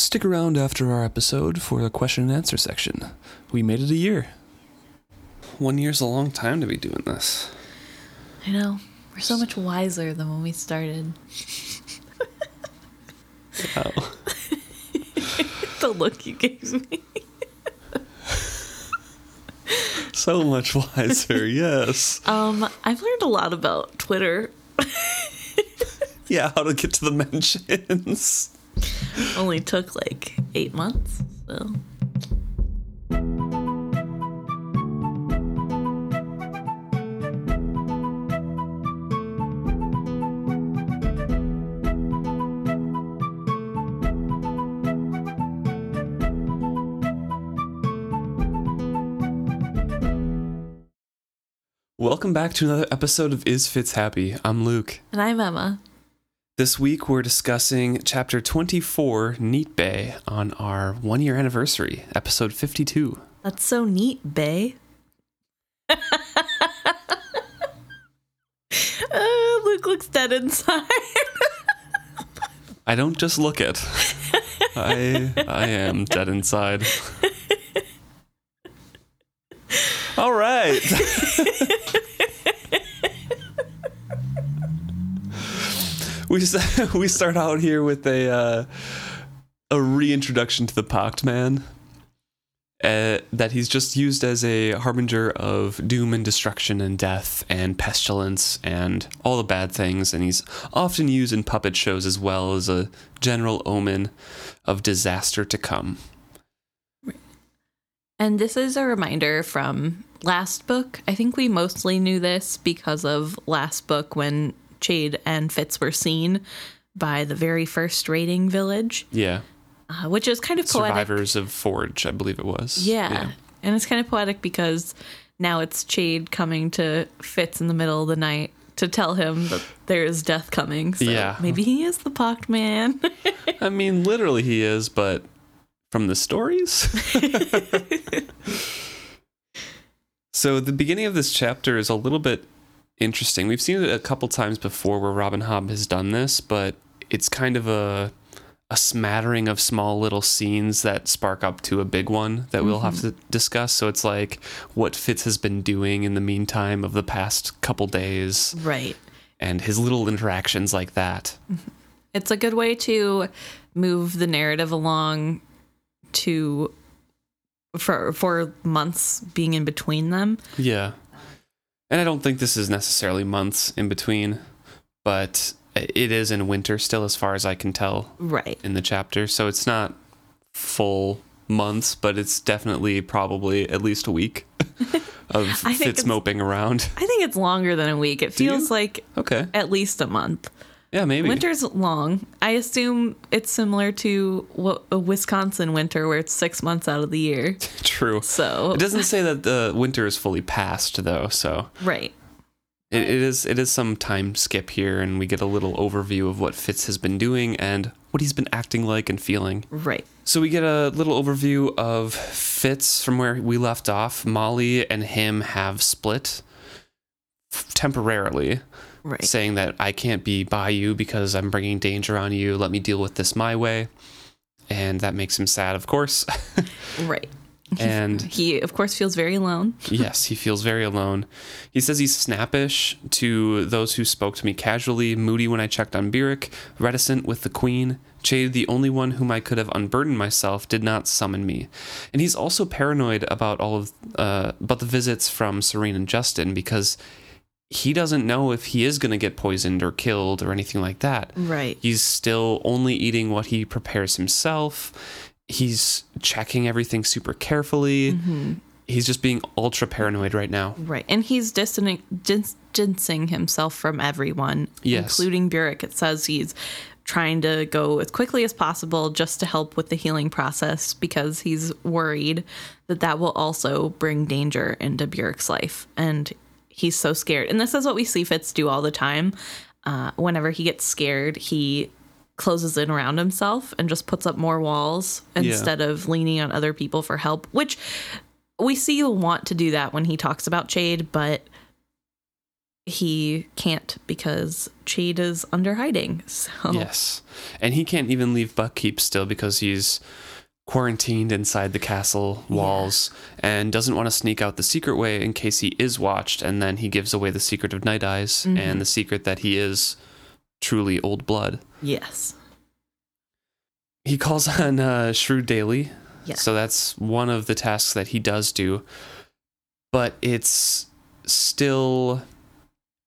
Stick around after our episode for the question and answer section. We made it a year. One year's a long time to be doing this. I know. We're so much wiser than when we started. Wow. the look you gave me. so much wiser, yes. Um, I've learned a lot about Twitter. Yeah, how to get to the mentions. Only took like eight months, so. Welcome back to another episode of Is Fitz Happy? I'm Luke. And I'm Emma. This week we're discussing chapter 24, Neat Bay, on our one year anniversary, episode 52. That's so neat, Bay. uh, Luke looks dead inside. I don't just look it. I I am dead inside. All right. We we start out here with a uh, a reintroduction to the Pocked Man. Uh, that he's just used as a harbinger of doom and destruction and death and pestilence and all the bad things, and he's often used in puppet shows as well as a general omen of disaster to come. And this is a reminder from last book. I think we mostly knew this because of last book when Chade and Fitz were seen by the very first raiding village, Yeah, uh, which is kind of poetic. survivors of Forge, I believe it was. Yeah. And it's kind of poetic because now it's Chade coming to Fitz in the middle of the night to tell him that there is death coming. So Yeah. maybe he is the Pocked Man. I mean, literally he is, but from the stories. so the beginning of this chapter is a little bit interesting. We've seen it a couple times before where Robin Hobb has done this, but it's kind of a a smattering of small little scenes that spark up to a big one that we'll have mm-hmm. to discuss. So it's like what Fitz has been doing in the meantime of the past couple days right. and his little interactions like that. Mm-hmm. It's a good way to move the narrative along to for for months being in between them. Yeah. And I don't think this is necessarily months in between, but it is in winter still, as far as I can tell Right. in the chapter. So it's not full months, but it's definitely probably at least a week of Fitz moping around. I think it's longer than a week. It Do you? feels like Okay. at least a month. Yeah, maybe. Winter's long. I assume it's similar to what a Wisconsin winter where it's 6 months out of the year. True. So It doesn't say that the winter is fully past, though. So right. it, it is it is some time skip here, and we get a little overview of what Fitz has been doing and what he's been acting like and feeling. Right. So we get a little overview of Fitz from where we left off. Molly and him have split temporarily, Right. saying that I can't be by you because I'm bringing danger on you. Let me deal with this my way. And that makes him sad, of course. Right. and He of course feels very alone. yes, he feels very alone. He says he's snappish to those who spoke to me casually, moody when I checked on Burrich, reticent with the queen. Chade, the only one whom I could have unburdened myself, did not summon me. And he's also paranoid about all of uh, about the visits from Serene and Justin because he doesn't know if he is going to get poisoned or killed or anything like that. Right. He's still only eating what he prepares himself. He's checking everything super carefully. Mm-hmm. He's just being ultra paranoid right now. Right. And he's distancing, distancing himself from everyone, Yes. including Burrich. It says he's trying to go as quickly as possible just to help with the healing process because he's worried that that will also bring danger into Burrich's life. And he's so scared. And this is what we see Fitz do all the time. Uh, whenever he gets scared, he closes in around himself and just puts up more walls Yeah. instead of leaning on other people for help, which we see you want to do that when he talks about Chade, but he can't because Chade is under hiding. So Yes. And he can't even leave Buckkeep still because he's quarantined inside the castle walls and doesn't want to sneak out the secret way in case he is watched. And then he gives away the secret of Night Eyes and the secret that he is truly old blood. yes. He calls on uh, Shrewd Daily. Yeah. So that's one of the tasks that he does do. But it's still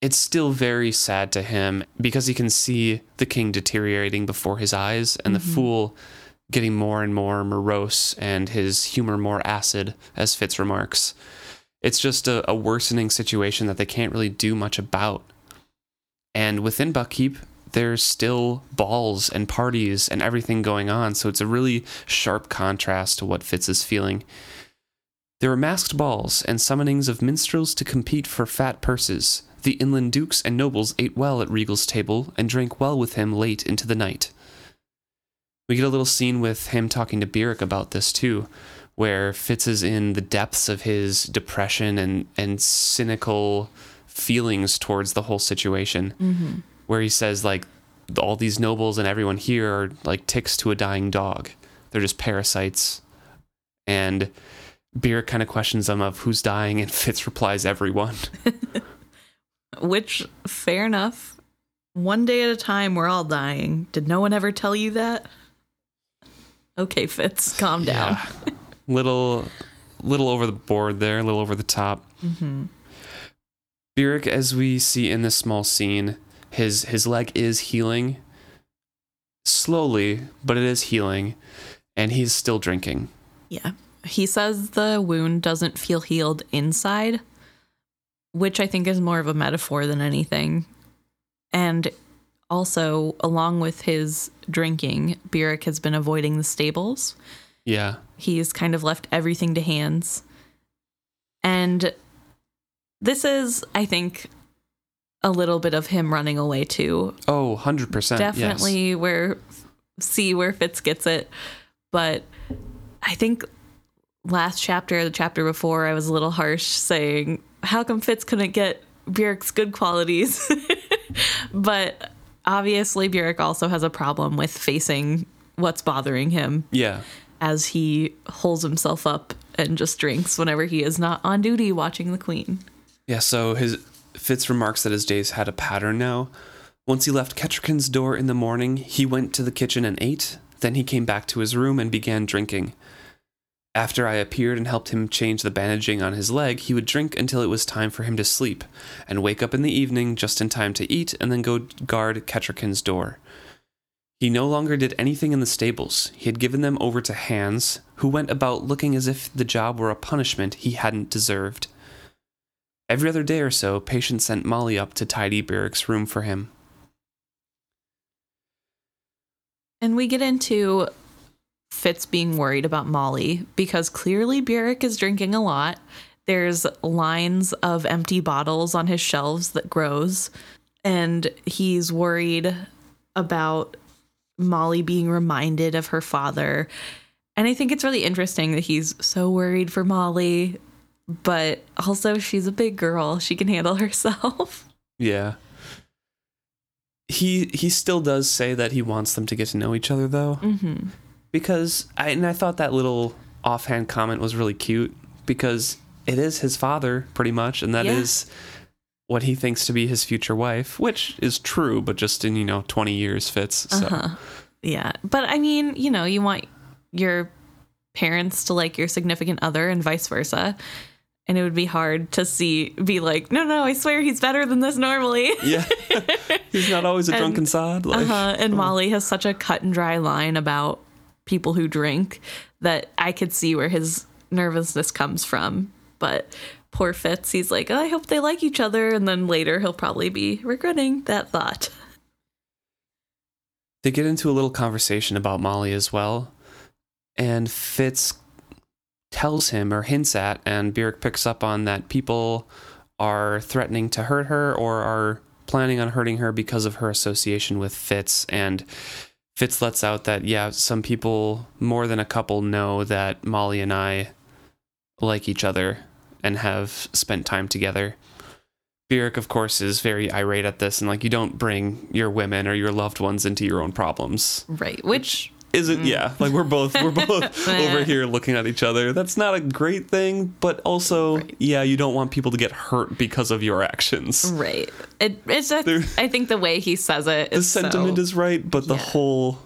it's still very sad to him because he can see the king deteriorating before his eyes and the fool getting more and more morose and his humor more acid, as Fitz remarks. It's just a, a worsening situation that they can't really do much about. And within Buckkeep, there's still balls and parties and everything going on, so it's a really sharp contrast to what Fitz is feeling. There were masked balls and summonings of minstrels to compete for fat purses. The inland dukes and nobles ate well at Regal's table and drank well with him late into the night. We get a little scene with him talking to Burrich about this too, where Fitz is in the depths of his depression and, and cynical feelings towards the whole situation, mm-hmm. where he says, like, all these nobles and everyone here are like ticks to a dying dog. They're just parasites. And Burrich kind of questions them of who's dying, and Fitz replies, everyone. Which fair enough. One day at a time we're all dying. Did no one ever tell you that? Okay, Fitz, calm down. Yeah. little, little over the board there, a little over the top. Mm-hmm. Burrich, as we see in this small scene, his his leg is healing slowly, but it is healing, and he's still drinking. Yeah. He says the wound doesn't feel healed inside, which I think is more of a metaphor than anything. And also, along with his drinking, Burrich has been avoiding the stables. Yeah, He's kind of left everything to hands. And this is, I think, a little bit of him running away too. Oh, 100%. Definitely where see where Fitz gets it. But I think last chapter, the chapter before, I was a little harsh saying, How come Fitz couldn't get Burrich's good qualities? but obviously Burrich also has a problem with facing what's bothering him Yeah. as he holds himself up and just drinks whenever he is not on duty watching the queen. Yeah, so his Fitz remarks that his days had a pattern now. Once he left Kettricken's door in the morning, he went to the kitchen and ate. Then he came back to his room and began drinking. After I appeared and helped him change the bandaging on his leg, he would drink until it was time for him to sleep, and wake up in the evening just in time to eat and then go guard Kettricken's door. He no longer did anything in the stables. He had given them over to Hands, who went about looking as if the job were a punishment he hadn't deserved. Every other day or so, Patience sent Molly up to tidy Burrich's room for him. And we get into Fitz being worried about Molly because clearly Burrich is drinking a lot. There's lines of empty bottles on his shelves that grows, and he's worried about Molly being reminded of her father. And I think it's really interesting that he's so worried for Molly, but also she's a big girl. She can handle herself. Yeah. He he still does say that he wants them to get to know each other though. Mm-hmm. Because I and I thought that little offhand comment was really cute because it is his father pretty much and that is Yeah. what he thinks to be his future wife, which is true, but just in, you know, 20 years Fitz. So Uh-huh. Yeah. But I mean, you know, you want your parents to like your significant other and vice versa. And it would be hard to see, be like, no, no, I swear he's better than this normally. Yeah. He's not always a And- drunken sod. Like, Uh-huh. And Molly has such a cut and dry line about people who drink that I could see where his nervousness comes from. But poor Fitz, he's like, oh, I hope they like each other. And then later he'll probably be regretting that thought. They get into a little conversation about Molly as well. And Fitz tells him or hints at, and Burrich picks up on that people are threatening to hurt her or are planning on hurting her because of her association with Fitz. And Fitz lets out that, yeah, some people, more than a couple, know that Molly and I like each other and have spent time together. Burrich, of course, is very irate at this and like, you don't bring your women or your loved ones into your own problems. Right. Which Isn't mm. yeah, like we're both we're both over here looking at each other. That's not a great thing, but also yeah, you don't want people to get hurt because of your actions. right. It, it's There- I think the way he says it The sentiment so, is right, but the Yeah. whole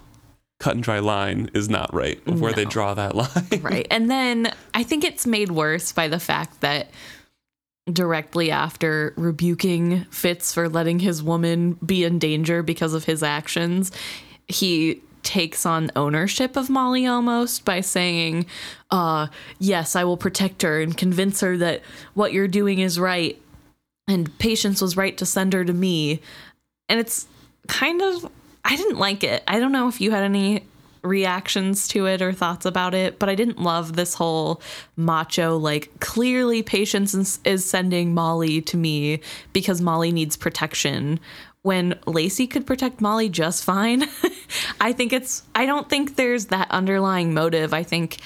cut and dry line is not right of where they draw that line. right. And then I think it's made worse by the fact that directly after rebuking Fitz for letting his woman be in danger because of his actions, he takes on ownership of Molly almost by saying, uh, yes, I will protect her and convince her that what you're doing is right and Patience was right to send her to me. And it's kind of I didn't like it. I don't know if you had any reactions to it or thoughts about it, but I didn't love this whole macho like clearly Patience is, is sending Molly to me because Molly needs protection when Lacey could protect Molly just fine. I think it's I don't think there's that underlying motive. I think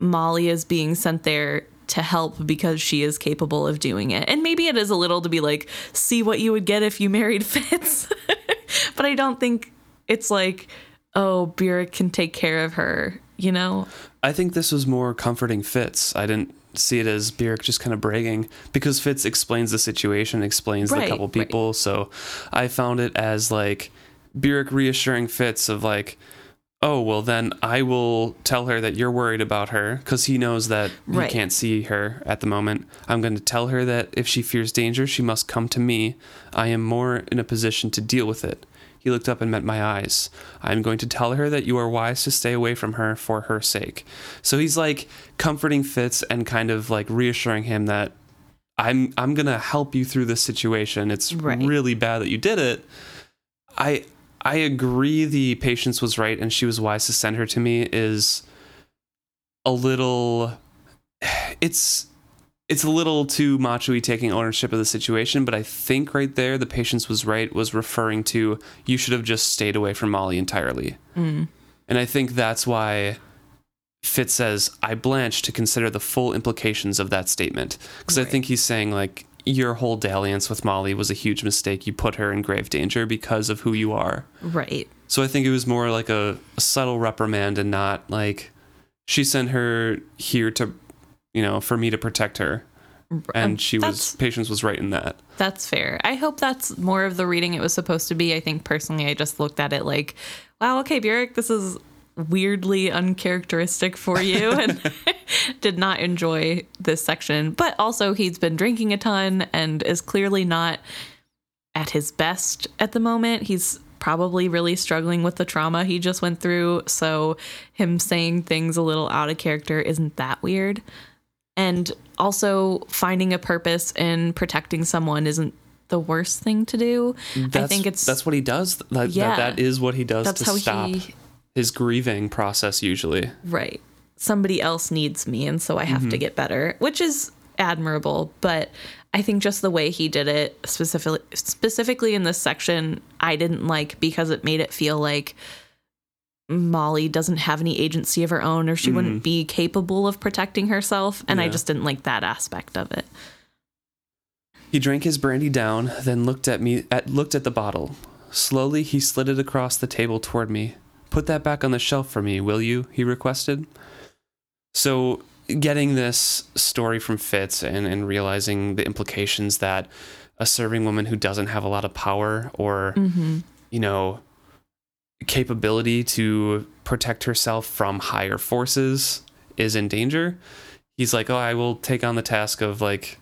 Molly is being sent there to help because she is capable of doing it. And maybe it is a little to be like, see what you would get if you married Fitz. but I don't think it's like, oh, Burrich can take care of her, you know? I think this was more comforting Fitz. I didn't see it as Burrich just kind of bragging because Fitz explains the situation, explains Right, the couple right. people. So I found it as like Burrich reassuring Fitz of like, oh, well, then I will tell her that you're worried about her because he knows that Right. he can't see her at the moment. I'm going to tell her that if she fears danger, she must come to me. I am more in a position to deal with it. He looked up and met my eyes. I am going to tell her that you are wise to stay away from her for her sake. So he's like comforting Fitz and kind of like reassuring him that I'm I'm gonna help you through this situation. It's Right. really bad that you did it. I I agree the patience was right and she was wise to send her to me is a little it's it's a little too macho taking ownership of the situation, but I think right there the patience was right was referring to you should have just stayed away from Molly entirely. Mm. And I think that's why Fitz says, I blanch to consider the full implications of that statement. Because I think he's saying, like, your whole dalliance with Molly was a huge mistake. You put her in grave danger because of who you are. Right. So I think it was more like a, a subtle reprimand and not like she sent her here to, you know, for me to protect her. And Um, she was, patience was right in that. That's fair. I hope that's more of the reading it was supposed to be. I think personally, I just looked at it like, wow, okay, Burrich, this is weirdly uncharacteristic for you and did not enjoy this section. But also, he's been drinking a ton and is clearly not at his best at the moment. He's probably really struggling with the trauma he just went through. So, him saying things a little out of character isn't that weird. And also, finding a purpose in protecting someone isn't the worst thing to do. That's, I think it's that's what he does. That, Yeah. that, that is what he does to stop he his grieving process usually. right. Somebody else needs me, and so I have to mm-hmm. get better, which is admirable. But I think just the way he did it, specifically specifically in this section, I didn't like because it made it feel like Molly doesn't have any agency of her own, or she wouldn't be capable of protecting herself, and I just didn't like that aspect of it. He drank his brandy down, then looked at me at looked at the bottle. Slowly he slid it across the table toward me. Put that back on the shelf for me, will you? he requested. So getting this story from Fitz and, and realizing the implications that a serving woman who doesn't have a lot of power or Mm-hmm. you know capability to protect herself from higher forces is in danger he's like oh i will take on the task of like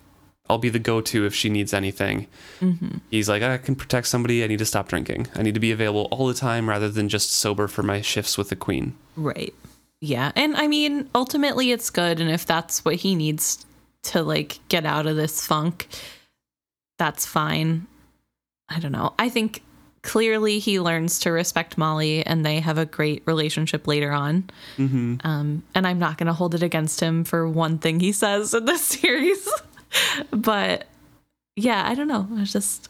i'll be the go-to if she needs anything Mm-hmm. he's like i can protect somebody i need to stop drinking i need to be available all the time rather than just sober for my shifts with the queen Right. Yeah. And I mean, ultimately it's good and if that's what he needs to like get out of this funk, that's fine. I don't know. I think clearly he learns to respect Molly and they have a great relationship later on. mm-hmm. Um and I'm not going to hold it against him for one thing he says in this series. but yeah, I don't know. It's just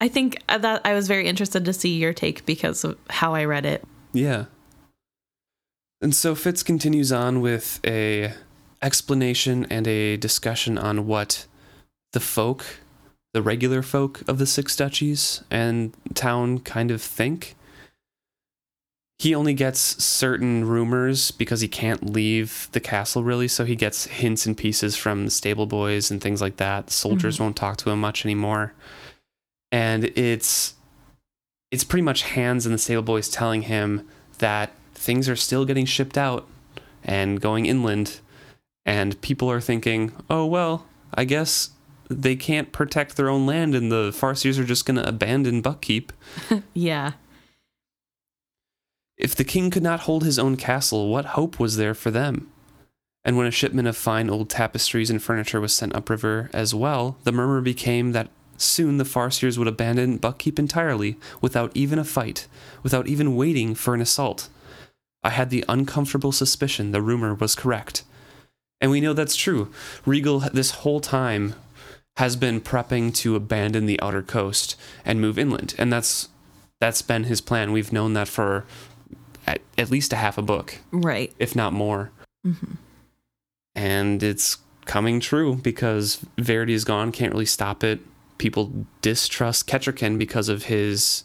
I think that I was very interested to see your take because of how I read it. Yeah. And so Fitz continues on with a explanation and a discussion on what the folk the regular folk of the six duchies and town kind of think. He only gets certain rumors because he can't leave the castle really, so he gets hints and pieces from the stable boys and things like that. Soldiers mm-hmm. won't talk to him much anymore. And it's it's pretty much hands and the stable boys telling him that things are still getting shipped out and going inland and people are thinking, "Oh well, I guess they can't protect their own land and the Farseers are just going to abandon Buckkeep." Yeah. If the king could not hold his own castle, what hope was there for them? And when a shipment of fine old tapestries and furniture was sent upriver as well, the murmur became that soon the Farseers would abandon Buckkeep entirely, without even a fight, without even waiting for an assault. I had the uncomfortable suspicion the rumor was correct. And we know that's true. Regal, this whole time, has been prepping to abandon the outer coast and move inland. And that's that's been his plan. We've known that for at, at least a half a book, Right. if not more. hmm And it's coming true because Verity is gone, can't really stop it. People distrust Kettricken because of his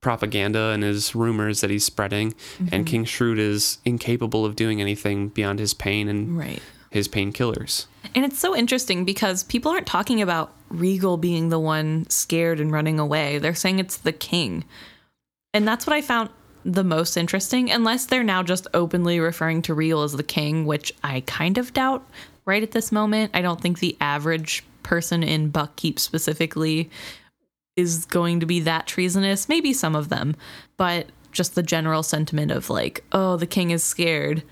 propaganda and his rumors that he's spreading. And King Shrewd is incapable of doing anything beyond his pain and Right. His painkillers. And it's so interesting because people aren't talking about Regal being the one scared and running away. They're saying it's the king. And that's what I found the most interesting, unless they're now just openly referring to Regal as the king, which I kind of doubt right at this moment. I don't think the average person in Buckkeep specifically is going to be that treasonous. Maybe some of them, but just the general sentiment of like, oh, the king is scared.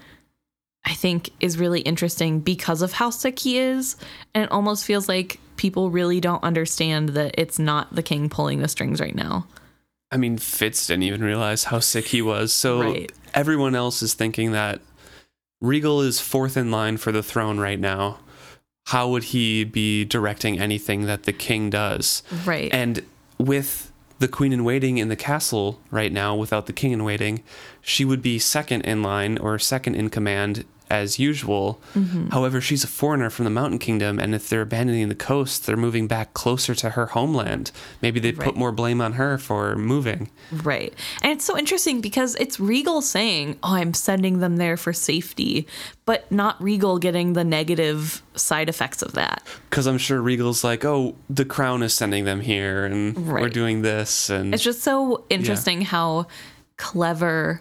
I think is really interesting because of how sick he is. And it almost feels like people really don't understand that it's not the king pulling the strings right now. I mean, Fitz didn't even realize how sick he was. So Right. everyone else is thinking that Regal is fourth in line for the throne right now. How would he be directing anything that the king does? Right. And with the queen in waiting in the castle right now, without the king in waiting, she would be second in line or second in command as usual. Mm-hmm. However, she's a foreigner from the Mountain Kingdom, and if they're abandoning the coast, they're moving back closer to her homeland. Maybe they put more blame on her for moving. right. And it's so interesting because it's Regal saying, oh, I'm sending them there for safety, but not Regal getting the negative side effects of that. Because I'm sure Regal's like, oh, the crown is sending them here, and we're doing this, and It's just so interesting how clever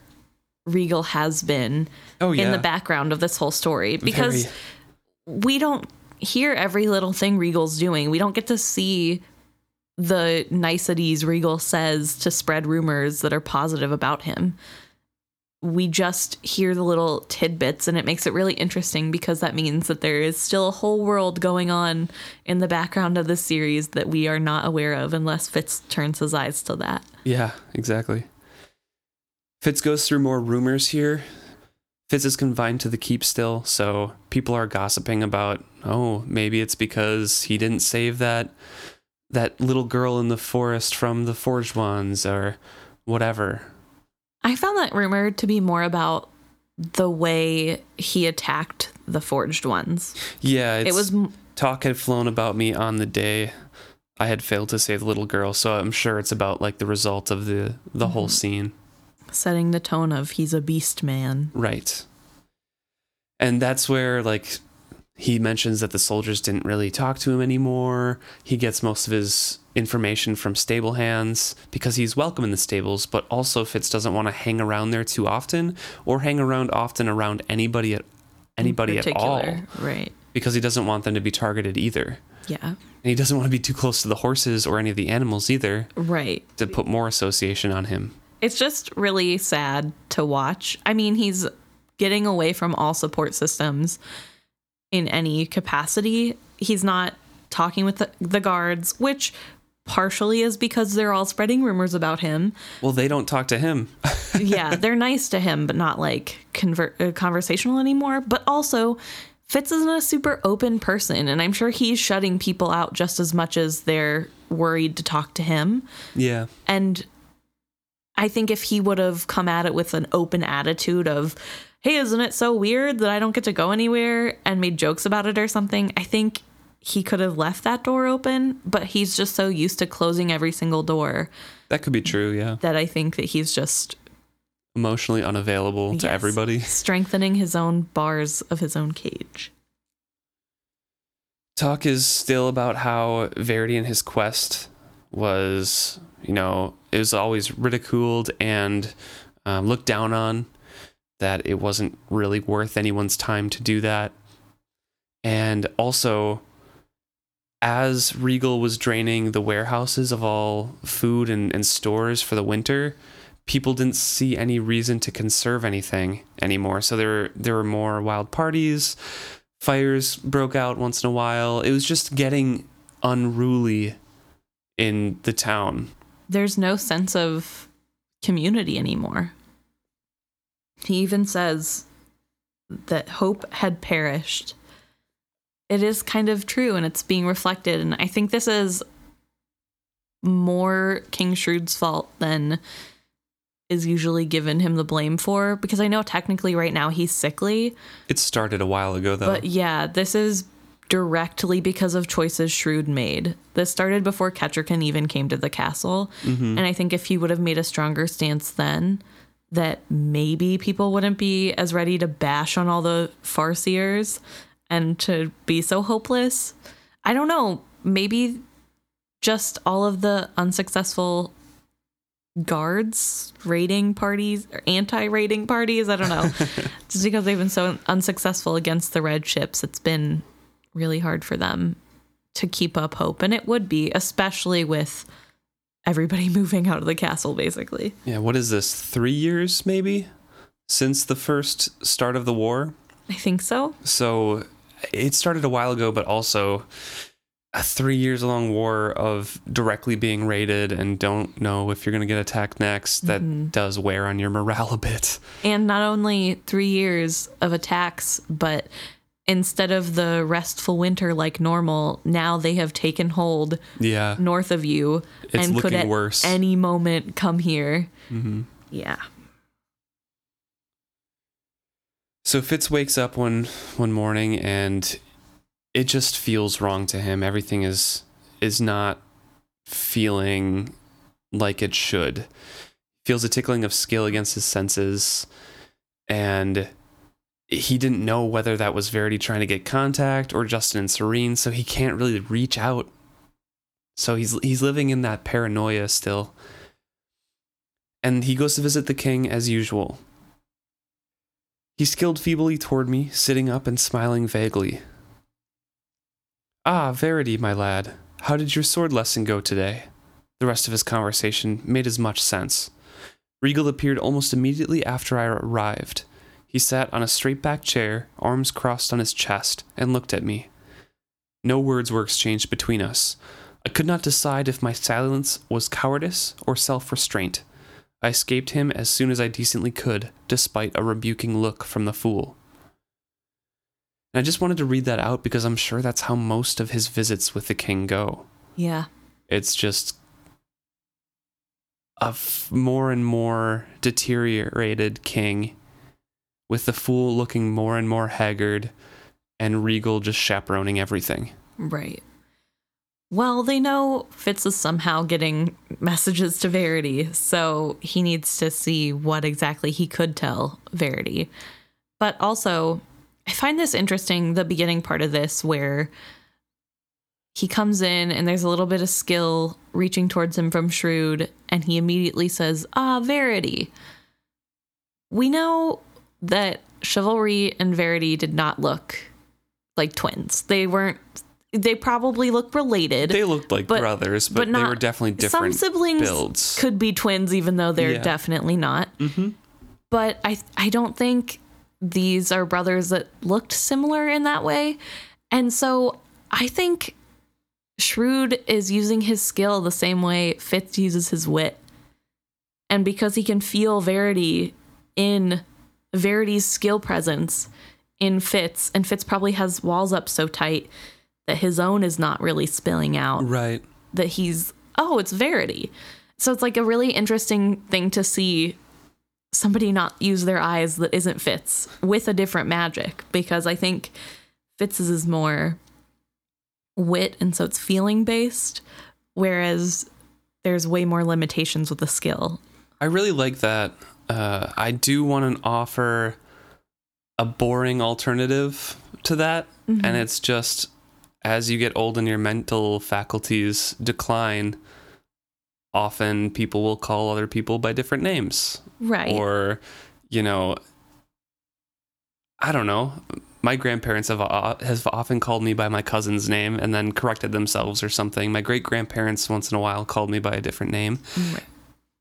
Regal has been Oh, in the background of this whole story because Very- we don't hear every little thing Regal's doing. We don't get to see the niceties Regal says to spread rumors that are positive about him. We just hear the little tidbits, and it makes it really interesting because that means that there is still a whole world going on in the background of this series that we are not aware of unless Fitz turns his eyes to that. Yeah, exactly. Fitz goes through more rumors here. Fitz is confined to the keep still, so people are gossiping about, oh, maybe it's because he didn't save that that little girl in the forest from the forged ones or whatever. I found that rumor to be more about the way he attacked the forged ones. Yeah, it's, it was talk had flown about me on the day I had failed to save the little girl, so I'm sure it's about like the result of the the whole mm-hmm. scene. Setting the tone of he's a beast man. Right. And that's where like he mentions that the soldiers didn't really talk to him anymore. He gets most of his information from stable hands because he's welcome in the stables, but also Fitz doesn't want to hang around there too often or hang around often around anybody at anybody at all. Right. Because he doesn't want them to be targeted either. Yeah. And he doesn't want to be too close to the horses or any of the animals either Right. to put more association on him. It's just really sad to watch. I mean, he's getting away from all support systems in any capacity. He's not talking with the, the guards, which partially is because they're all spreading rumors about him. Well, they don't talk to him. yeah, they're nice to him, but not like conver- uh, conversational anymore. But also, Fitz isn't a super open person, and I'm sure he's shutting people out just as much as they're worried to talk to him. yeah. And I think if he would have come at it with an open attitude of, hey, isn't it so weird that I don't get to go anywhere and made jokes about it or something, I think he could have left that door open, but he's just so used to closing every single door That could be true, yeah. that I think that he's just Emotionally unavailable to Yes. everybody. strengthening his own bars of his own cage. Talk is still about how Verity and his quest was, you know, it was always ridiculed and um, looked down on, that it wasn't really worth anyone's time to do that. And also, as Regal was draining the warehouses of all food and, and stores for the winter, people didn't see any reason to conserve anything anymore. So there there were more wild parties, fires broke out once in a while. It was just getting unruly in the town. There's no sense of community anymore. He even says that hope had perished. It is kind of true and it's being reflected. And I think this is more King Shrewd's fault than is usually given him the blame for because I know technically right now he's sickly, It started a while ago though. but yeah, this is directly because of choices Shrewd made. This started before Kettricken even came to the castle. Mhm. And I think if he would have made a stronger stance then, that maybe people wouldn't be as ready to bash on all the Farseers and to be so hopeless. I don't know. Maybe just all of the unsuccessful guards raiding parties or anti-raiding parties i don't know just because they've been so unsuccessful against the red ships it's been really hard for them to keep up hope and it would be especially with everybody moving out of the castle basically yeah, what is this? 3 years maybe since the first start of the war? i think so So it started a while ago, but also a three years long war of directly being raided and don't know if you're going to get attacked next. That mm-hmm. does wear on your morale a bit. and not only three years of attacks but instead of the restful winter like normal now they have taken hold Yeah. north of you It's and could at worse. any moment come here hmm yeah So Fitz wakes up one one morning and it just feels wrong to him. Everything is is not feeling like it should. Feels a tickling of skill against his senses and he didn't know whether that was Verity trying to get contact or Justin and Serene, so he can't really reach out. So he's he's living in that paranoia still. And he goes to visit the king as usual. He skilled feebly toward me, sitting up and smiling vaguely. Ah, Verity, my lad, how did your sword lesson go today? The rest of his conversation made as much sense. Regal appeared almost immediately after I arrived. He sat on a straight backed chair, arms crossed on his chest, and looked at me. No words were exchanged between us. I could not decide if my silence was cowardice or self restraint. I escaped him as soon as I decently could, despite a rebuking look from the fool. And I just wanted to read that out because I'm sure that's how most of his visits with the king go. yeah It's just a f- more and more deteriorated king, with the fool looking more and more haggard, and Regal just chaperoning everything. Right. Well, they know Fitz is somehow getting messages to Verity, so he needs to see what exactly he could tell Verity. But also, I find this interesting the beginning part of this where he comes in and there's a little bit of skill reaching towards him from Shrewd, and he immediately says, Ah, Verity. We know that Chivalry and Verity did not look like twins. They weren't they probably look related. They looked like But- brothers, but, but they not- were definitely different. Some siblings builds. could be twins even though they're Yeah. definitely not. hmm But I I don't think these are brothers that looked similar in that way. And so I think Shrewd is using his skill the same way Fitz uses his wit. And because he can feel Verity in Verity's skill presence in Fitz, and Fitz probably has walls up so tight that his own is not really spilling out Right. that he's oh it's verity so it's like a really interesting thing to see somebody not use their eyes that isn't fitz with a different magic because i think fitz's is more wit and so it's feeling based, whereas there's way more limitations with the skill. I really like that. Uh, I do want to offer a boring alternative to that, Mm-hmm. and it's just as you get old and your mental faculties decline, often people will call other people by different names. Right. or you know i don't know my grandparents have uh, have often called me by my cousin's name and then corrected themselves or something my great grandparents once in a while called me by a different name right.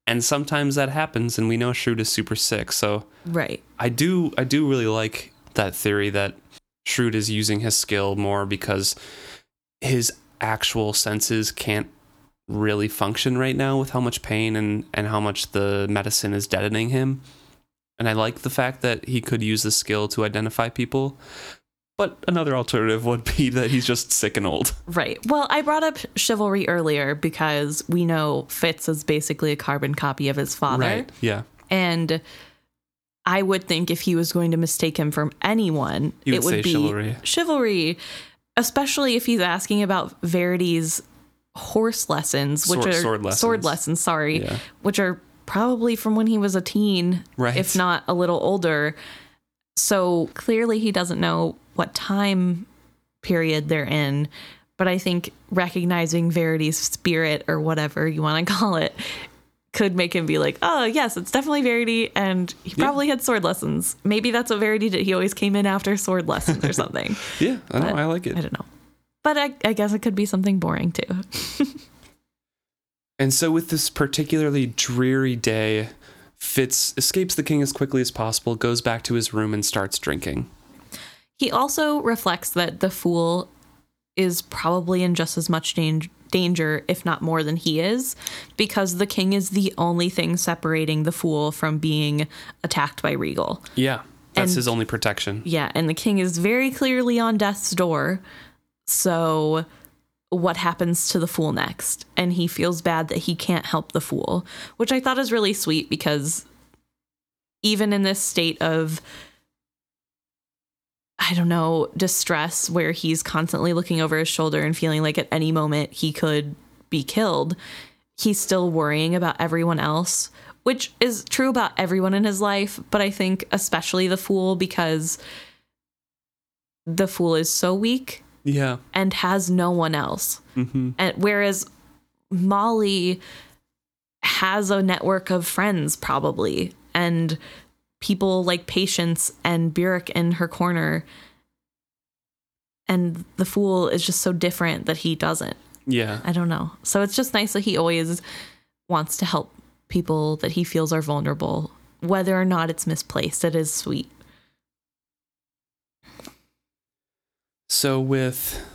And sometimes that happens and we know Shrewd is super sick so Right. i do i do really like that theory that Shrewd is using his skill more because his actual senses can't really function right now with how much pain and, and how much the medicine is deadening him. And I like the fact that he could use the skill to identify people. But another alternative would be that he's just sick and old. Right. Well, I brought up chivalry earlier because we know Fitz is basically a carbon copy of his father. Right. Yeah. And I would think if he was going to mistake him from anyone, You it would would say be chivalry. chivalry, especially if he's asking about Verity's horse lessons, which Sword- are sword lessons. sword lessons, sorry, Yeah. which are probably from when he was a teen, Right. if not a little older. So clearly he doesn't know what time period they're in. But I think recognizing Verity's spirit or whatever you want to call it could make him be like, oh, yes, it's definitely Verity. And he Yeah. probably had sword lessons. Maybe that's what Verity did. He always came in after sword lessons or something. Yeah. I know. I like it. I don't know. But I, I guess it could be something boring too. And so, with this particularly dreary day, Fitz escapes the king as quickly as possible, goes back to his room, and starts drinking. He also reflects that the fool is probably in just as much dan- danger, if not more than he is, because the king is the only thing separating the fool from being attacked by Regal. Yeah. That's And- his only protection. Yeah, and the king is very clearly on death's door. So what happens to the fool next? And he feels bad that he can't help the fool, which I thought is really sweet because even in this state of I don't know, distress where he's constantly looking over his shoulder and feeling like at any moment he could be killed, he's still worrying about everyone else, which is true about everyone in his life, but I think especially the fool because the fool is so weak Yeah. and has no one else. hmm And whereas Molly has a network of friends probably and people like Patience and Burrich in her corner. And the fool is just so different that he doesn't. Yeah. I don't know. So it's just nice that he always wants to help people that he feels are vulnerable, whether or not it's misplaced. It is sweet. So with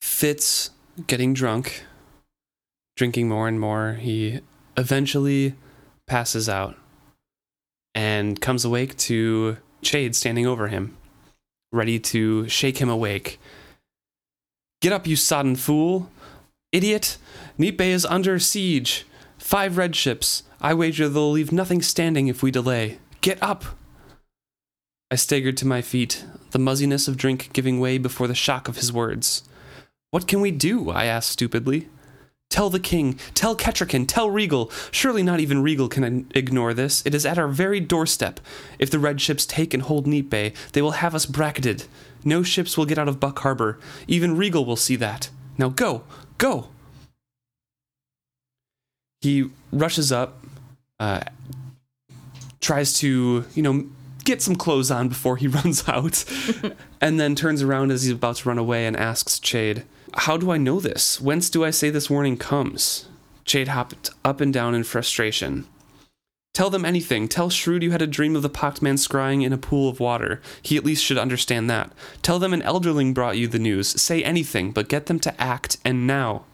Fitz getting drunk, drinking more and more, he eventually passes out and comes awake to Chade standing over him, ready to shake him awake. Get up, you sodden fool! Idiot! Nipe is under siege. Five red ships. I wager they'll leave nothing standing if we delay. Get up! I staggered to my feet, the muzziness of drink giving way before the shock of his words. What can we do? I asked stupidly. Tell the king, tell Kettricken, tell Regal. Surely not even Regal can ignore this. It is at our very doorstep. If the red ships take and hold Nipe, they will have us bracketed. No ships will get out of Buck Harbor. Even Regal will see that. Now go, go! He rushes up, uh, tries to, you know, get some clothes on before he runs out, and then turns around as he's about to run away and asks Chade, How do I know this? Whence do I say this warning comes? Chade hopped up and down in frustration. Tell them anything. Tell Shrewd you had a dream of the pocked man scrying in a pool of water. He at least should understand that. Tell them an elderling brought you the news. Say anything, but get them to act, and now.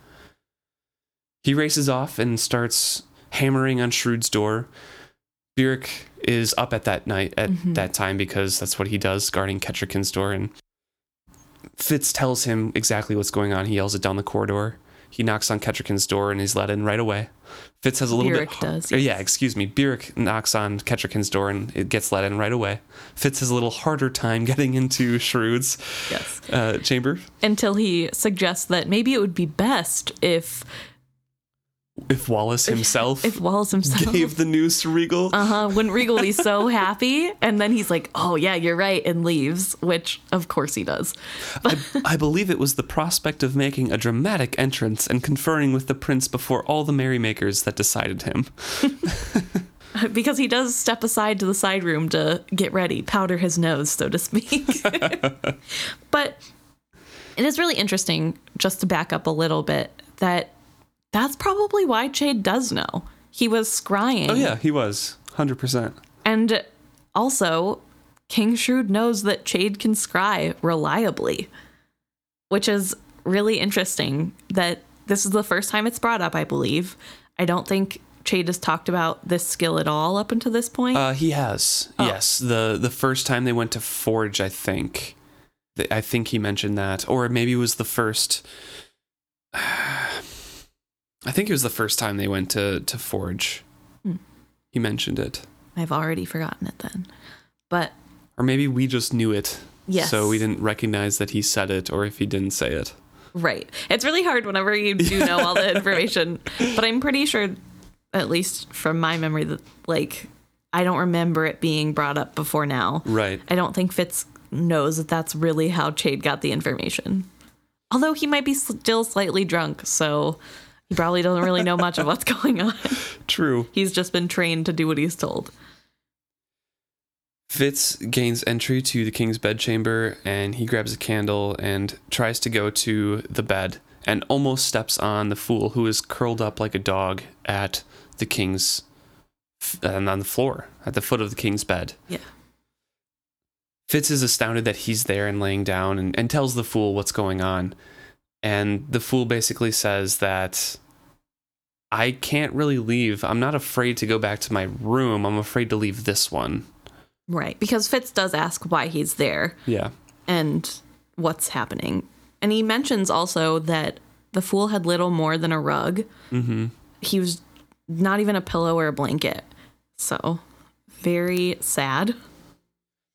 He races off and starts hammering on Shrewd's door. Burrich is up at that night at mm-hmm. that time because that's what he does, guarding Kettricken's door. And Fitz tells him exactly what's going on. He yells it down the corridor. He knocks on Kettricken's door and he's let in right away. Fitz has a little Burrich bit. does, yes. Yeah, excuse me. Burrich knocks on Kettricken's door and it gets let in right away. Fitz has a little harder time getting into Shrewd's Yes. uh, chamber. Until he suggests that maybe it would be best if If Wallace himself if Wallace himself gave the news to Regal. Uh huh. Wouldn't Regal be so happy? And then he's like, "Oh yeah, you're right," and leaves. Which of course he does. I, I believe it was the prospect of making a dramatic entrance and conferring with the prince before all the merrymakers that decided him. because he does step aside to the side room to get ready, powder his nose, so to speak. but it is really interesting, just to back up a little bit, that that's probably why Chade does know. He was scrying. Oh yeah, he was 100%. And also, King Shrewd knows that Chade can scry reliably, which is really interesting that this is the first time it's brought up, I believe. I don't think Chade has talked about this skill at all up until this point. Uh, he has. Oh. Yes, the the first time they went to Forge, I think. I think he mentioned that, or maybe it was the first. I think it was the first time they went to to Forge. Hmm. He mentioned it, I've already forgotten it then. But or maybe we just knew it. Yes. So we didn't recognize that he said it, or if he didn't say it. right. It's really hard whenever you do know all the information. But I'm pretty sure, at least from my memory, that like I don't remember it being brought up before now. Right. I don't think Fitz knows that that's really how Chade got the information. Although he might be still slightly drunk, so he probably doesn't really know much of what's going on. True. He's just been trained to do what he's told. Fitz gains entry to the king's bedchamber and he grabs a candle and tries to go to the bed and almost steps on the fool who is curled up like a dog at the king's and on the floor at the foot of the king's bed. Yeah. Fitz is astounded that he's there and laying down and, and tells the fool what's going on. And the fool basically says that I can't really leave. I'm not afraid to go back to my room. I'm afraid to leave this one. Right. Because Fitz does ask why he's there Yeah. and what's happening. And he mentions also that the fool had little more than a rug. Mm-hmm. He was not even a pillow or a blanket. So, very sad.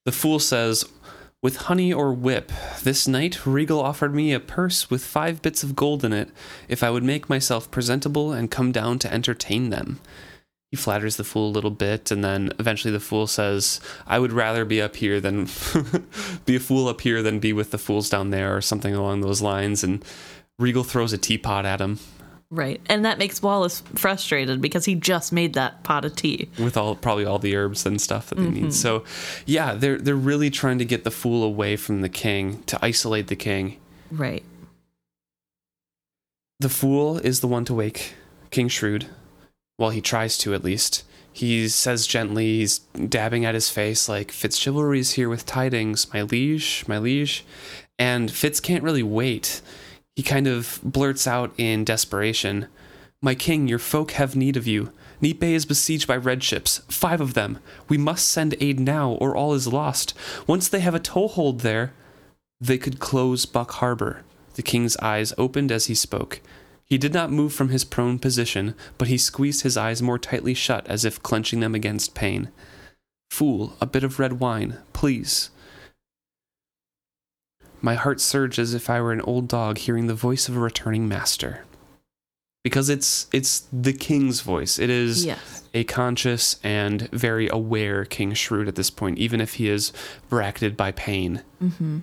The fool says, With honey or whip, this night Regal offered me a purse with five bits of gold in it if I would make myself presentable and come down to entertain them. He flatters the fool a little bit, and then eventually the fool says, I would rather be up here than be a fool up here than be with the fools down there, or something along those lines. And Regal throws a teapot at him Right. And that makes Wallace frustrated because he just made that pot of tea. with all probably all the herbs and stuff that they need. Mm-hmm. So yeah, they're they're really trying to get the fool away from the king, to isolate the king. Right. The fool is the one to wake King Shrewd. Well, he tries to at least. He says gently, he's dabbing at his face like, Fitzchivalry is here with tidings, my liege, my liege. And Fitz can't really wait. He kind of blurts out in desperation, My king, your folk have need of you. Bay is besieged by red ships, five of them. We must send aid now, or all is lost. Once they have a toehold there, they could close Buck Harbor. The king's eyes opened as he spoke. He did not move from his prone position, but he squeezed his eyes more tightly shut as if clenching them against pain. Fool, a bit of red wine, please. My heart surged as if I were an old dog hearing the voice of a returning master. Because it's it's the king's voice. It is Yes. a conscious and very aware King Shrewd at this point, even if he is bracketed by pain. Mm-hmm.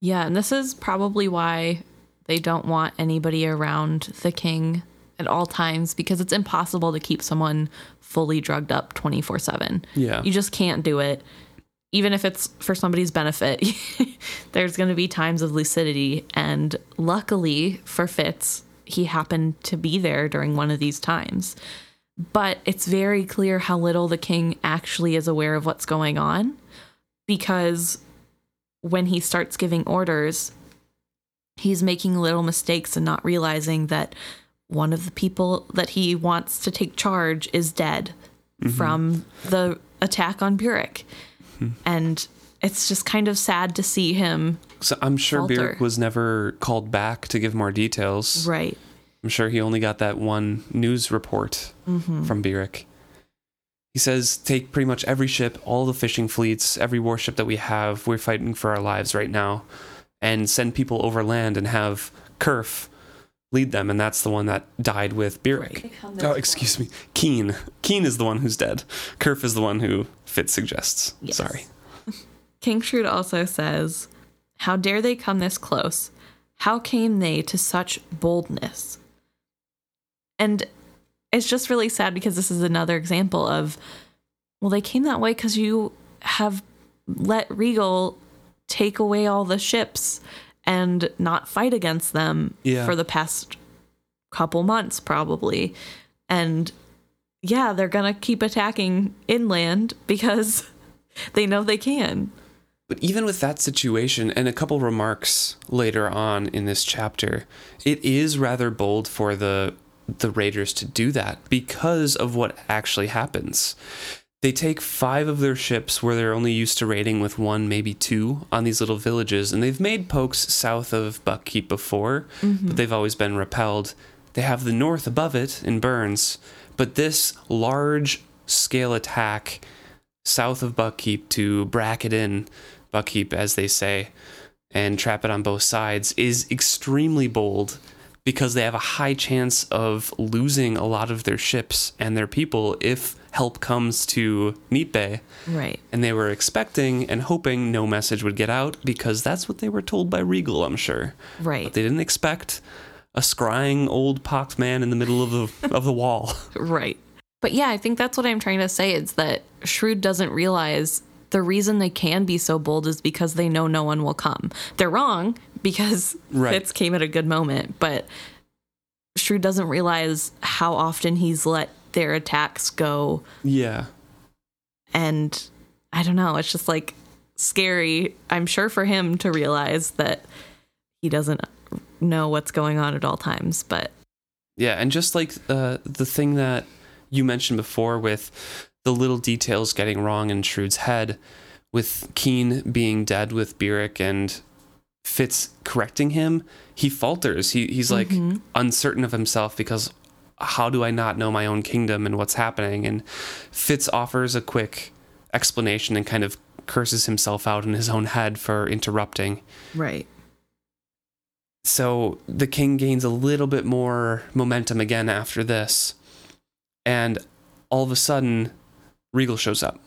Yeah, and this is probably why they don't want anybody around the king at all times because it's impossible to keep someone fully drugged up 24 7. Yeah. You just can't do it. Even if it's for somebody's benefit, there's going to be times of lucidity. And luckily for Fitz, he happened to be there during one of these times. But it's very clear how little the king actually is aware of what's going on because when he starts giving orders, he's making little mistakes and not realizing that one of the people that he wants to take charge is dead mm-hmm. from the attack on Burek. Hmm. And it's just kind of sad to see him. So I'm sure Falter. Was never called back to give more details. Right. I'm sure he only got that one news report mm-hmm. from Byrrc. He says, take pretty much every ship, all the fishing fleets, every warship that we have. We're fighting for our lives right now. And send people overland and have Kerf lead them. And that's the one that died with Byrrc. Oh, excuse me. Keen. Keen is the one who's dead. Kerf is the one who Fitz suggests. Yes. Sorry. King Shrewd also says, How dare they come this close? How came they to such boldness? And it's just really sad because this is another example of, well, they came that way because you have let Regal take away all the ships and not fight against them Yeah. for the past couple months, probably. And yeah, they're to keep attacking inland because they know they can. But even with that situation and a couple remarks later on in this chapter, it is rather bold for the the raiders to do that because of what actually happens. They take five of their ships where they're only used to raiding with one, maybe two on these little villages, and they've made pokes south of Buckkeep before, mm-hmm. but they've always been repelled. They have the north above it in Bearns, but this large scale attack south of Buckkeep to bracket in Buckkeep, as they say, and trap it on both sides is extremely bold because they have a high chance of losing a lot of their ships and their people if help comes to Nipe. Right. And they were expecting and hoping no message would get out because that's what they were told by Regal, I'm sure. Right. But they didn't expect a scrying old pocked man in the middle of the of the wall. Right. But yeah, I think that's what I'm trying to say It's that Shrewd doesn't realize the reason they can be so bold is because they know no one will come. They're wrong because Right. Fitz came at a good moment, but Shrewd doesn't realize how often he's let their attacks go. Yeah. And I don't know, it's just like scary, I'm sure, for him to realize that he doesn't know what's going on at all times. But Yeah, and just like uh, the thing that you mentioned before with the little details getting wrong in Shrewd's head, with Keen being dead with Byrrc and Fitz correcting him, he falters. He he's like uncertain of himself because how do I not know my own kingdom and what's happening? And Fitz offers a quick explanation and kind of curses himself out in his own head for interrupting. right. So the king gains a little bit more momentum again after this. And all of a sudden, Regal shows up.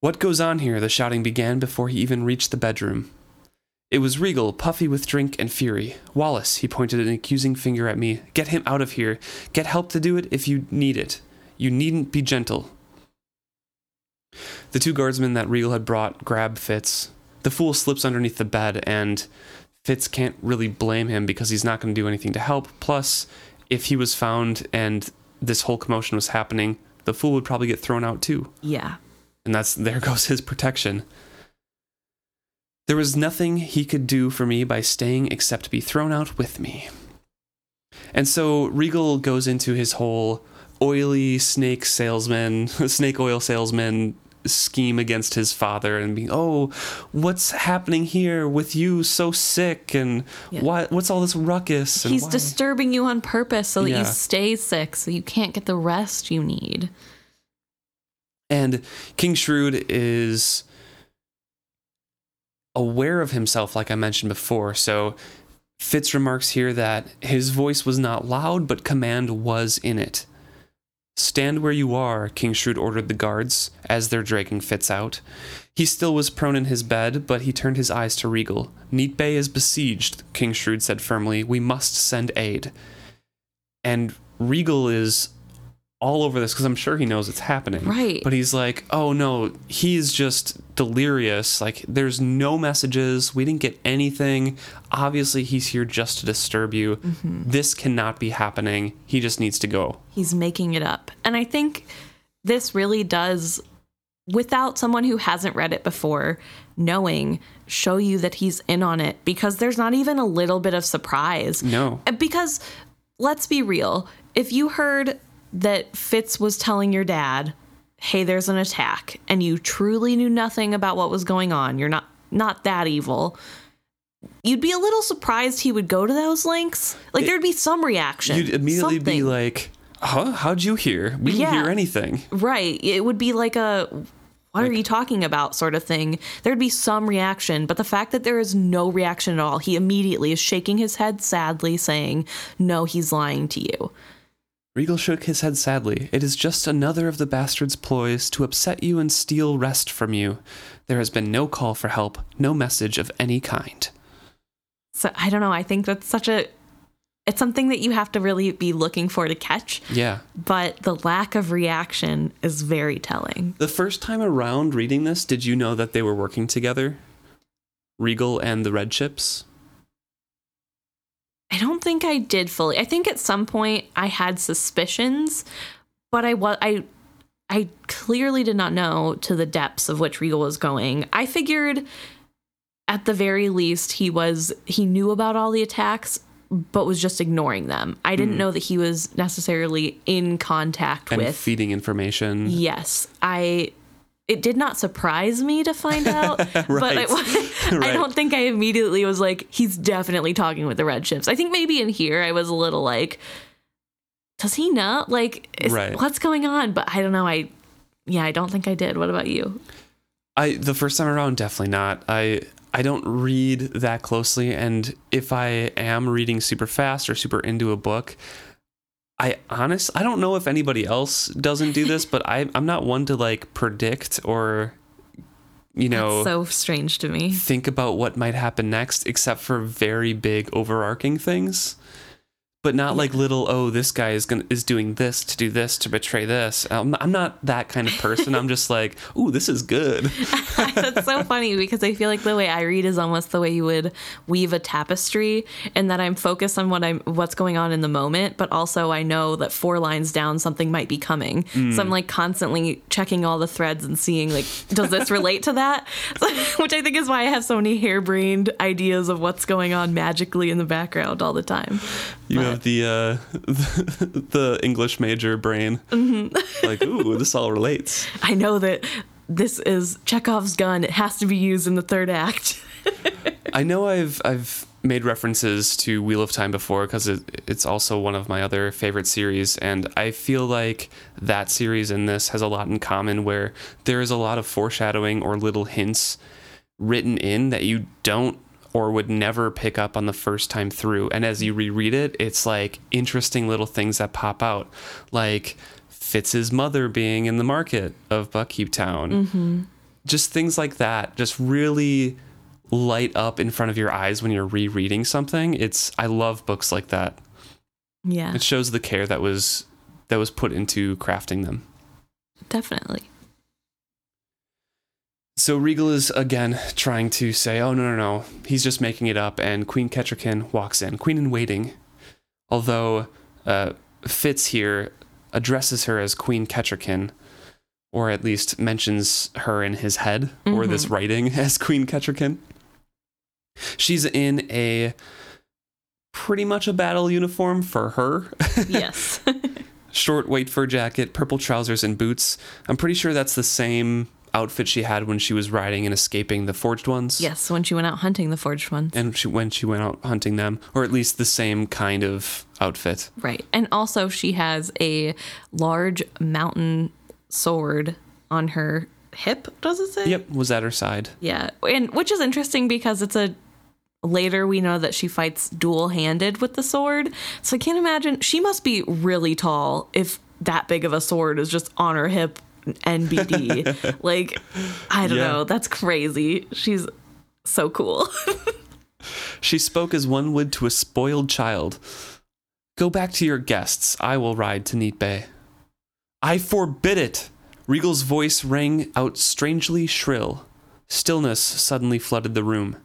What goes on here? The shouting began before he even reached the bedroom. It was Regal, puffy with drink and fury. Wallace, he pointed an accusing finger at me. Get him out of here. Get help to do it if you need it. You needn't be gentle. The two guardsmen that Regal had brought grab Fitz. The fool slips underneath the bed, and Fitz can't really blame him because he's not going to do anything to help. Plus, if he was found and this whole commotion was happening, the fool would probably get thrown out too. Yeah. And that's there goes his protection. There was nothing he could do for me by staying except be thrown out with me. And so Regal goes into his whole oily snake salesman, snake oil salesman scheme against his father and being, oh, what's happening here with you so sick and Yeah. what what's all this ruckus? And He's why- disturbing you on purpose so that Yeah. you stay sick, so you can't get the rest you need. And King Shrewd is aware of himself, like I mentioned before. So Fitz remarks here that his voice was not loud, but command was in it. Stand where you are, King Shrewd ordered the guards as they're dragging Fitz out. He still was prone in his bed, but he turned his eyes to Regal. Neat Bay is besieged, King Shrewd said firmly. We must send aid. And Regal is all over this because I'm sure he knows it's happening. Right. But he's like, oh no, he's just delirious. Like, there's no messages. We didn't get anything. Obviously, he's here just to disturb you. Mm-hmm. This cannot be happening. He just needs to go. He's making it up. And I think this really does, without someone who hasn't read it before knowing, show you that he's in on it because there's not even a little bit of surprise. No. Because let's be real, if you heard that Fitz was telling your dad, "Hey, there's an attack," and you truly knew nothing about what was going on, you're not not that evil. you'd be a little surprised he would go to those links. Like there'd be some reaction. You'd immediately be like, huh? How'd you hear? We didn't Yeah. hear anything. Right. It would be like a what are you talking about sort of thing. There'd be some reaction, but the fact that there is no reaction at all, he immediately is shaking his head sadly, saying, No, he's lying to you. Regal shook his head sadly. It is just another of the bastard's ploys to upset you and steal rest from you. There has been no call for help, no message of any kind. So I don't know. I think that's such a it's something that you have to really be looking for to catch, Yeah. but the lack of reaction is very telling. The first time around reading this, did you know that they were working together? Regal and the Red Chips? I don't think I did fully. I think at some point I had suspicions, but I was I I clearly did not know to the depths of which Regal was going. I figured at the very least he was he knew about all the attacks but was just ignoring them. I didn't mm. know that he was necessarily in contact And with feeding information. Yes, I. It did not surprise me to find out, but I, I don't think I immediately was like, he's definitely talking with the red chips. I think maybe in here I was a little like, does he know? Like, is, Right. what's going on? But I don't know. I, yeah, I don't think I did. What about you? I the first time around definitely not. I I don't read that closely and if I am reading super fast or super into a book, I honest I don't know if anybody else doesn't do this, but I I'm not one to like predict or you know so strange to me. think about what might happen next except for very big overarching things. But not like little oh this guy is going is doing this to do this to betray this. I'm, I'm not that kind of person. I'm just like, "Ooh, this is good." That's so funny because I feel like the way I read is almost the way you would weave a tapestry, and that I'm focused on what I'm what's going on in the moment, but also I know that four lines down something might be coming. So mm. I'm like constantly checking all the threads and seeing like, does this relate to that? Which I think is why I have so many harebrained ideas of what's going on magically in the background all the time. You But- have the uh, the English major brain. Like, ooh, this all relates. I know that this is Chekhov's gun. It has to be used in the third act. I know I've I've made references to Wheel of Time before because it, it's also one of my other favorite series, and I feel like that series and this has a lot in common, where there is a lot of foreshadowing or little hints written in that you don't or would never pick up on the first time through. And as you reread it, it's like interesting little things that pop out, like Fitz's mother being in the market of Buckkeep Town. Mm-hmm. Just things like that, just really light up in front of your eyes when you're rereading something. It's I love books like that. yeah, It shows the care that was that was put into crafting them. definitely. So Regal is again trying to say, "Oh no, no, no, he's just making it up." And Queen Kettricken walks in, Queen in waiting. Although uh, Fitz here addresses her as Queen Kettricken, or at least mentions her in his head or this writing as Queen Kettricken. She's in a pretty much a battle uniform for her. Yes. short white fur jacket, purple trousers, and boots. I'm pretty sure that's the same outfit she had when she was riding and escaping the forged ones. yes, when she went out hunting the forged ones. And she, when she went out hunting them, or at least the same kind of outfit. Right. And also she has a large mountain sword on her hip, does it say? Yep, was at her side. Yeah. And which is interesting because it's a later we know that she fights dual-handed with the sword. So I can't imagine she must be really tall if that big of a sword is just on her hip NBD. like I don't Yeah. know, that's crazy. She's so cool. She spoke as one would to a spoiled child. Go back to your guests. I will ride to Neat Bay. I forbid it! Regal's voice rang out strangely shrill. Stillness suddenly flooded the room.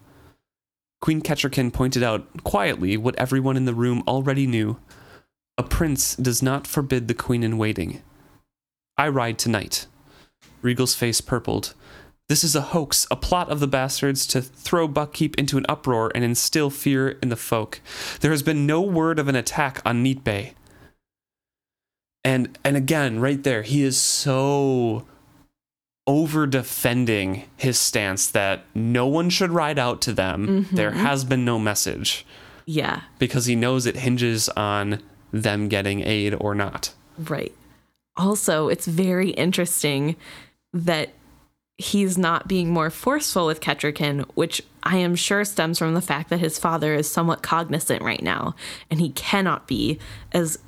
Queen Kettricken pointed out quietly what everyone in the room already knew. A prince does not forbid the queen in waiting. I ride tonight. Regal's face purpled. This is a hoax, a plot of the bastards to throw Buckkeep into an uproar and instill fear in the folk. There has been no word of an attack on Neat Bay. And and again, right there, he is so over defending his stance that no one should ride out to them. Mm-hmm. There has been no message Yeah. because he knows it hinges on them getting aid or not. Right. Also, it's very interesting that he's not being more forceful with Kettricken, which I am sure stems from the fact that his father is somewhat cognizant right now, and he cannot be as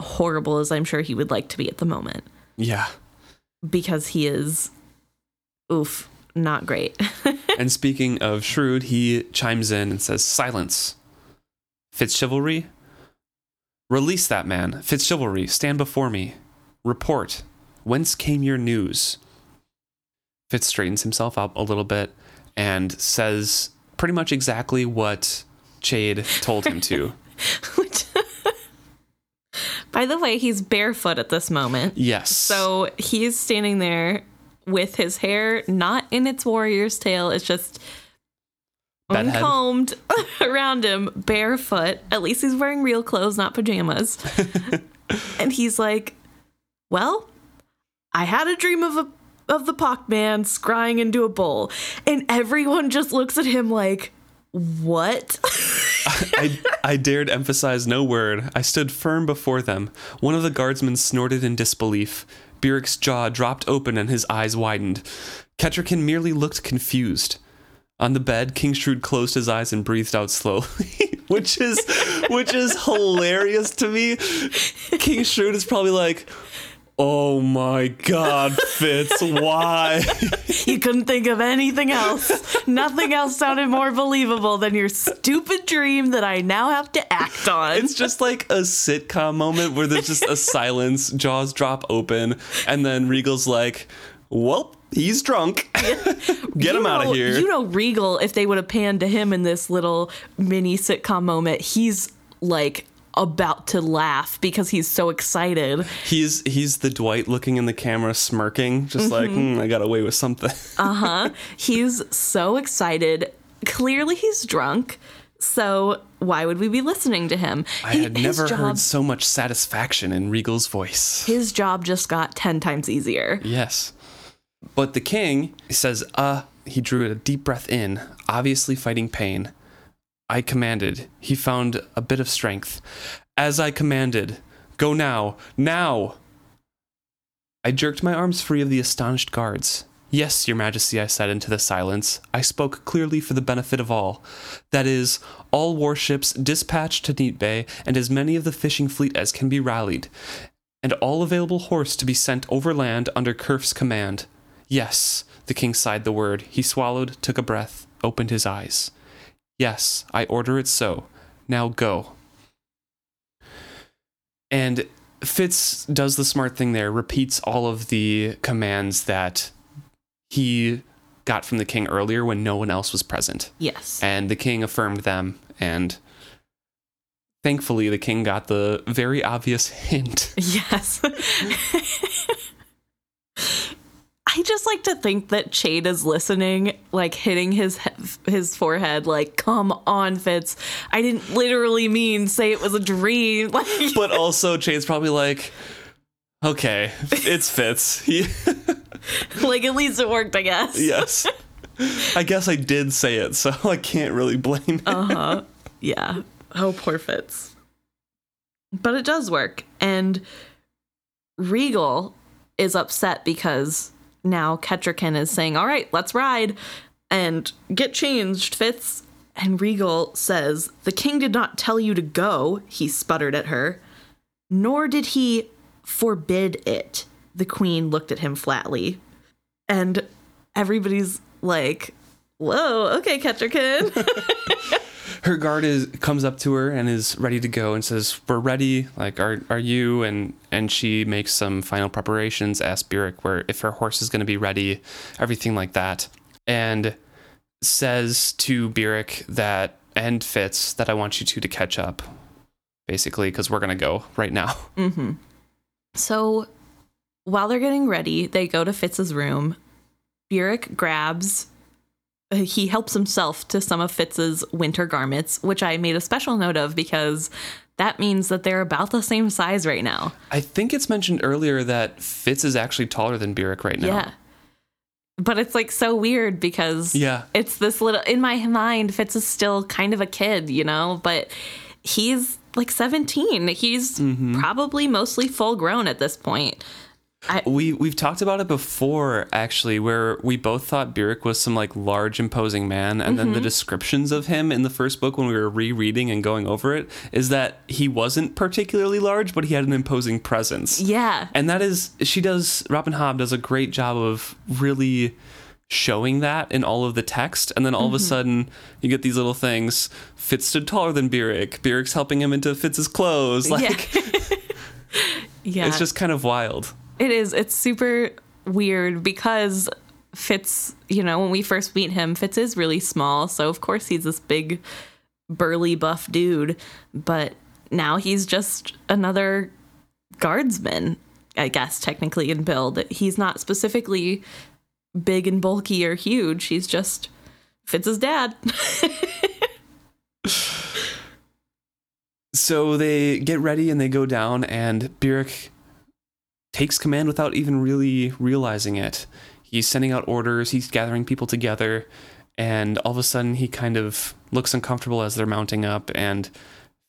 horrible as I'm sure he would like to be at the moment Yeah. because he is, oof, not great. and speaking of shrewd, he chimes in and says, Silence. Fitzchivalry? Release that man. Fitzchivalry, stand before me. Report. Whence came your news? Fitz straightens himself up a little bit and says pretty much exactly what Chade told him to. By the way, he's barefoot at this moment. Yes. So he's standing there with his hair not in its warrior's tail. It's just Bedhead. uncombed around him, barefoot. At least he's wearing real clothes, not pajamas. and he's like, "Well, I had a dream of a of the pock man scrying into a bowl," and everyone just looks at him like, "What?" I, I dared emphasize no word. I stood firm before them. One of the guardsmen snorted in disbelief. Byrric's jaw dropped open and his eyes widened. Kettricken merely looked confused. On the bed, King Shrewd closed his eyes and breathed out slowly, which is which is hilarious to me. King Shrewd is probably like, "Oh my God, Fitz, why?" You couldn't think of anything else. Nothing else sounded more believable than your stupid dream that I now have to act on. It's just like a sitcom moment where there's just a silence, jaws drop open, and then Regal's like, "Well, he's drunk. Get him You out of here." You know, Regal, if they would have panned to him in this little mini sitcom moment, he's like about to laugh because he's so excited. he's he's the Dwight looking in the camera, smirking, just like, Mm-hmm. "Hmm, "I got away with something." Uh huh. He's so excited. Clearly, he's drunk. So why would we be listening to him? I He- had his never job, heard so much satisfaction in Regal's voice. His job just got ten times easier. Yes. But the king says, uh, he drew a deep breath in, obviously fighting pain. I commanded. He found a bit of strength. As I commanded, go now, now! I jerked my arms free of the astonished guards. Yes, your majesty, I said into the silence. I spoke clearly for the benefit of all. That is, all warships dispatched to Neat Bay, and as many of the fishing fleet as can be rallied, and all available horse to be sent overland under Kerf's command. Yes, the king sighed the word. He swallowed, took a breath, opened his eyes. Yes, I order it so. Now go. And Fitz does the smart thing there, repeats all of the commands that he got from the king earlier when no one else was present. Yes. And the king affirmed them, and thankfully, the king got the very obvious hint. Yes. I just like to think that Chade is listening, like hitting his his forehead, like, "Come on, Fitz! I didn't literally mean say it was a dream." Like, but also Chade's probably like, okay, it's Fitz. Like at least it worked, I guess. yes. I guess I did say it, so I can't really blame him. Uh huh. Yeah. Oh, poor Fitz. But it does work, and Regal is upset because now Kettricken is saying, "All right, let's ride and get changed, Fitz." And Regal says, "The king did not tell you to go." He sputtered at her. Nor did he forbid it. The queen looked at him flatly, and everybody's like, "Whoa, okay, Kettricken." Her guard is comes up to her and is ready to go and says, "We're ready. Like, are are you?" And and she makes some final preparations. Asks Burrich where if her horse is going to be ready, everything like that, and says to Burrich that and Fitz that I want you two to catch up, basically because we're gonna go right now. Mm-hmm. So while they're getting ready, they go to Fitz's room. Burrich grabs, he helps himself to some of Fitz's winter garments, which I made a special note of because that means that they're about the same size right now. I think it's mentioned earlier that Fitz is actually taller than Burrich right now. Yeah. but it's like so weird because Yeah. it's this little in my mind Fitz is still kind of a kid, you know, but he's like 17. He's Mm-hmm. probably mostly full grown at this point. We we've talked about it before, actually, where we both thought Burrich was some like large, imposing man, and then the mm-hmm. descriptions of him in the first book when we were rereading and going over it is that he wasn't particularly large, but he had an imposing presence. Yeah. And that is she does Robin Hobb does a great job of really showing that in all of the text and then all of a mm-hmm. sudden you get these little things Fitz stood taller than Burrich Burrich's helping him into Fitz's clothes like yeah. yeah. it's just kind of wild It is. It's super weird because Fitz, you know, when we first meet him, Fitz is really small. So, of course, he's this big, burly, buff dude. But now he's just another guardsman, I guess, technically in build. He's not specifically big and bulky or huge. He's just Fitz's dad. So they get ready and they go down, and Burrich takes command without even really realizing it. He's sending out orders, he's gathering people together, and all of a sudden he kind of looks uncomfortable as they're mounting up, and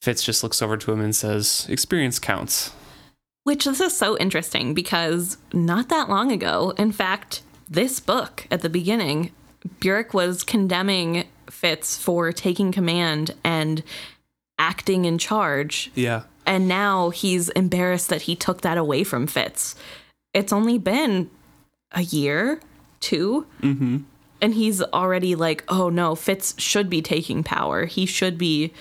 Fitz just looks over to him and says, Experience counts. Which this is so interesting because not that long ago, in fact, this book at the beginning, Burrich was condemning Fitz for taking command and acting in charge. Yeah. And now he's embarrassed that he took that away from Fitz. It's only been a year, 2 Mm-hmm. and he's already like, oh no, Fitz should be taking power. He should be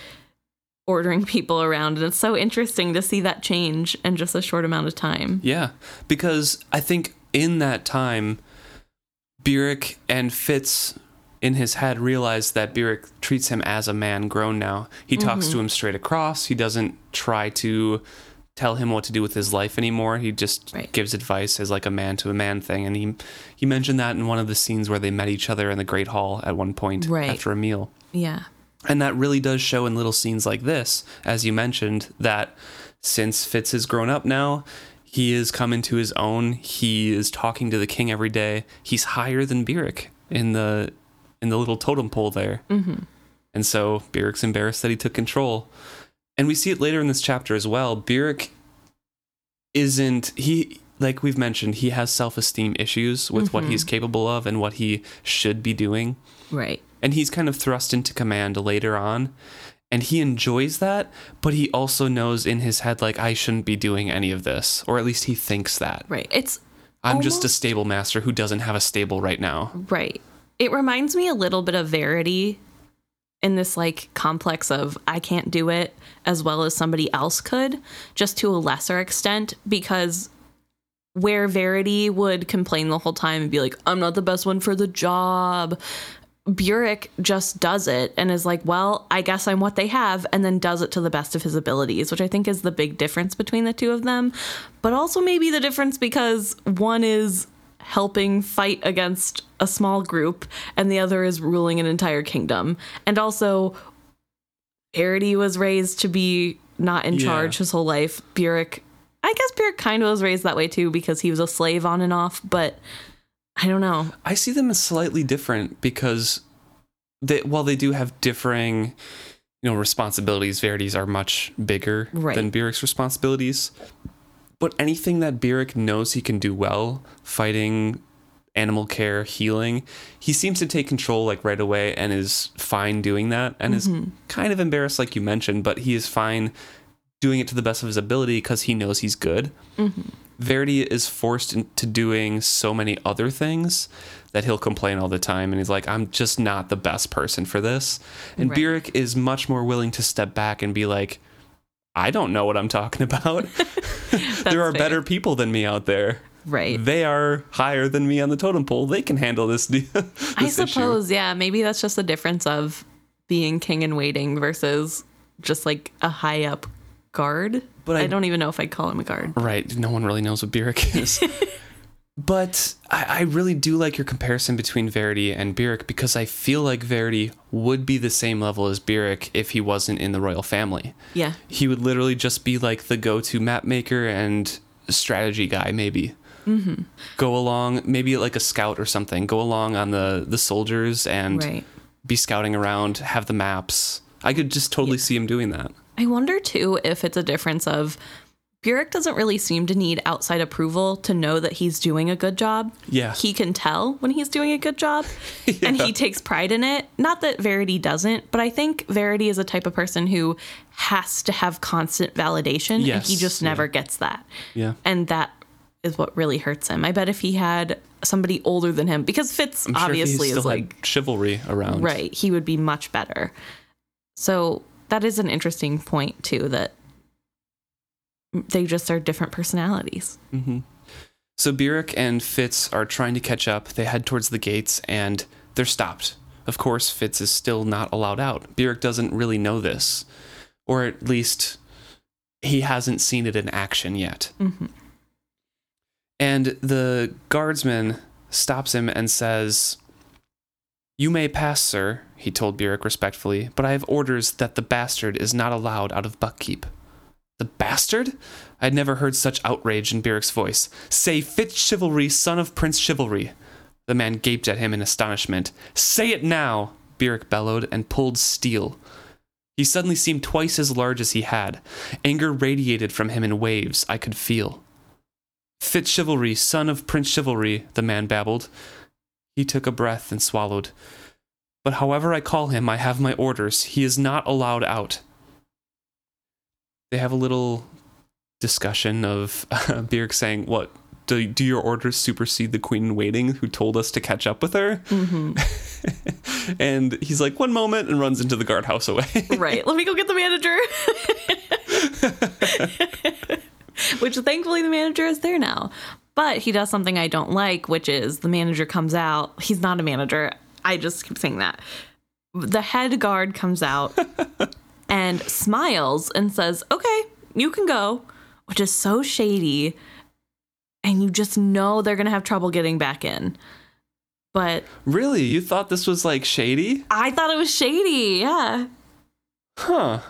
ordering people around. And it's so interesting to see that change in just a short amount of time. Yeah, because I think in that time, Burrich and Fitz in his head realized that Burrich treats him as a man grown now. He talks to mm-hmm. him straight across. He doesn't try to tell him what to do with his life anymore. He just Right. gives advice as like a man to a man thing. And he he mentioned that in one of the scenes where they met each other in the Great Hall at one point Right. after a meal. Yeah. And that really does show in little scenes like this, as you mentioned, that since Fitz has grown up now, he is come into his own. He is talking to the king every day. He's higher than Burrich in the in the little totem pole there. Mm-hmm. And so Burrich's embarrassed that he took control. And we see it later in this chapter as well. Burrich isn't he like we've mentioned, he has self-esteem issues with what he's capable of and what he should be doing Right. and he's kind of thrust into command later on and he enjoys that but he also knows in his head like i shouldn't be doing any of this or at least he thinks that Right. It's i'm just a stable master who doesn't have a stable right now right. It reminds me a little bit of Verity in this like complex of I can't do it as well as somebody else could, just to a lesser extent, because where Verity would complain the whole time and be like, I'm not the best one for the job. Burrich just does it and is like, well, I guess I'm what they have, and then does it to the best of his abilities, which I think is the big difference between the two of them. But also maybe the difference because one is helping fight against a small group and the other is ruling an entire kingdom. And also, Verity was raised to be not in Yeah. charge his whole life. Burrich, I guess Burrich kind of was raised that way too because he was a slave on and off, but I don't know. i see them as slightly different because they while they do have differing you know responsibilities Verity's are much bigger Right. than Burrich's responsibilities but anything that Burrich knows he can do well fighting animal care healing he seems to take control like right away and is fine doing that and is mm-hmm. kind of embarrassed like you mentioned but he is fine doing it to the best of his ability because he knows he's good. Mm-hmm. Verity is forced into doing so many other things that he'll complain all the time and he's like I'm just not the best person for this. And Right. Burrich is much more willing to step back and be like I don't know what I'm talking about there are fair. better people than me out there Right. they are higher than me on the totem pole they can handle this, this I issue. suppose, yeah, maybe that's just the difference of being king in waiting versus just like a high up guard. But I- I, don't even know if I'd call him a guard. Right. No one really knows what Burrich is. But I, I really do like your comparison between Verity and Burrich because I feel like Verity would be the same level as Burrich if he wasn't in the royal family. Yeah. He would literally just be like the go to map maker and strategy guy, maybe. Mm-hmm. go along, maybe like a scout or something. Go along on the the soldiers and Right. be scouting around, have the maps. I could just totally see him doing that. I wonder too if it's a difference of Burrich doesn't really seem to need outside approval to know that he's doing a good job. Yeah. He can tell when he's doing a good job and he takes pride in it. Not that Verity doesn't, but I think Verity is a type of person who has to have constant validation and he Yes, just yeah. never gets that. Yeah. And that is what really hurts him. I bet if he had somebody older than him, because Fitz I'm sure obviously still is like chivalry around. Right. He would be much better. So that is an interesting point, too, that they just are different personalities. Mm-hmm. So Burrich and Fitz are trying to catch up. They head towards the gates and they're stopped. Of course, Fitz is still not allowed out. Burrich doesn't really know this, or at least he hasn't seen it in action yet. Mm-hmm. And the guardsman stops him and says, You may pass, sir, he told Burrich respectfully, but I have orders that the bastard is not allowed out of Buckkeep. The bastard? I had never heard such outrage in Burrich's voice. Say Fitz Chivalry, son of Prince Chivalry. The man gaped at him in astonishment. Say it now, Burrich bellowed and pulled steel. He suddenly seemed twice as large as he had. Anger radiated from him in waves I could feel. Fitz Chivalry, son of Prince Chivalry, the man babbled. He took a breath and swallowed. But however I call him, I have my orders. He is not allowed out. They have a little discussion of uh, Burrich saying, What? Do, do your orders supersede the queen in waiting who told us to catch up with her? and he's like, One moment, and runs into the guardhouse away. Right. Let me go get the manager. which thankfully the manager is there now. But he does something I don't like, which is the manager comes out. He's not a manager. I just keep saying that. The head guard comes out and smiles and says, Okay, you can go, which is so shady. And you just know they're going to have trouble getting back in. But really? You thought this was like shady? I thought it was shady. Yeah. Huh.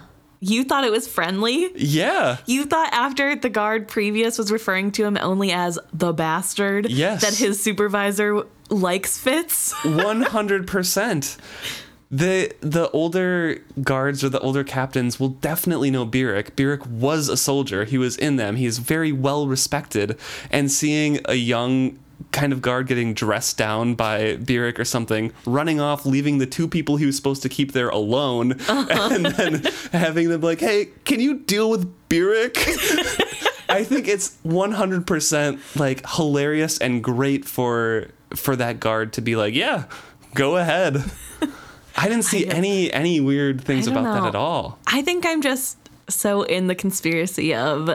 You thought it was friendly? Yeah. You thought after the guard previous was referring to him only as the bastard, Yes. that his supervisor likes Fitz? 100%. The the older guards or the older captains will definitely know Burrich. Burrich was a soldier. He was in them. He is very well respected. And seeing a young kind of guard getting dressed down by Burrich or something, running off, leaving the two people he was supposed to keep there alone, and then having them like, "Hey, can you deal with Burrich?" I think it's 100% like hilarious and great for for that guard to be like, "Yeah, go ahead." I didn't see any any weird things I about that at all. I think I'm just so in the conspiracy of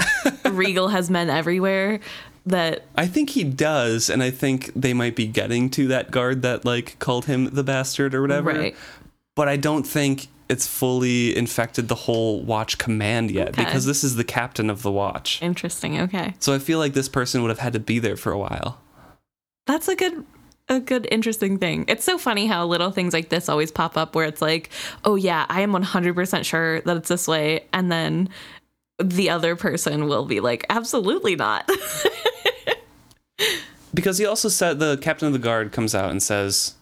Regal has men everywhere that I think he does, and I think they might be getting to that guard that like called him the bastard or whatever. Right. But I don't think it's fully infected the whole watch command yet Okay. because this is the captain of the watch. interesting. Okay. So I feel like this person would have had to be there for a while. That's a good a good interesting thing. It's so funny how little things like this always pop up where it's like, "Oh yeah, I am 100% sure that it's this way." And then the other person will be like, "Absolutely not." Because he also said the captain of the guard comes out and says,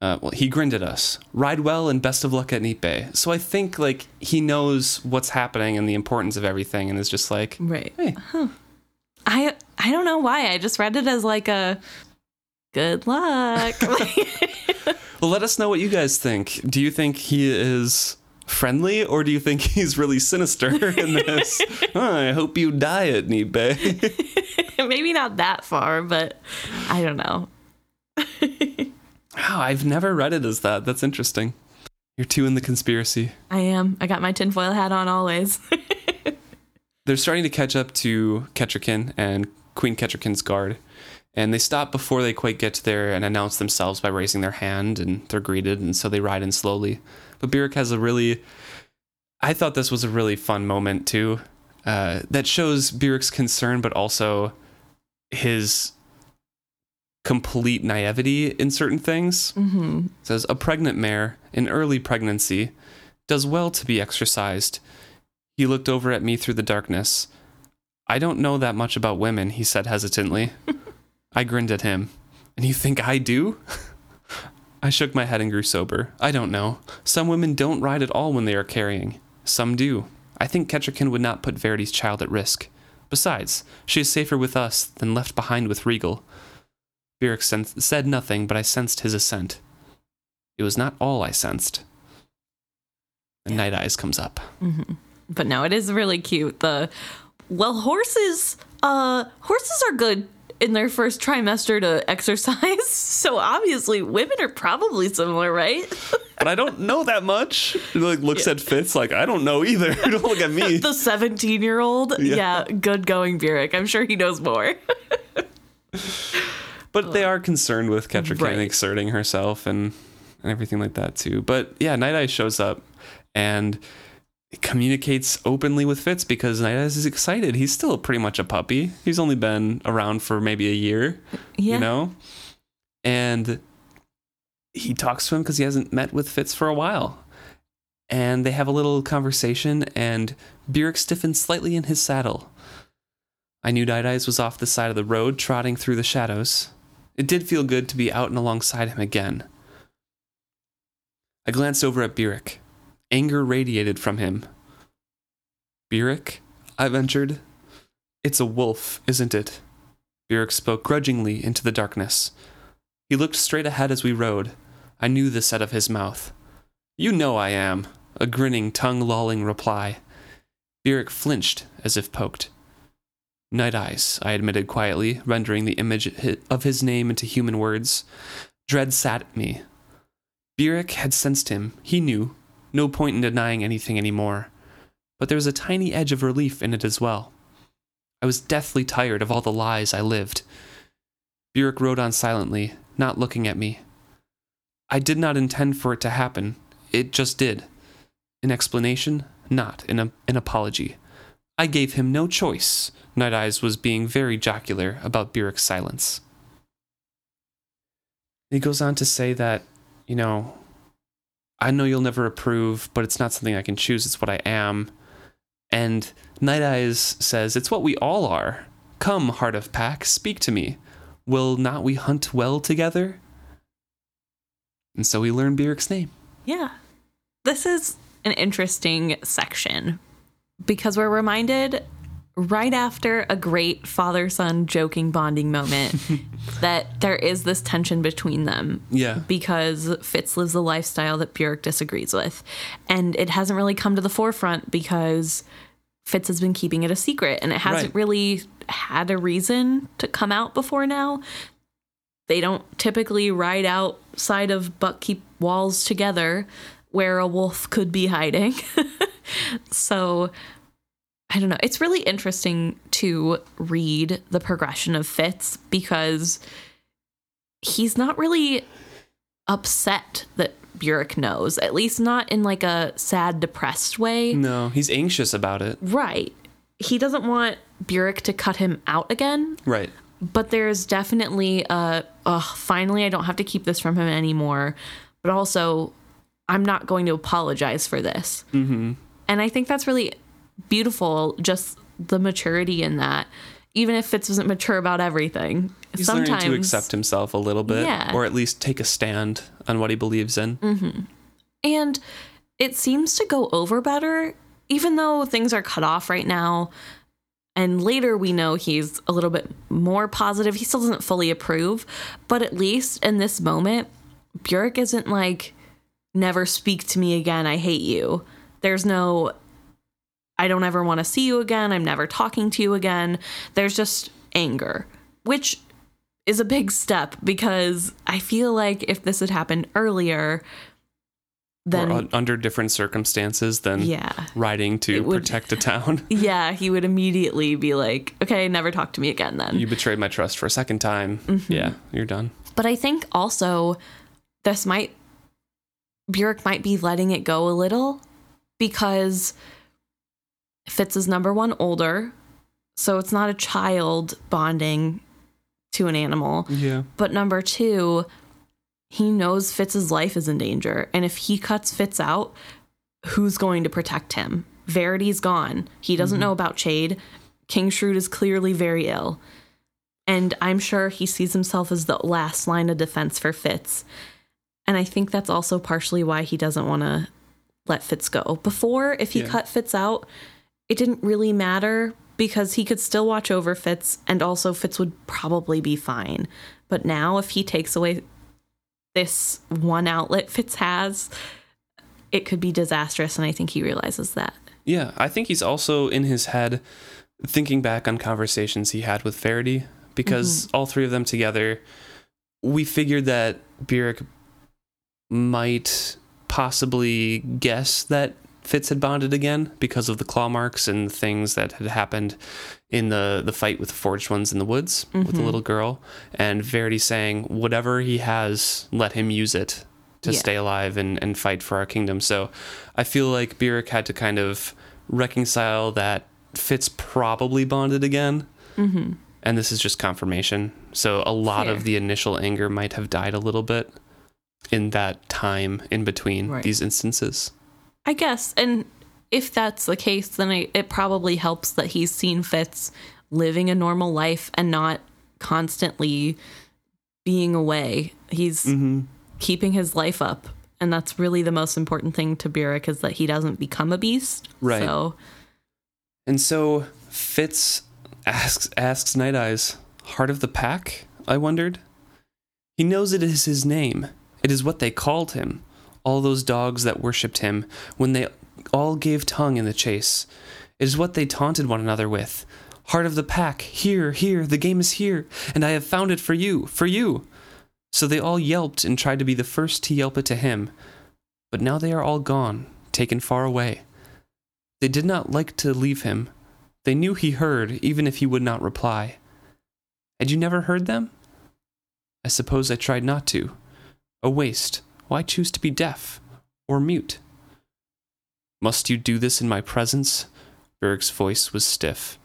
uh, well, he grinned at us. Ride well and best of luck at Nipe. So I think like he knows what's happening and the importance of everything, and is just like, right. hey, I I don't know why. I just read it as like a good luck. well, let us know what you guys think. Do you think he is friendly, or do you think he's really sinister in this? "Oh, I hope you die at Nipe. Maybe not that far, but I don't know. wow, I've never read it as that. That's interesting. You're two in the conspiracy. I am. I got my tinfoil hat on always. they're starting to catch up to Kettricken and Queen Kettricken's guard. And they stop before they quite get there and announce themselves by raising their hand, and they're greeted, and so they ride in slowly. But Burrich has a really, I thought this was a really fun moment too, uh, that shows Burrich's concern, but also his complete naivety in certain things hmm says a pregnant mare in early pregnancy does well to be exercised. He looked over at me through the darkness. I don't know that much about women, he said hesitantly. I grinned at him. And you think I do? I shook my head and grew sober. I don't know. Some women don't ride at all when they are carrying. Some do. I think Kettricken would not put Verity's child at risk. Besides, she is safer with us than left behind with Regal. Sens- said nothing, but I sensed his assent. It was not all I sensed. And Night Eyes comes up. But no, it is really cute. The well, horses, uh, horses are good in their first trimester to exercise. So obviously, women are probably similar, right? But I don't know that much. Like looks at Fitz like I don't know either. don't look at me. the 17 year old. Yeah. good going, Burrich. I'm sure he knows more. But they are concerned with Kettricken Right. exerting herself and, and everything like that too. But yeah, Night Eyes shows up and communicates openly with Fitz because Eyes is excited. He's still pretty much a puppy. He's only been around for maybe a year, yeah. you know? And he talks to him because he hasn't met with Fitz for a while. And they have a little conversation, and Burrich stiffens slightly in his saddle. I knew Eyes was off the side of the road, trotting through the shadows. It did feel good to be out and alongside him again. I glanced over at Burrich. Anger radiated from him. Burrich? I ventured. It's a wolf, isn't it? Burrich spoke grudgingly into the darkness. He looked straight ahead as we rode. I knew the set of his mouth. You know I am, a grinning, tongue lolling reply. Burrich flinched as if poked. Night Eyes, I admitted quietly, rendering the image of his name into human words. Dread sat at me. Burrich had sensed him. He knew. No point in denying anything anymore. But there was a tiny edge of relief in it as well. I was deathly tired of all the lies I lived. Burrich rode on silently, not looking at me. I did not intend for it to happen. It just did. An explanation, not an, an apology. I gave him no choice. Night Eyes was being very jocular about Burrich's silence. He goes on to say that, you know, I know you'll never approve, but it's not something I can choose, it's what I am. And Night Eyes says, It's what we all are. Come, Heart of Pack, speak to me. Will not we hunt well together? And so we learn Burrich's name. Yeah. This is an interesting section because we're reminded right after a great father son joking bonding moment that there is this tension between them Yeah. because Fitz lives a lifestyle that Burrich disagrees with. And it hasn't really come to the forefront because Fitz has been keeping it a secret and it hasn't Right. really had a reason to come out before now. They don't typically ride outside of Buckkeep walls together where a wolf could be hiding. so I don't know. It's really interesting to read the progression of Fitz because he's not really upset that Burrich knows, at least not in like a sad, depressed way. No, he's anxious about it. Right. He doesn't want Burrich to cut him out again, Right. but there's definitely a, oh, finally, I don't have to keep this from him anymore. But also, I'm not going to apologize for this. Mm-hmm. And I think that's really beautiful, just the maturity in that. Even if Fitz wasn't mature about everything, He's sometimes learning to accept himself a little bit, Yeah. or at least take a stand on what he believes in. Mm-hmm. And it seems to go over better, even though things are cut off right now. And later we know he's a little bit more positive. He still doesn't fully approve, but at least in this moment, Burrich isn't like, never speak to me again. I hate you. There's no, I don't ever want to see you again. I'm never talking to you again. There's just anger, which is a big step because I feel like if this had happened earlier, then or under different circumstances than yeah. riding to would- protect a town. Yeah, he would immediately be like, okay, never talk to me again then. you betrayed my trust for a second time. Mm-hmm. Yeah, you're done. But I think also this might Burrich might be letting it go a little because Fitz is number one older, so it's not a child bonding to an animal. Yeah. But number two, he knows Fitz's life is in danger. And if he cuts Fitz out, who's going to protect him? Verity's gone. He doesn't mm-hmm. know about Chade. King Shrewd is clearly very ill. And I'm sure he sees himself as the last line of defense for Fitz. And I think that's also partially why he doesn't want to let Fitz go. Before, if he Yeah. cut Fitz out, it didn't really matter because he could still watch over Fitz and also Fitz would probably be fine. But now, if he takes away this one outlet Fitz has, it could be disastrous. And I think he realizes that. Yeah, I think he's also in his head thinking back on conversations he had with Verity because mm-hmm. all three of them together, we figured that Burrich might possibly guess that Fitz had bonded again because of the claw marks and things that had happened in the, the fight with the forged ones in the woods with the little girl. And Verity saying, whatever he has, let him use it to Yeah. stay alive and, and fight for our kingdom. So I feel like Burrich had to kind of reconcile that Fitz probably bonded again. Mm-hmm. And this is just confirmation. So a lot Fair. of the initial anger might have died a little bit in that time in between Right. these instances. I guess. And if that's the case, then I, it probably helps that he's seen Fitz living a normal life and not constantly being away. He's Mm-hmm. keeping his life up. And that's really the most important thing to Burrich is that he doesn't become a beast. Right. So And so Fitz asks asks Night Eyes, Heart of the Pack? I wondered. He knows it is his name. It is what they called him. All those dogs that worshipped him, when they all gave tongue in the chase. It is what they taunted one another with. Heart of the pack, here, here, the game is here, and I have found it for you, for you. So they all yelped and tried to be the first to yelp it to him. But now they are all gone, taken far away. They did not like to leave him. They knew he heard, even if he would not reply. Had you never heard them? I suppose I tried not to. A waste. Why choose to be deaf? Or mute? Must you do this in my presence? Burrich's voice was stiff.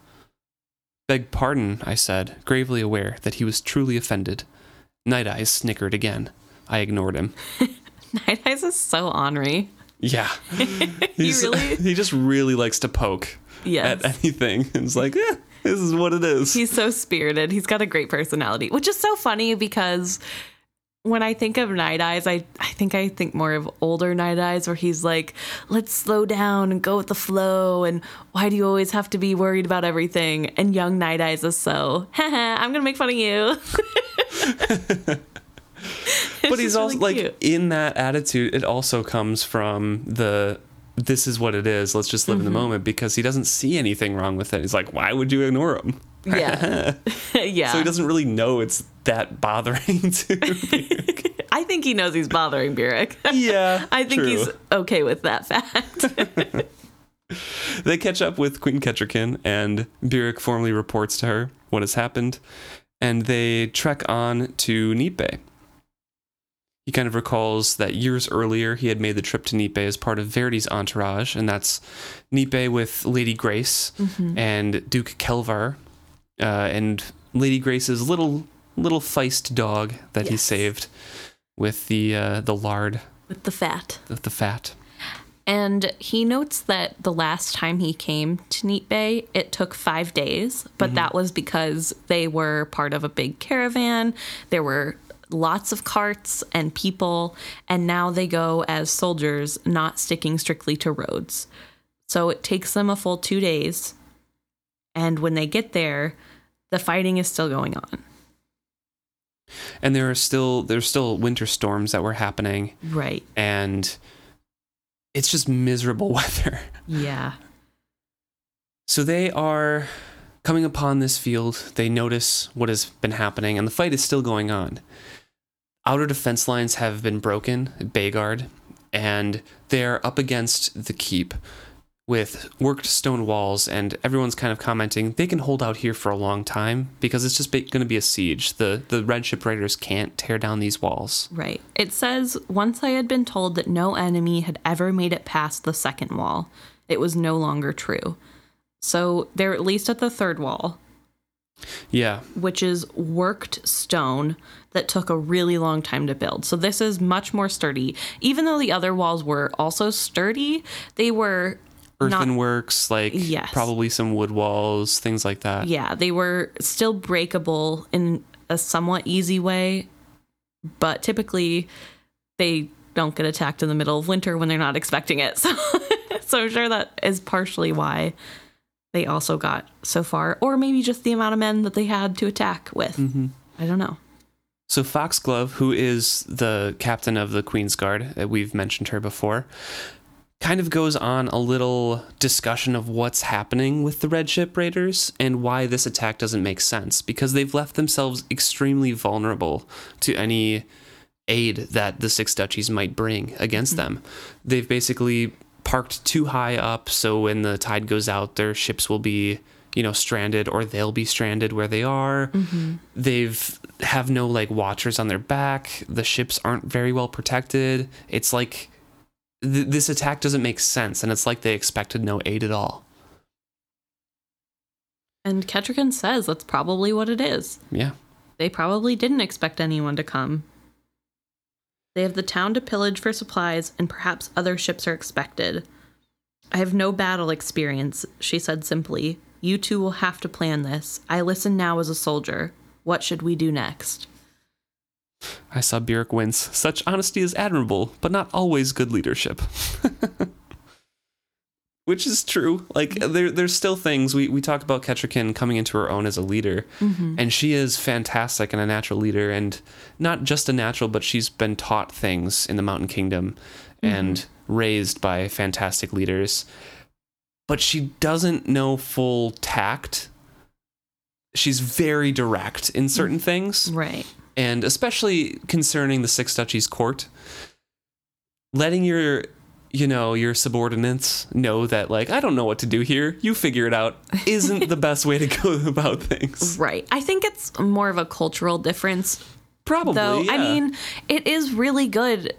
Beg pardon, I said, gravely aware that he was truly offended. Night Eyes snickered again. I ignored him. Night Eyes is so ornery. Yeah. He really he just really likes to poke Yes. at anything. It's like, eh, this is what it is. He's so spirited. He's got a great personality, which is so funny because when I think of Night Eyes, I, I think I think more of older Night Eyes where he's like, let's slow down and go with the flow. And why do you always have to be worried about everything? And young Night Eyes is so, I'm going to make fun of you. but he's also like in that attitude it also comes from the this is what it is let's just live in the mm-hmm. moment because he doesn't see anything wrong with it he's like why would you ignore him yeah. yeah. so he doesn't really know it's that bothering to I think he knows he's bothering Burrich. yeah I think true. he's okay with that fact. they catch up with queen Kettricken and Burrich formally reports to her what has happened and they trek on to Nipe. He kind of recalls that years earlier he had made the trip to Nipe as part of Verity's entourage, and that's Nipe with Lady Grace mm-hmm. and Duke Kelvar, uh, and Lady Grace's little little feist dog that he saved with the uh, the lard with the fat. with the fat. And he notes that the last time he came to Neat Bay, it took five days, but that was because they were part of a big caravan. There were lots of carts and people, and now they go as soldiers, not sticking strictly to roads. So it takes them a full two days. And when they get there, the fighting is still going on. And there are still there's still winter storms that were happening, Right. and it's just miserable weather. Yeah. So they are coming upon this field. They notice what has been happening, and the fight is still going on. Outer defense lines have been broken at Bayguard, and they're up against the keep with worked stone walls. And everyone's kind of commenting they can hold out here for a long time because it's just going to be a siege. The the red ship raiders can't tear down these walls. Right. It says once I had been told that no enemy had ever made it past the second wall, it was no longer true. So they're at least at the third wall, Yeah, which is worked stone that took a really long time to build. So this is much more sturdy. Even though the other walls were also sturdy, they were earthenworks, like Yes. probably some wood walls, things like that. Yeah, they were still breakable in a somewhat easy way, but typically they don't get attacked in the middle of winter when they're not expecting it. So, so I'm sure that is partially why they also got so far, or maybe just the amount of men that they had to attack with. I don't know. So Foxglove, who is the captain of the Queen's Guard, uh, we've mentioned her before, kind of goes on a little discussion of what's happening with the Red Ship Raiders and why this attack doesn't make sense because they've left themselves extremely vulnerable to any aid that the Six Duchies might bring against them. They've basically parked too high up, so when the tide goes out, their ships will be, you know, stranded or they'll be stranded where they are. Mm-hmm. They've have no like watchers on their back. The ships aren't very well protected. It's like th- this attack doesn't make sense, and it's like they expected no aid at all. And Kettricken says that's probably what it is. Yeah. They probably didn't expect anyone to come. They have the town to pillage for supplies, and perhaps other ships are expected. I have no battle experience, she said simply. You two will have to plan this. I listen now as a soldier. What should we do next? I saw Burrich wince. Such honesty is admirable, but not always good leadership. Which is true. Like there, there's still things we we talk about Kettricken coming into her own as a leader, mm-hmm. and she is fantastic and a natural leader, and not just a natural, but she's been taught things in the Mountain Kingdom, mm-hmm. and raised by fantastic leaders. But she doesn't know full tact. She's very direct in certain things Right. And especially concerning the Six Duchies court, letting your you know your subordinates know that like I don't know what to do here. You figure it out. Isn't the best way to go about things. Right. I think it's more of a cultural difference Probably. though i mean it is really good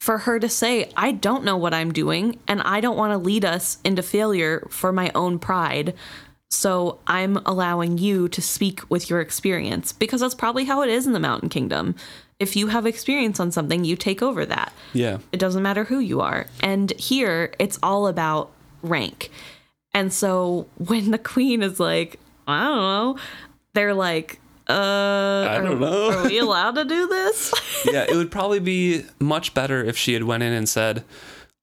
for her to say i don't know what i'm doing and i don't want to lead us into failure for my own pride so i'm allowing you to speak with your experience because that's probably how it is in the mountain kingdom if you have experience on something you take over that yeah. it doesn't matter who you are. And here it's all about rank. And so when the queen is like, I don't know, they're like, uh, I don't know. Are we allowed to do this? yeah, it would probably be much better if she had went in and said,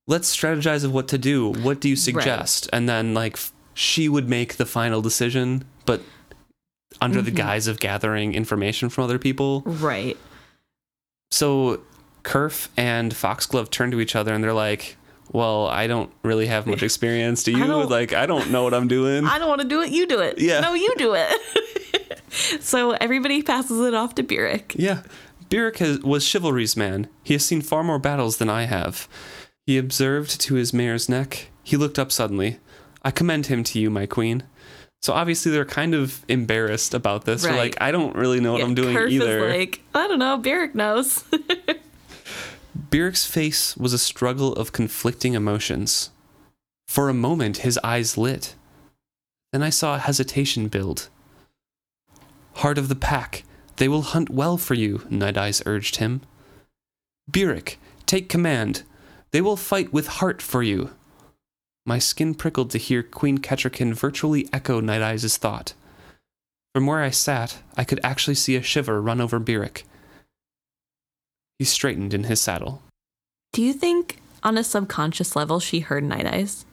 "Let's strategize of what to do. What do you suggest?" And then like she would make the final decision, but under the mm-hmm. guise of gathering information from other people. right. So Kerf and Foxglove turn to each other and they're like, "Well, I don't really have much experience. Do you? don't- like, I don't know what I'm doing." I don't want to do it. You do it. Yeah. No, you do it. so everybody passes it off to Burrich. Yeah. Burrich has, was chivalry's man. He has seen far more battles than I have. He observed to his mare's neck. He looked up suddenly. I commend him to you, my queen. So obviously they're kind of embarrassed about this. They're like, I don't really know what I'm doing Kerf either. like, I don't know. Burrich knows. Burrich's face was a struggle of conflicting emotions. For a moment, his eyes lit. Then I saw hesitation build. Heart of the pack, they will hunt well for you, Night Eyes urged him. Burrich, take command. They will fight with heart for you. My skin prickled to hear Queen Kettricken virtually echo Night Eyes' thought. From where I sat, I could actually see a shiver run over Burrich. He straightened in his saddle. do you think on a subconscious level she heard Night Eyes?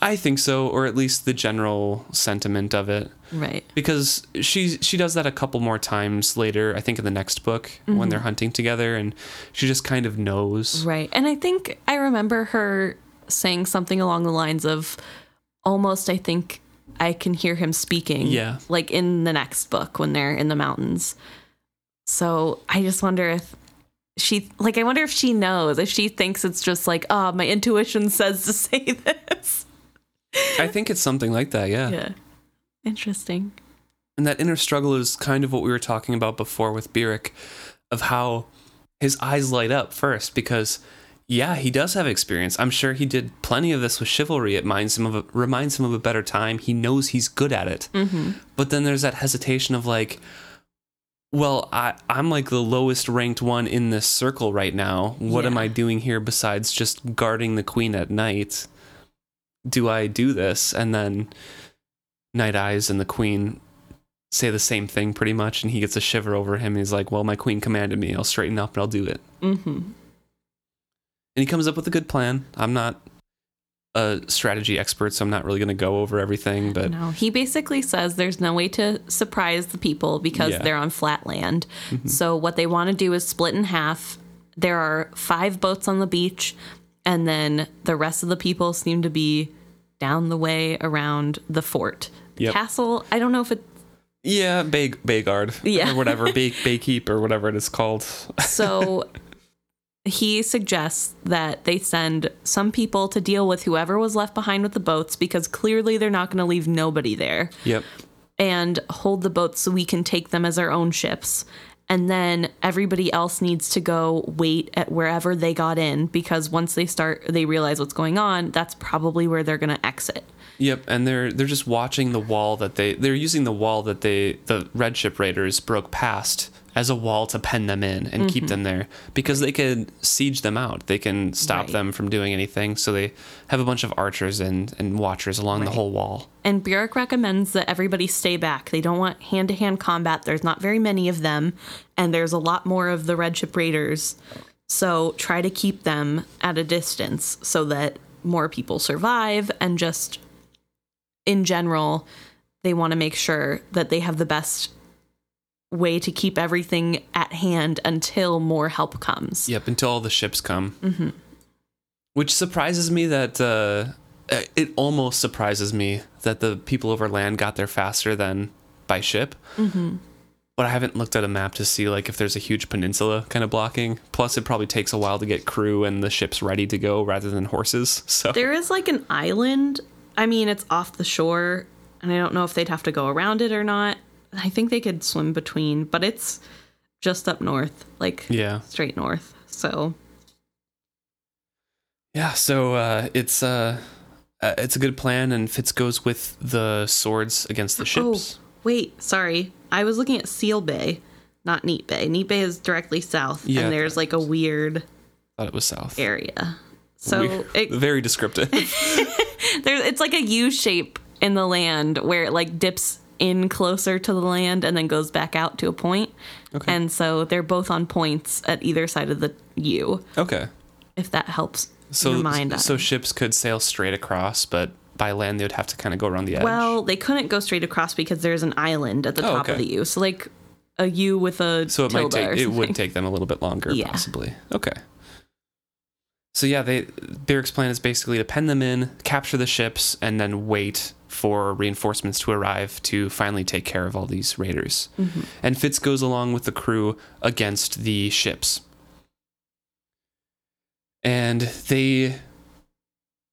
I think so, or at least the general sentiment of it, Right. because she she does that a couple more times later. I think in the next book when mm-hmm. they're hunting together, and she just kind of knows. Right. And I think I remember her saying something along the lines of almost, I think I can hear him speaking. Yeah. Like in the next book when they're in the mountains. So I just wonder if she, like, I wonder if she knows, if she thinks it's just like, oh, my intuition says to say this. I think it's something like that, yeah. Yeah. Interesting. And that inner struggle is kind of what we were talking about before with Burrich, of how his eyes light up first because. Yeah, he does have experience. I'm sure he did plenty of this with chivalry. It reminds him of a, reminds him of a better time. He knows he's good at it. But then there's that hesitation of like, well, I, I'm like the lowest ranked one in this circle right now. What am I doing here besides just guarding the queen at night? do I do this? And then Night Eyes and the Queen say the same thing pretty much, and he gets a shiver over him. He's like, "Well, my Queen commanded me. I'll straighten up and I'll do it." Mm-hmm. And he comes up with a good plan. I'm not a strategy expert, so I'm not really going to go over everything, but No, he basically says there's no way to surprise the people because Yeah. they're on flat land. Mm-hmm. So what they want to do is split in half. There are five boats on the beach, and then the rest of the people seem to be down the way around the fort. Yep. Castle, I don't know if it yeah, Bay Bayguard, Yeah. or whatever, Bay Baykeep or whatever it is called. So he suggests that they send some people to deal with whoever was left behind with the boats because clearly they're not going to leave nobody there yep. and hold the boats so we can take them as our own ships. And then everybody else needs to go wait at wherever they got in because once they start, they realize what's going on. That's probably where they're going to exit. Yep, and they're they're just watching the wall that they they're using the wall that they the red ship raiders broke past as a wall to pen them in and keep mm-hmm. them there because they could siege them out. They can stop Right. them from doing anything. So they have a bunch of archers and and watchers along the whole wall. And Burrich recommends that everybody stay back. They don't want hand to hand combat. There's not very many of them, and there's a lot more of the Red Ship Raiders. So try to keep them at a distance so that more people survive. And just in general, they want to make sure that they have the best way to keep everything at hand until more help comes. Yep, until all the ships come. Which surprises me that uh, uh, it almost surprises me that the people over land got there faster than by ship. Mm-hmm. But I haven't looked at a map to see like if there's a huge peninsula kind of blocking. Plus, it probably takes a while to get crew and the ships ready to go rather than horses. So There is like an island. I mean, it's off the shore, and I don't know if they'd have to go around it or not. I think they could swim between, but it's just up north, like yeah, straight north. So yeah. So uh, it's uh, uh, it's a good plan, and Fitz goes with the swords against the ships. Oh, wait, sorry. I was looking at Seal Bay, not Neat Bay. Neat Bay is directly south, Yeah. and there's like a weird Thought it was south. area. So We- it, very descriptive. there's it's like a U shape in the land where it like dips in closer to the land and then goes back out to a point. Okay. And so they're both on points at either side of the U, okay. if that helps So, so ships could sail straight across, but by land they would have to kind of go around the edge. well, they couldn't go straight across because there's an island at the Oh, top of the U. So like a U with a so it might take it would take them a little bit longer, Yeah. possibly. Okay. So yeah, they plan is basically to pen them in, capture the ships, and then wait for reinforcements to arrive to finally take care of all these raiders. Mm-hmm. And Fitz goes along with the crew against the ships. And they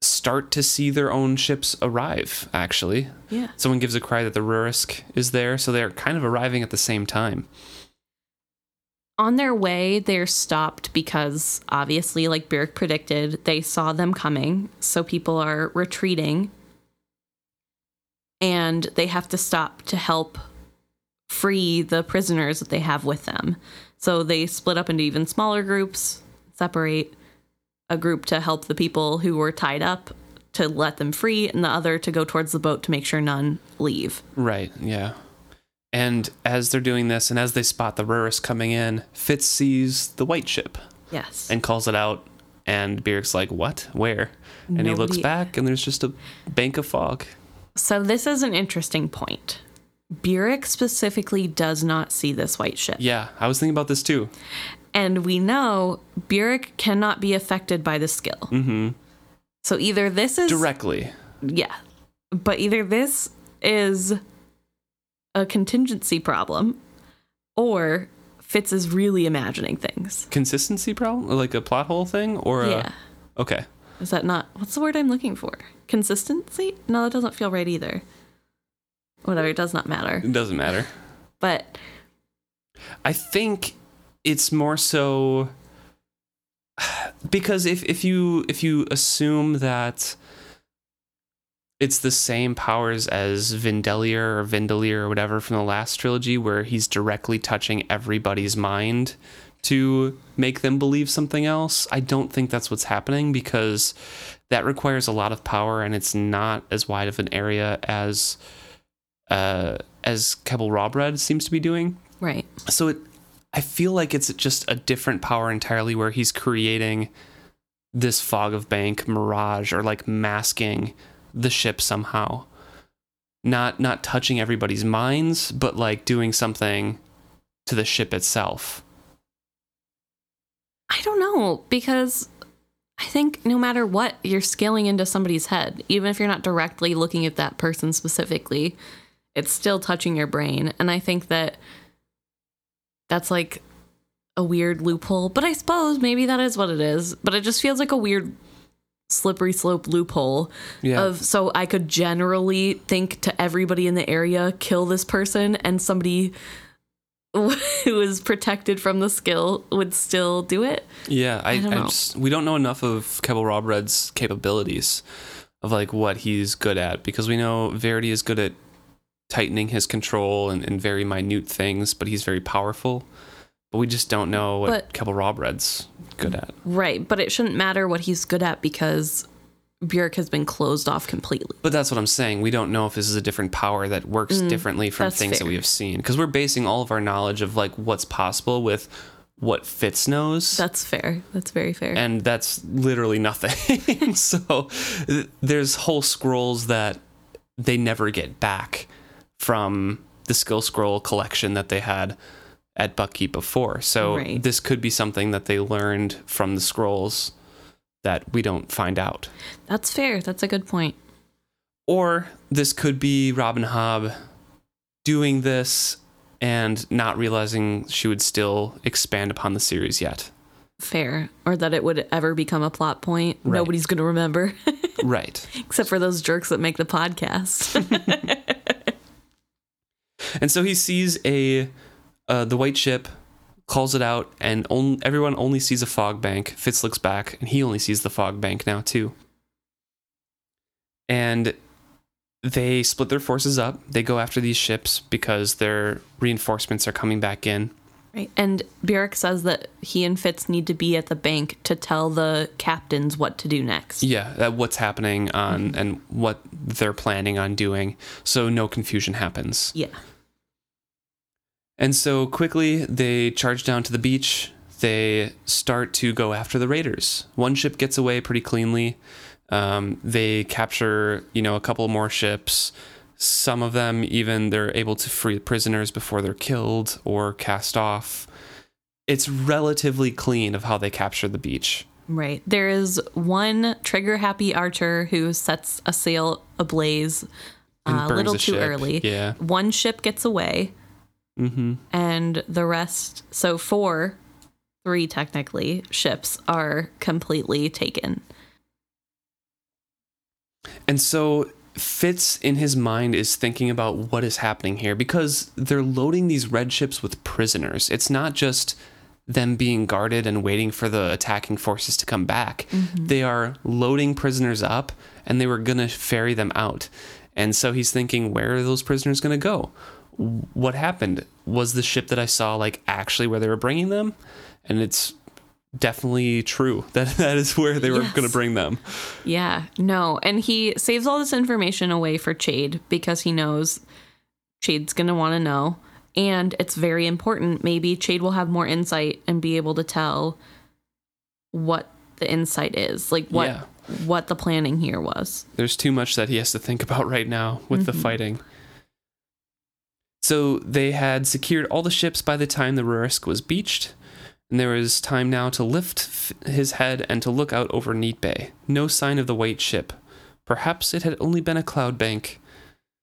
start to see their own ships arrive, actually. Yeah. Someone gives a cry that the Rurisk is there, so they're kind of arriving at the same time. On their way, they're stopped because obviously, like Burrich predicted, they saw them coming. So people are retreating. And they have to stop to help free the prisoners that they have with them. So they split up into even smaller groups, separate a group to help the people who were tied up to let them free, and the other to go towards the boat to make sure none leave. Right, yeah. And as they're doing this, and as they spot the Rurisk coming in, Fitz sees the white ship Yes. and calls it out. And Burrich's like, What? Where? And he looks back, and there's just a bank of fog. So this is an interesting point. Burrich specifically does not see this white ship. Yeah, I was thinking about this too. And we know Burrich cannot be affected by the skill. Mm-hmm. So either this is Directly. yeah. But either this is a contingency problem or Fitz is really imagining things. Consistency problem? Like a plot hole thing? Or a- yeah. Okay. Is that not what's the word I'm looking for? Consistency? No, that doesn't feel right either. Whatever, it does not matter. It doesn't matter. But I think it's more so because if if you if you assume that it's the same powers as Vindeliar or Vindeliar or whatever from the last trilogy where he's directly touching everybody's mind to make them believe something else. I don't think that's what's happening because that requires a lot of power and it's not as wide of an area as uh, as Kebal Rawbread seems to be doing. Right. So it I feel like it's just a different power entirely where he's creating this fog of bank mirage or like masking the ship somehow. Not not touching everybody's minds, but like doing something to the ship itself. I don't know because I think no matter what, you're scaling into somebody's head, even if you're not directly looking at that person specifically, it's still touching your brain. And I think that that's like a weird loophole, but I suppose maybe that is what it is. But it just feels like a weird slippery slope loophole Yeah. of so I could generally think to everybody in the area, kill this person, and somebody who is protected from the skill would still do it. Yeah, I, I, don't know. just we don't know enough of Kebal Rawbread's capabilities of like what he's good at because we know Verity is good at tightening his control and, and very minute things, but he's very powerful. But we just don't know what But- Rawbread's good at. Right, but it shouldn't matter what he's good at because Burrich has been closed off completely. But that's what I'm saying. We don't know if this is a different power that works differently from Mm, things that we have seen because we're basing all of our knowledge of like what's possible with what Fitz knows. That's fair. That's very fair. and that's literally nothing. so th- there's whole scrolls that they never get back from the skill scroll collection that they had at Buckkeep before. So Right. this could be something that they learned from the scrolls that we don't find out. That's fair. That's a good point. Or this could be Robin Hobb doing this and not realizing she would still expand upon the series yet. Fair. Or that it would ever become a plot point. Right. Nobody's going to remember, right. except for those jerks that make the podcast. And so he sees a uh, the white ship, calls it out, and on, everyone only sees a fog bank. Fitz looks back, and he only sees the fog bank now too. And they split their forces up. They go after these ships because their reinforcements are coming back in. right. And Burrich says that he and Fitz need to be at the bank to tell the captains what to do next. Yeah, that what's happening on and what they're planning on doing, so no confusion happens. Yeah. And so quickly they charge down to the beach. They start to go after the raiders. One ship gets away pretty cleanly. Um, they capture, you know, a couple more ships. Some of them even they're able to free prisoners before they're killed or cast off. It's relatively clean of how they capture the beach. Right. There is one trigger happy archer who sets a sail ablaze uh, a little too ship. early. Yeah. One ship gets away, Mm-hmm. and the rest, so four, three technically, ships are completely taken. And so Fitz in his mind is thinking about what is happening here because they're loading these red ships with prisoners. It's not just them being guarded and waiting for the attacking forces to come back. They are loading prisoners up and they were going to ferry them out. And so he's thinking, where are those prisoners going to go? What happened? Was the ship that I saw like actually where they were bringing them? And it's definitely true that that is where they were Yes. going to bring them. Yeah, no. And he saves all this information away for Chade because he knows Chade's going to want to know. And it's very important. Maybe Chade will have more insight and be able to tell what the insight is, like what Yeah. what the planning here was. there's too much that he has to think about right now with the mm-hmm. fighting. So they had secured all the ships by the time the Rurisk was beached, and there was time now to lift f- his head and to look out over Neat Bay. No sign of the white ship. Perhaps it had only been a cloud bank.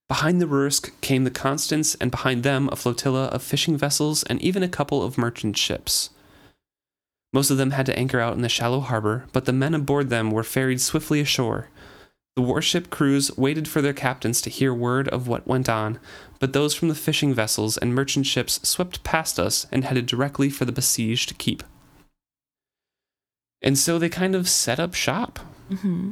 Behind the Rurisk came the Constance, and behind them a flotilla of fishing vessels and even a couple of merchant ships. Most of them had to anchor out in the shallow harbor, but the men aboard them were ferried swiftly ashore. The warship crews waited for their captains to hear word of what went on, but those from the fishing vessels and merchant ships swept past us and headed directly for the besieged keep. And so they kind of set up shop. hmm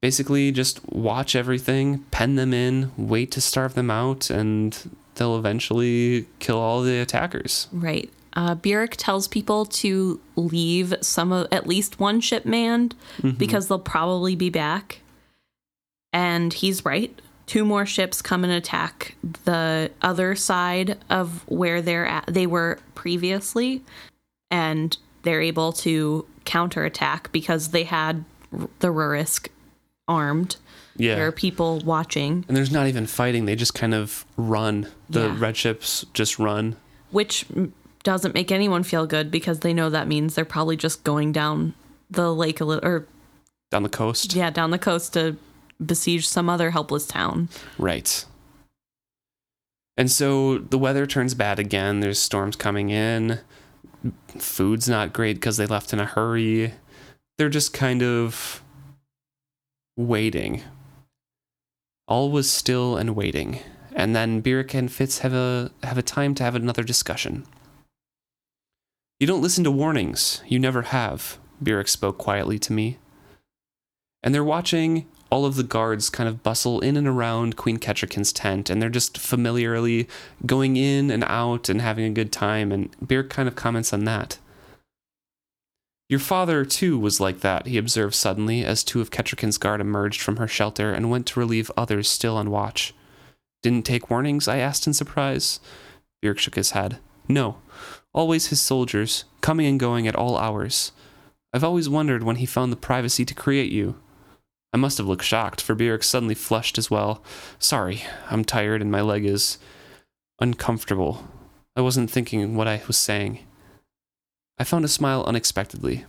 Basically, just watch everything, pen them in, wait to starve them out, and they'll eventually kill all the attackers. Right. Uh, Burrich tells people to leave some of at least one ship manned because they'll probably be back. And he's right. Two more ships come and attack the other side of where they're at. They were previously, and they're able to counterattack because they had the Rurisk armed. Yeah. There are people watching, and there's not even fighting. They just kind of run. The Yeah. red ships just run. which doesn't make anyone feel good because they know that means they're probably just going down the lake a little, or down the coast. yeah, down the coast to besiege some other helpless town. Right. And so the weather turns bad again. There's storms coming in. Food's not great because they left in a hurry. They're just kind of waiting. All was still and waiting. And then Burrich and Fitz have a have a time to have another discussion. You don't listen to warnings. You never have, Burrich spoke quietly to me. And they're watching all of the guards kind of bustle in and around Queen Kettricken's tent, and they're just familiarly going in and out and having a good time. And Bear kind of comments on that. Your father, too, was like that, he observed suddenly as two of Kettricken's guard emerged from her shelter and went to relieve others still on watch. Didn't take warnings? I asked in surprise. Burrich shook his head. No, always his soldiers, coming and going at all hours. I've always wondered when he found the privacy to create you. I must have looked shocked, for Burrich suddenly flushed as well. Sorry, I'm tired and my leg is uncomfortable. I wasn't thinking what I was saying. I found a smile unexpectedly.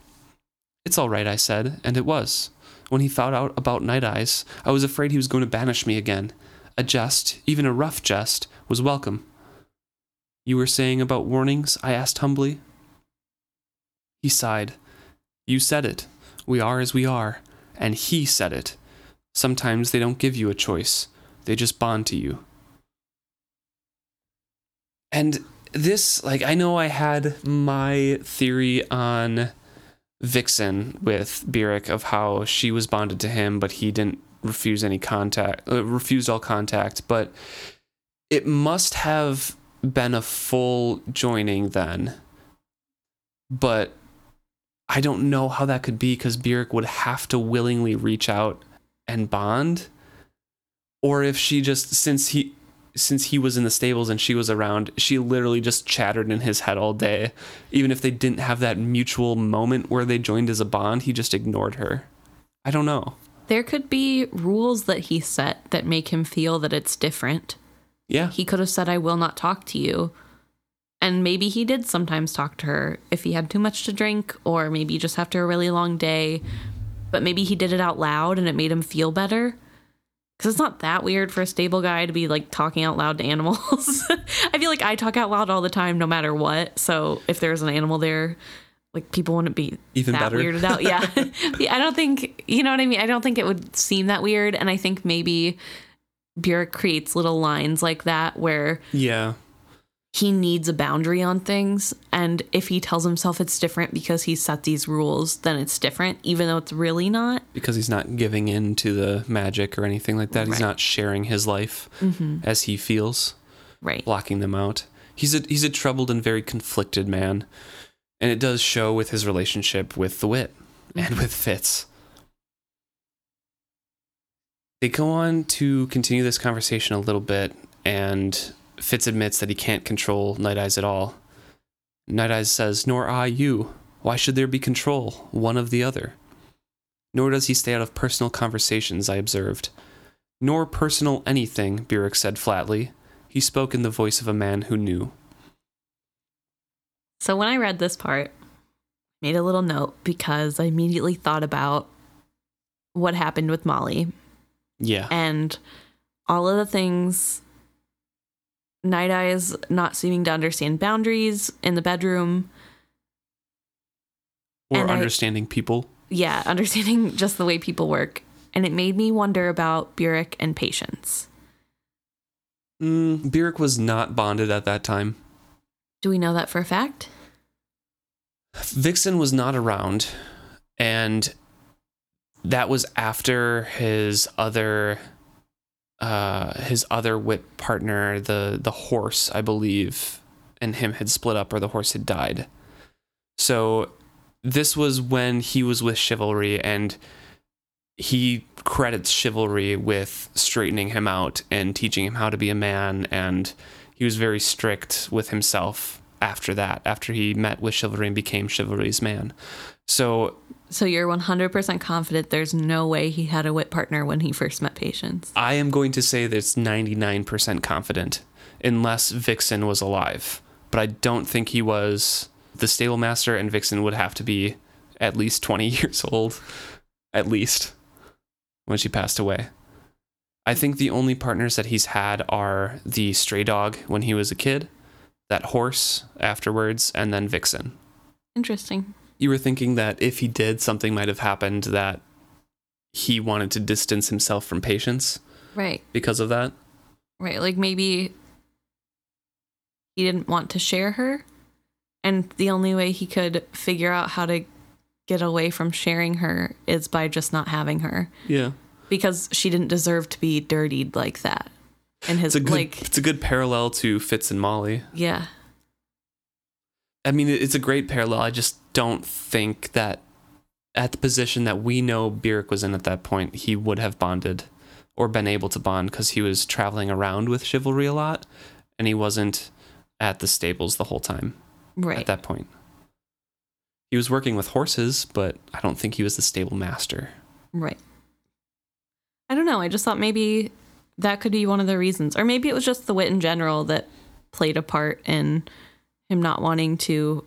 It's all right, I said, and it was. When he found out about Night Eyes, I was afraid he was going to banish me again. A jest, even a rough jest, was welcome. You were saying about warnings? I asked humbly. He sighed. You said it. We are as we are. And he said it. Sometimes they don't give you a choice, they just bond to you. And this, like, I know I had my theory on Vixen with Burrich of how she was bonded to him, but he didn't refuse any contact, uh, refused all contact. But it must have been a full joining then. But I don't know how that could be because Burrich would have to willingly reach out and bond. Or if she just since he since he was in the stables and she was around, she literally just chattered in his head all day. Even if they didn't have that mutual moment where they joined as a bond, he just ignored her. I don't know. There could be rules that he set that make him feel that it's different. Yeah. He could have said, I will not talk to you. And maybe he did sometimes talk to her if he had too much to drink, or maybe just after a really long day. But maybe he did it out loud and it made him feel better. Because it's not that weird for a stable guy to be like talking out loud to animals. I feel like I talk out loud all the time, no matter what. So if there's an animal there, like people wouldn't be Even that better. weirded out. Yeah. Yeah, I don't think, you know what I mean? I don't think it would seem that weird. And I think maybe Burrich creates little lines like that where Yeah. He needs a boundary on things. And if he tells himself it's different because he set these rules, then it's different, even though it's really not. Because he's not giving in to the magic or anything like that. Right. He's not sharing his life mm-hmm. as he feels. Right. blocking them out. He's a he's a troubled and very conflicted man, and it does show with his relationship with the wit mm-hmm. and with Fitz. They go on to continue this conversation a little bit, and Fitz admits that he can't control Night Eyes at all. Night Eyes says, "Nor I you. Why should there be control, one of the other?" Nor does he stay out of personal conversations, I observed. Nor personal anything, Burrich said flatly. He spoke in the voice of a man who knew. So when I read this part, made a little note because I immediately thought about what happened with Molly Yeah. and all of the things Night Eyes not seeming to understand boundaries in the bedroom. Or and I- understanding people. Yeah, understanding just the way people work. And it made me wonder about Burrich and patience. Mm, Burrich was not bonded at that time. Do we know that for a fact? Vixen was not around, and that was after his other uh his other wit partner, the the horse, I believe, and him had split up or the horse had died. So this was when he was with chivalry and he credits chivalry with straightening him out and teaching him how to be a man and he was very strict with himself after that after he met with chivalry and became chivalry's man so So you're 100% confident there's no way he had a wit partner when he first met Patience. i am going to say that it's 99% confident unless vixen was alive but i don't think he was the stable master and vixen would have to be at least 20 years old at least when she passed away. I think the only partners that he's had are the stray dog when he was a kid, that horse afterwards, and then Vixen. Interesting. You were thinking that if he did, something might have happened that he wanted to distance himself from patience Right. because of that. Right. Like maybe he didn't want to share her. And the only way he could figure out how to get away from sharing her is by just not having her Yeah. because she didn't deserve to be dirtied like that. And his It's a good like, it's a good parallel to Fitz and Molly. yeah, I mean, it's a great parallel. I just don't think that at the position that we know Burrich was in at that point, he would have bonded or been able to bond because he was traveling around with chivalry a lot and he wasn't at the stables the whole time Right. at that point. He was working with horses, but I don't think he was the stable master. Right. I don't know. I just thought maybe that could be one of the reasons. Or maybe it was just the wit in general that played a part in him not wanting to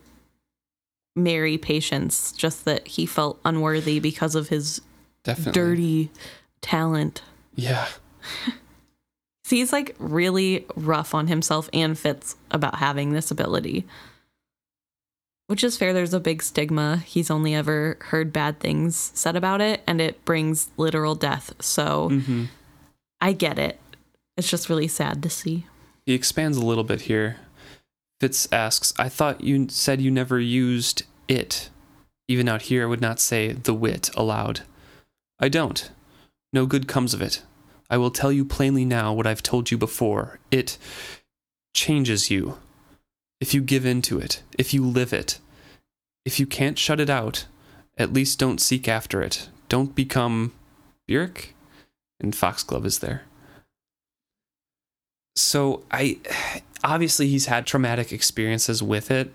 marry Patience, just that he felt unworthy because of his Definitely. dirty talent. Yeah. See, he's like really rough on himself and Fitz about having this ability. Which is fair. There's a big stigma. He's only ever heard bad things said about it, and it brings literal death. So hmm I get it. It's just really sad to see. He expands a little bit here. Fitz asks, I thought you said you never used it. Even out here, I would not say the wit aloud. I don't. No good comes of it. I will tell you plainly now what I've told you before. It changes you. If you give in to it, if you live it, if you can't shut it out, at least don't seek after it. Don't become Burrich. And Foxglove is there so I obviously he's had traumatic experiences with it.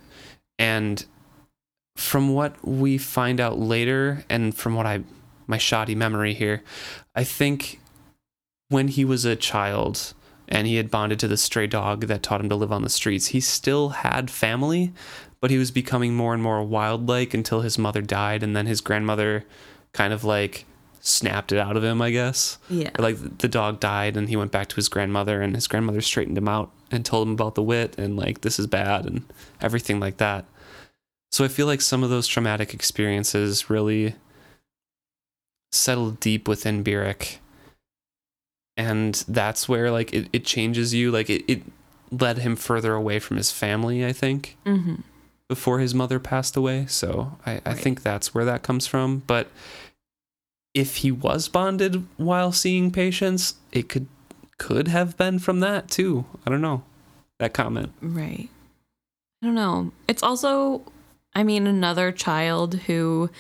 And from what we find out later and from what I my shoddy memory here I think when he was a child and he had bonded to the stray dog that taught him to live on the streets he still had family but he was becoming more and more wild-like until his mother died and then his grandmother kind of like snapped it out of him I guess. Yeah. or, like the dog died and he went back to his grandmother and his grandmother straightened him out and told him about the wit and like this is bad and everything like that so i feel like some of those traumatic experiences really settled deep within Burrich and that's where like it, it changes you like it, it led him further away from his family i think hmm before his mother passed away. So I, I Right. think that's where that comes from. But if he was bonded while seeing Patience, it could could have been from that too. I don't know. That comment. Right. I don't know. It's also, I mean, another child who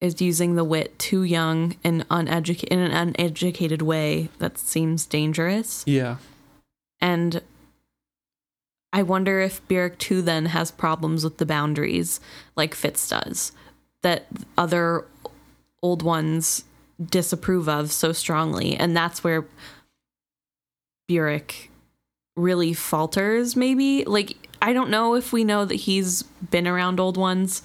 is using the wit too young and uneducated in an uneducated way that seems dangerous. Yeah. And I wonder if Burrich too then has problems with the boundaries like Fitz does that other old ones disapprove of so strongly. And that's where Burrich really falters, maybe. Like, I don't know if we know that he's been around old ones,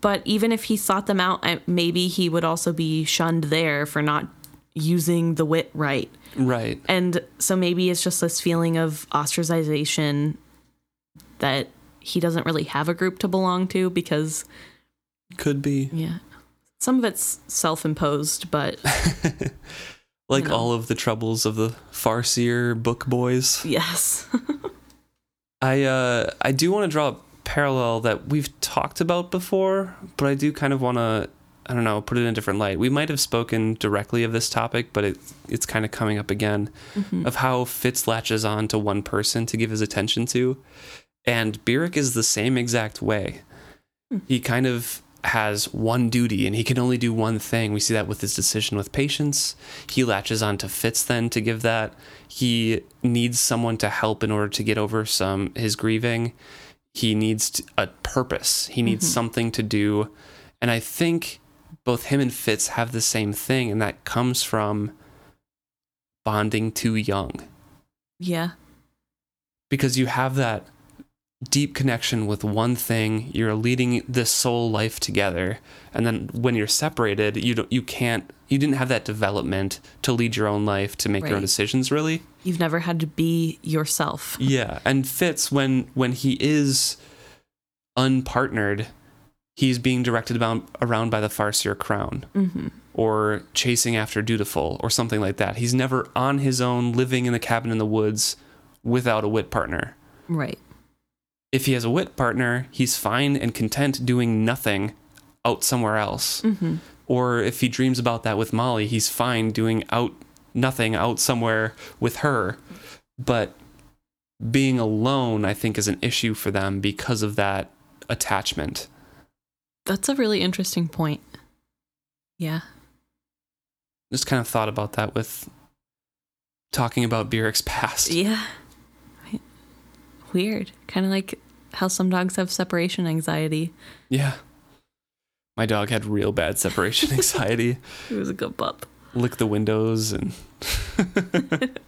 but even if he sought them out, maybe he would also be shunned there for not using the wit right. Right. And so maybe it's just this feeling of ostracization that he doesn't really have a group to belong to because, Could be. yeah, some of it's self imposed, but like You know. all of the troubles of the Farseer book boys. yes. I uh I do want to draw a parallel that we've talked about before, but I do kind of want to I don't know, put it in a different light. We might have spoken directly of this topic, but it, it's kind of coming up again of how Fitz latches on to one person to give his attention to. And Burrich is the same exact way. He kind of has one duty and he can only do one thing. We see that with his decision with patience. He latches on to Fitz then to give that. He needs someone to help in order to get over some his grieving. He needs a purpose. He needs mm-hmm. something to do. And I think both him and Fitz have the same thing, and that comes from bonding too young Yeah. because you have that deep connection with one thing you're leading this soul life together and then when you're separated you don't you can't you didn't have that development to lead your own life to make your own decisions really. You've never had to be yourself. yeah and fitz when when he is unpartnered he's being directed about, around by the farseer crown hmm or chasing after dutiful or something like that. He's never on his own living in the cabin in the woods without a wit partner. Right. If he has a wit partner, he's fine and content doing nothing out somewhere else. hmm Or if he dreams about that with Molly, he's fine doing out nothing out somewhere with her. But being alone, I think, is an issue for them because of that attachment. That's a really interesting point. Yeah. Just kind of thought about that with talking about Burrich's past. Yeah. Weird. Kind of like how some dogs have separation anxiety. Yeah. My dog had real bad separation anxiety. He was a good pup. lick the windows and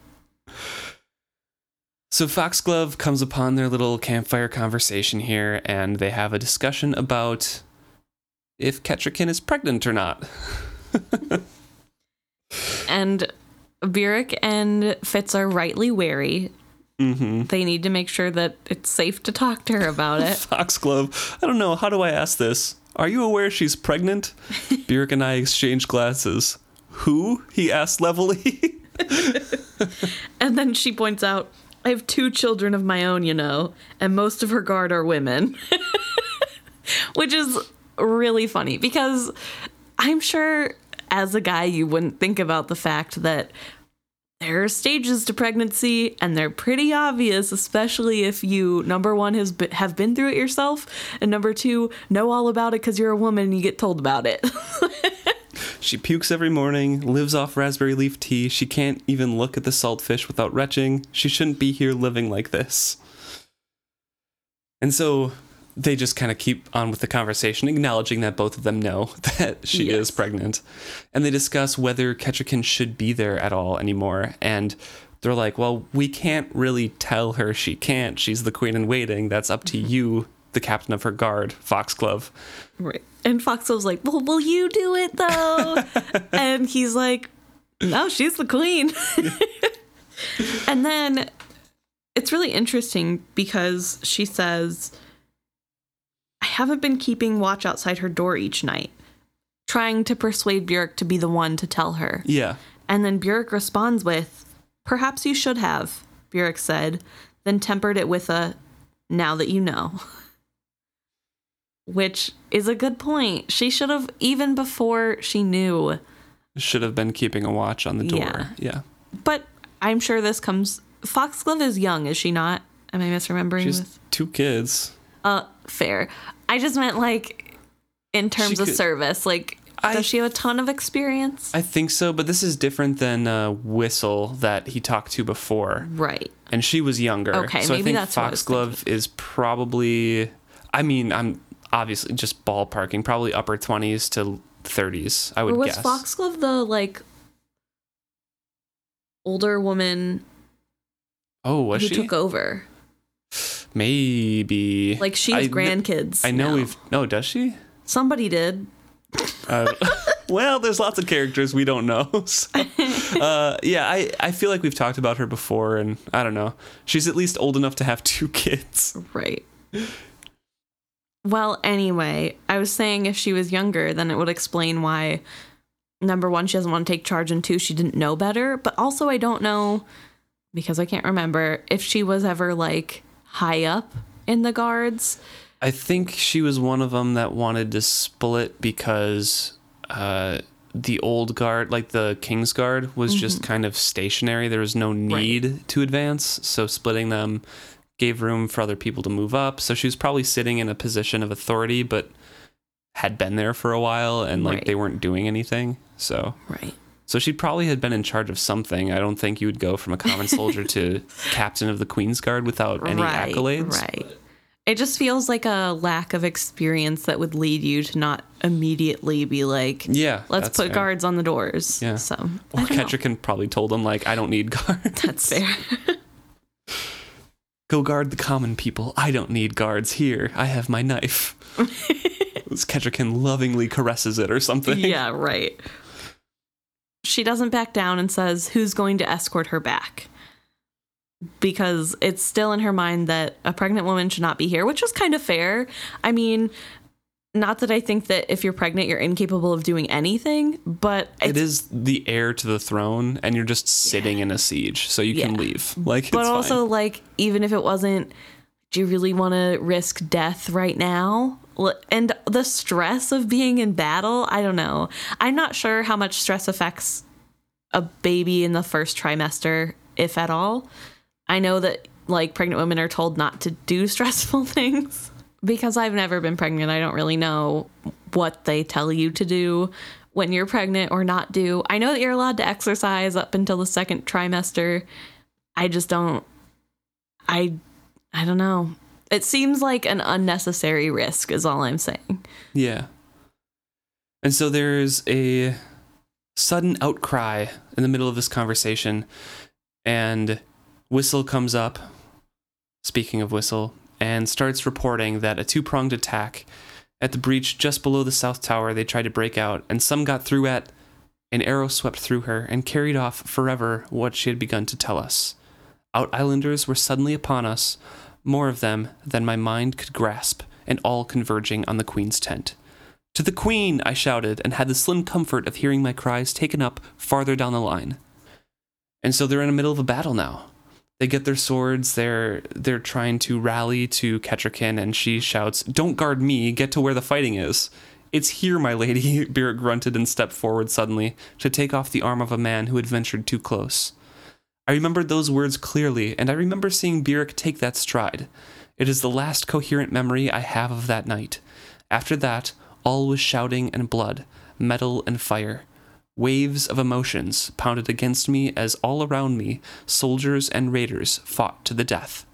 so foxglove comes upon their little campfire conversation here and they have a discussion about if Kettricken is pregnant or not And Burrich and Fitz are rightly wary. Mm-hmm. They need to make sure that it's safe to talk to her about it. foxglove. I don't know. How do i ask this? Are you aware she's pregnant? Burrich and i exchange glasses who? He asked levelly. And then she points out, I have two children of my own, you know, and most of her guard are women. Which is really funny because I'm sure as a guy, you wouldn't think about the fact that there are stages to pregnancy and they're pretty obvious, especially if you, number one, has have been through it yourself, and number two, know all about it because you're a woman and you get told about it. She pukes every morning, lives off raspberry leaf tea. She can't even look at the saltfish without retching. She shouldn't be here living like this. And so they just kind of keep on with the conversation, acknowledging that both of them know that she Yes. is pregnant. And they discuss whether Kettricken should be there at all anymore. And they're like, well, we can't really tell her she can't. She's the queen in waiting. That's up to mm-hmm. you, the captain of her guard, Foxglove. Right. And Foxglove's like, Well, will you do it though? and he's like, No, she's the queen. and then it's really interesting because she says, I haven't been keeping watch outside her door each night, trying to persuade Burrich to be the one to tell her. Yeah. And then Burrich responds with, Perhaps you should have, Burrich said, then tempered it with a, Now that you know. Which is a good point. She should have, even before she knew. Should have been keeping a watch on the door. Yeah. yeah. But I'm sure this comes. Foxglove is young, is she not? Am I misremembering? She's with, two kids. uh, fair. I just meant like in terms She of could- service. Like, I- does she have a ton of experience? I think so, but this is different than uh, Whistle that he talked to before, right. and she was younger. Okay, so maybe I think that's what I was Foxglove is probably. I mean, I'm obviously just ballparking, probably upper twenties to thirties. I would Or was guess. Foxglove the like older woman oh, was who she? took over? Maybe. Like she has I grandkids. I know now. we've. No, does she? somebody did. Uh, well, there's lots of characters we don't know. So, uh, yeah, I, I feel like we've talked about her before, and I don't know. She's at least old enough to have two kids. Right. Well, anyway, I was saying if she was younger, then it would explain why number one, she doesn't want to take charge, and two, she didn't know better. But also, I don't know because I can't remember if she was ever like high up in the guards. I think she was one of them that wanted to split because uh, the old guard, like the King's Guard, was just kind of stationary. There was no need to advance. So splitting them gave room for other people to move up. So she was probably sitting in a position of authority, but had been there for a while and like Right. they weren't doing anything. So Right. So she probably had been in charge of something. I don't think you would go from a common soldier to captain of the Queen's Guard without any right, accolades. Right. It just feels like a lack of experience that would lead you to not immediately be like, Yeah, let's put fair. guards on the doors. Yeah. So, Or. Kettricken probably told him like, I don't need guards. That's fair. Go guard the common people. I don't need guards here. I have my knife. Kettricken lovingly caresses it or something. yeah, right. She doesn't back down and says, Who's going to escort her back? Because it's still in her mind that a pregnant woman should not be here, which is kind of fair. I mean, not that I think that if you're pregnant, you're incapable of doing anything, but it's, the heir to the throne, and you're just sitting in a siege, so you can leave. Like, but also, fine. like, even if it wasn't, do you really want to risk death right now? And the stress of being in battle, I don't know. I'm not sure how much stress affects a baby in the first trimester, if at all. I know that like pregnant women are told not to do stressful things. Because I've never been pregnant, I don't really know what they tell you to do when you're pregnant or not do. I know that you're allowed to exercise up until the second trimester. I just don't I I don't know. It seems like an unnecessary risk is all I'm saying. Yeah. And so there's a sudden outcry in the middle of this conversation, and Whistle comes up, speaking of Whistle, and starts reporting that a two pronged attack at the breach just below the South Tower they tried to break out, and some got through at. An arrow swept through her and carried off forever what she had begun to tell us. Out Islanders were suddenly upon us, more of them than my mind could grasp, and all converging on the Queen's tent. To the Queen! I shouted, and had the slim comfort of hearing my cries taken up farther down the line. And so they're in the middle of a battle now. They get their swords, they're they're trying to rally to Kettricken, and she shouts, Don't guard me, get to where the fighting is. It's here, my lady, Burrich grunted and stepped forward suddenly to take off the arm of a man who had ventured too close. I remembered those words clearly, and I remember seeing Burrich take that stride. It is the last coherent memory I have of that night. After that, all was shouting and blood, metal and fire. Waves of emotions pounded against me as all around me soldiers and raiders fought to the death.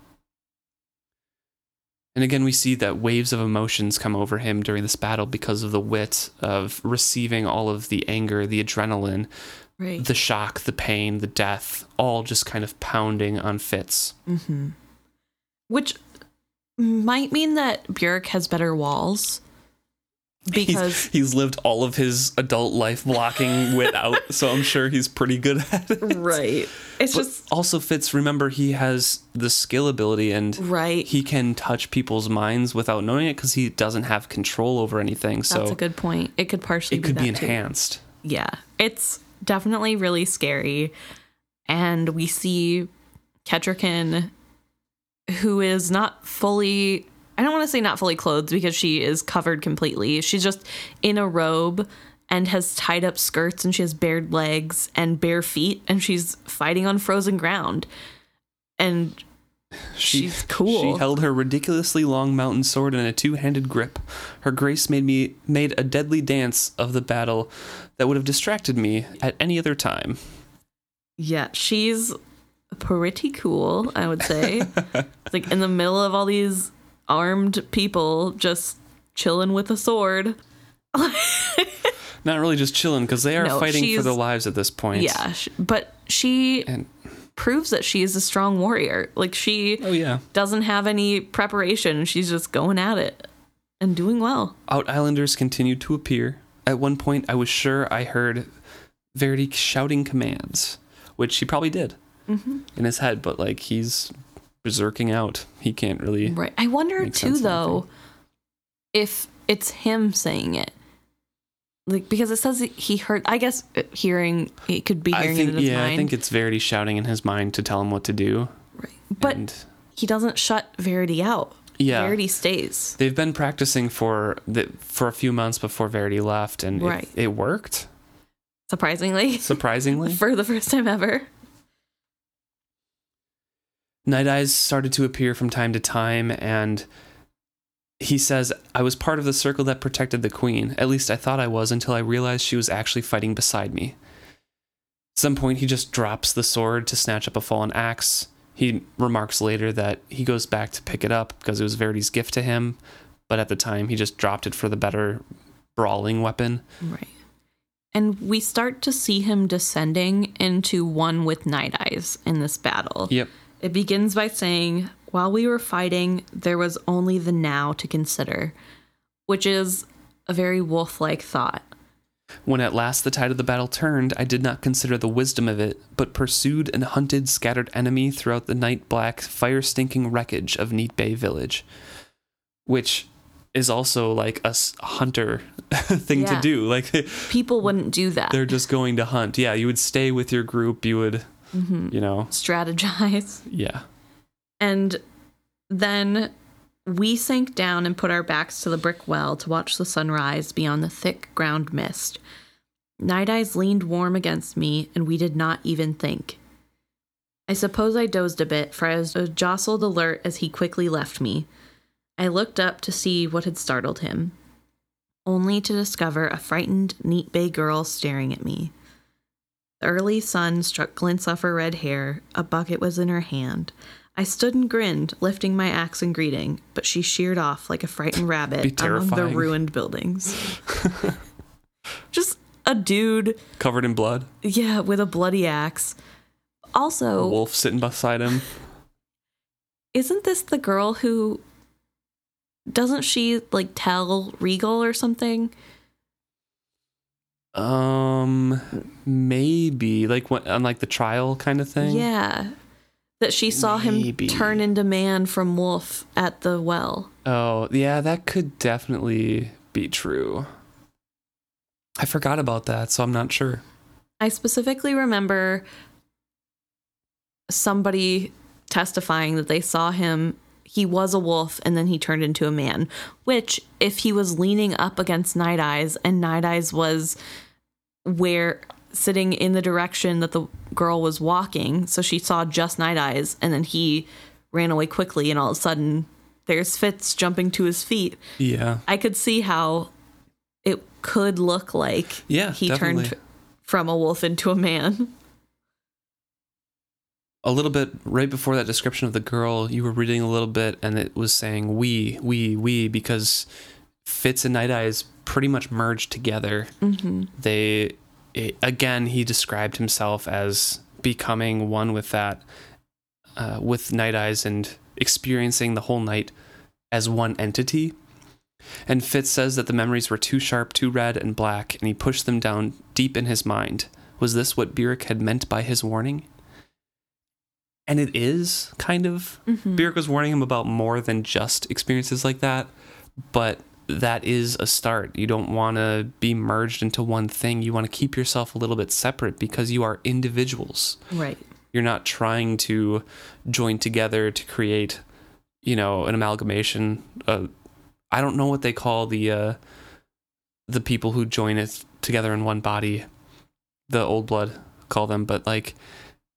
And again, we see that waves of emotions come over him during this battle because of the wit of receiving all of the anger, the adrenaline, Right. the shock, the pain, the death, all just kind of pounding on Fitz. Mm-hmm. Which might mean that Burrich has better walls. Because he's, he's lived all of his adult life blocking wit out, so I'm sure he's pretty good at it. right. It's But just also Fitz, remember he has the skill ability and right. he can touch people's minds without knowing it because he doesn't have control over anything. So That's a good point. It could partially it could be, be that too. enhanced. Yeah. It's definitely really scary. And we see Kettricken, who is not fully, I don't want to say not fully clothed because she is covered completely. She's just in a robe and has tied up skirts and she has bared legs and bare feet and she's fighting on frozen ground. And she's cool. She held her ridiculously long mountain sword in a two-handed grip. Her grace made me made a deadly dance of the battle that would have distracted me at any other time. Yeah, she's pretty cool, I would say. like in the middle of all these armed people just chilling with a sword. Not really just chilling because they are No, fighting for their lives at this point. Yeah, but she And proves that she is a strong warrior. Like she oh yeah, doesn't have any preparation. She's just going at it and doing well. Out Islanders continued to appear. At one point, I was sure I heard Verity shouting commands, which he probably did Mm-hmm. in his head, but like he's berserking out. He can't really. Right. I wonder too though if it's him saying it. Like because it says he heard I guess uh, hearing it could be I hearing think it in his yeah, mind. I think it's Verity shouting in his mind to tell him what to do. Right. But and he doesn't shut Verity out. Yeah. Verity stays. They've been practicing for the, for a few months before Verity left, and Right. it, it worked Surprisingly, surprisingly. for the first time ever. Night Eyes started to appear from time to time, and he says, I was part of the circle that protected the queen. At least I thought I was until I realized she was actually fighting beside me. At some point, he just drops the sword to snatch up a fallen axe. He remarks later that he goes back to pick it up because it was Verity's gift to him, but at the time, he just dropped it for the better brawling weapon. Right. And we start to see him descending into one with Night Eyes in this battle. Yep. It begins by saying, While we were fighting, there was only the now to consider, which is a very wolf like thought. When at last the tide of the battle turned, I did not consider the wisdom of it, but pursued and hunted scattered enemy throughout the night black, fire stinking wreckage of Neat Bay Village. Which is also like a hunter thing Yeah. to do. Like People wouldn't do that. they're just going to hunt. Yeah, you would stay with your group, you would, mm-hmm. you know, Strategize. yeah. And then we sank down and put our backs to the brick well to watch the sunrise beyond the thick ground mist. Night Eyes leaned warm against me, and we did not even think. I suppose I dozed a bit, for I was jostled alert as he quickly left me. I looked up to see what had startled him, only to discover a frightened, neat bay girl staring at me. The early sun struck glints off her red hair, a bucket was in her hand. I stood and grinned, lifting my axe in greeting, but she sheared off like a frightened rabbit among the ruined buildings. Just a dude, Covered in blood. yeah, with a bloody axe. A Also, wolf sitting beside him. isn't this the girl who doesn't she like tell Regal or something? Um, maybe like what on like the trial kind of thing. Yeah. That she saw Maybe. him turn into man from wolf at the well. Oh, yeah, that could definitely be true. I forgot about that, so I'm not sure. I specifically remember somebody testifying that they saw him. He was a wolf and then he turned into a man. Which, if he was leaning up against Night Eyes and Night Eyes was where sitting in the direction that the girl was walking, so she saw just Night Eyes and then he ran away quickly and all of a sudden there's Fitz jumping to his feet. Yeah. I could see how it could look like Yeah, he definitely. turned from a wolf into a man. A little bit right before that description of the girl, you were reading a little bit and it was saying we, we, we, because Fitz and Night Eyes pretty much merged together. Mm-hmm. They, it, again, he described himself as becoming one with that, uh, with Night Eyes and experiencing the whole night as one entity. And Fitz says that the memories were too sharp, too red and black, and he pushed them down deep in his mind. Was this what Burrich had meant by his warning? And it is kind of. Mm-hmm. Was warning him about more than just experiences like that, but that is a start. You don't want to be merged into one thing. You want to keep yourself a little bit separate because you are individuals. Right. You're not trying to join together to create, you know, an amalgamation. Uh, I don't know what they call the uh, the people who join it together in one body. The old blood call them, but like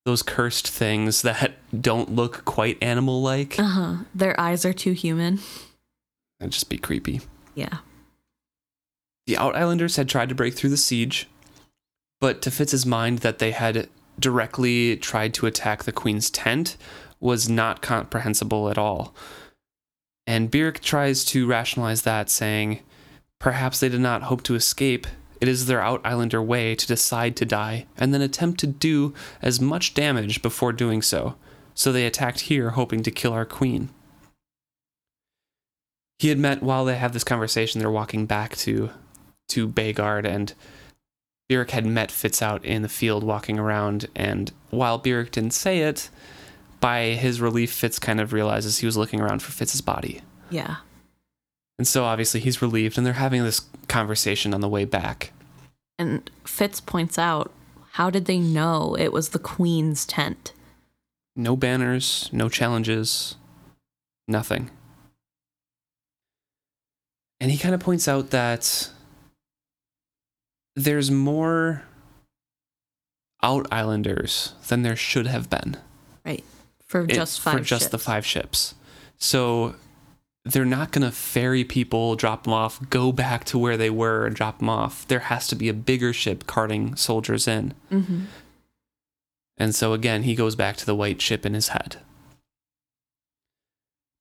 those cursed things that don't look quite animal like. Uh huh. Their eyes are too human. That'd just be creepy. Yeah. The Out Islanders had tried to break through the siege, but to Fitz's mind that they had directly tried to attack the Queen's tent was not comprehensible at all. And Burrich tries to rationalize that, saying, Perhaps they did not hope to escape. It is their Out Islander way to decide to die, and then attempt to do as much damage before doing so. So they attacked here, hoping to kill our Queen. He had met while they have this conversation, they're walking back to to Baygard and Burrich had met Fitz out in the field walking around and while Burrich didn't say it, by his relief Fitz kind of realizes he was looking around for Fitz's body. Yeah. And so obviously he's relieved and they're having this conversation on the way back. And Fitz points out how did they know it was the Queen's tent? No banners, no challenges, nothing. And he kind of points out that there's more out islanders than there should have been. Right. For it- just five for just the five ships. So they're not going to ferry people, drop them off, go back to where they were and drop them off. There has to be a bigger ship carting soldiers in. Mm-hmm. And so again, he goes back to the white ship in his head.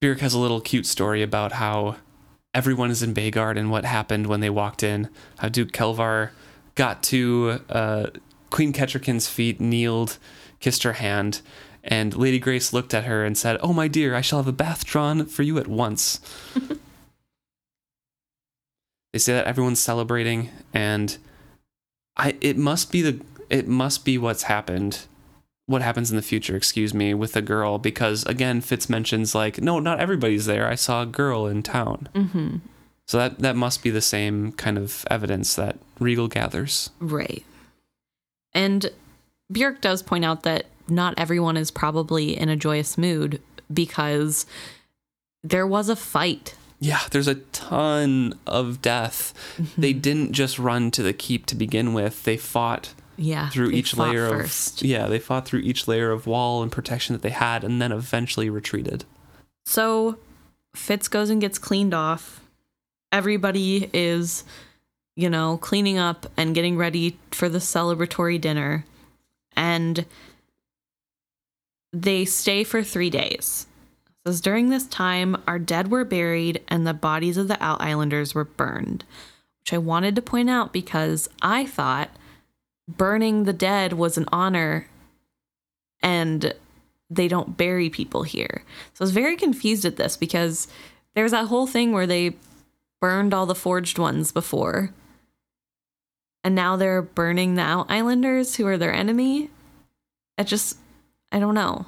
Burrich has a little cute story about how everyone is in Bagard and what happened when they walked in. How Duke Kelvar got to uh, Queen Kettricken's feet, kneeled, kissed her hand, and Lady Grace looked at her and said, Oh, my dear, I shall have a bath drawn for you at once. they say that everyone's celebrating, and I it must be the it must be what's happened what happens in the future, excuse me, with a girl because again Fitz mentions like no, not everybody's there. I saw a girl in town. Mhm. So that that must be the same kind of evidence that Regal gathers. Right. And Burrich does point out that not everyone is probably in a joyous mood because there was a fight. Yeah, there's a ton of death. They didn't just run to the keep to begin with. They fought Yeah. through each layer first. of yeah, they fought through each layer of wall and protection that they had and then eventually retreated. So Fitz goes and gets cleaned off. Everybody is, you know, cleaning up and getting ready for the celebratory dinner. And they stay for three days. It says during this time, our dead were buried and the bodies of the Out Islanders were burned, which I wanted to point out because I thought burning the dead was an honor and they don't bury people here. So I was very confused at this because there's that whole thing where they burned all the forged ones before. And now they're burning the Out Islanders who are their enemy. It just I don't know.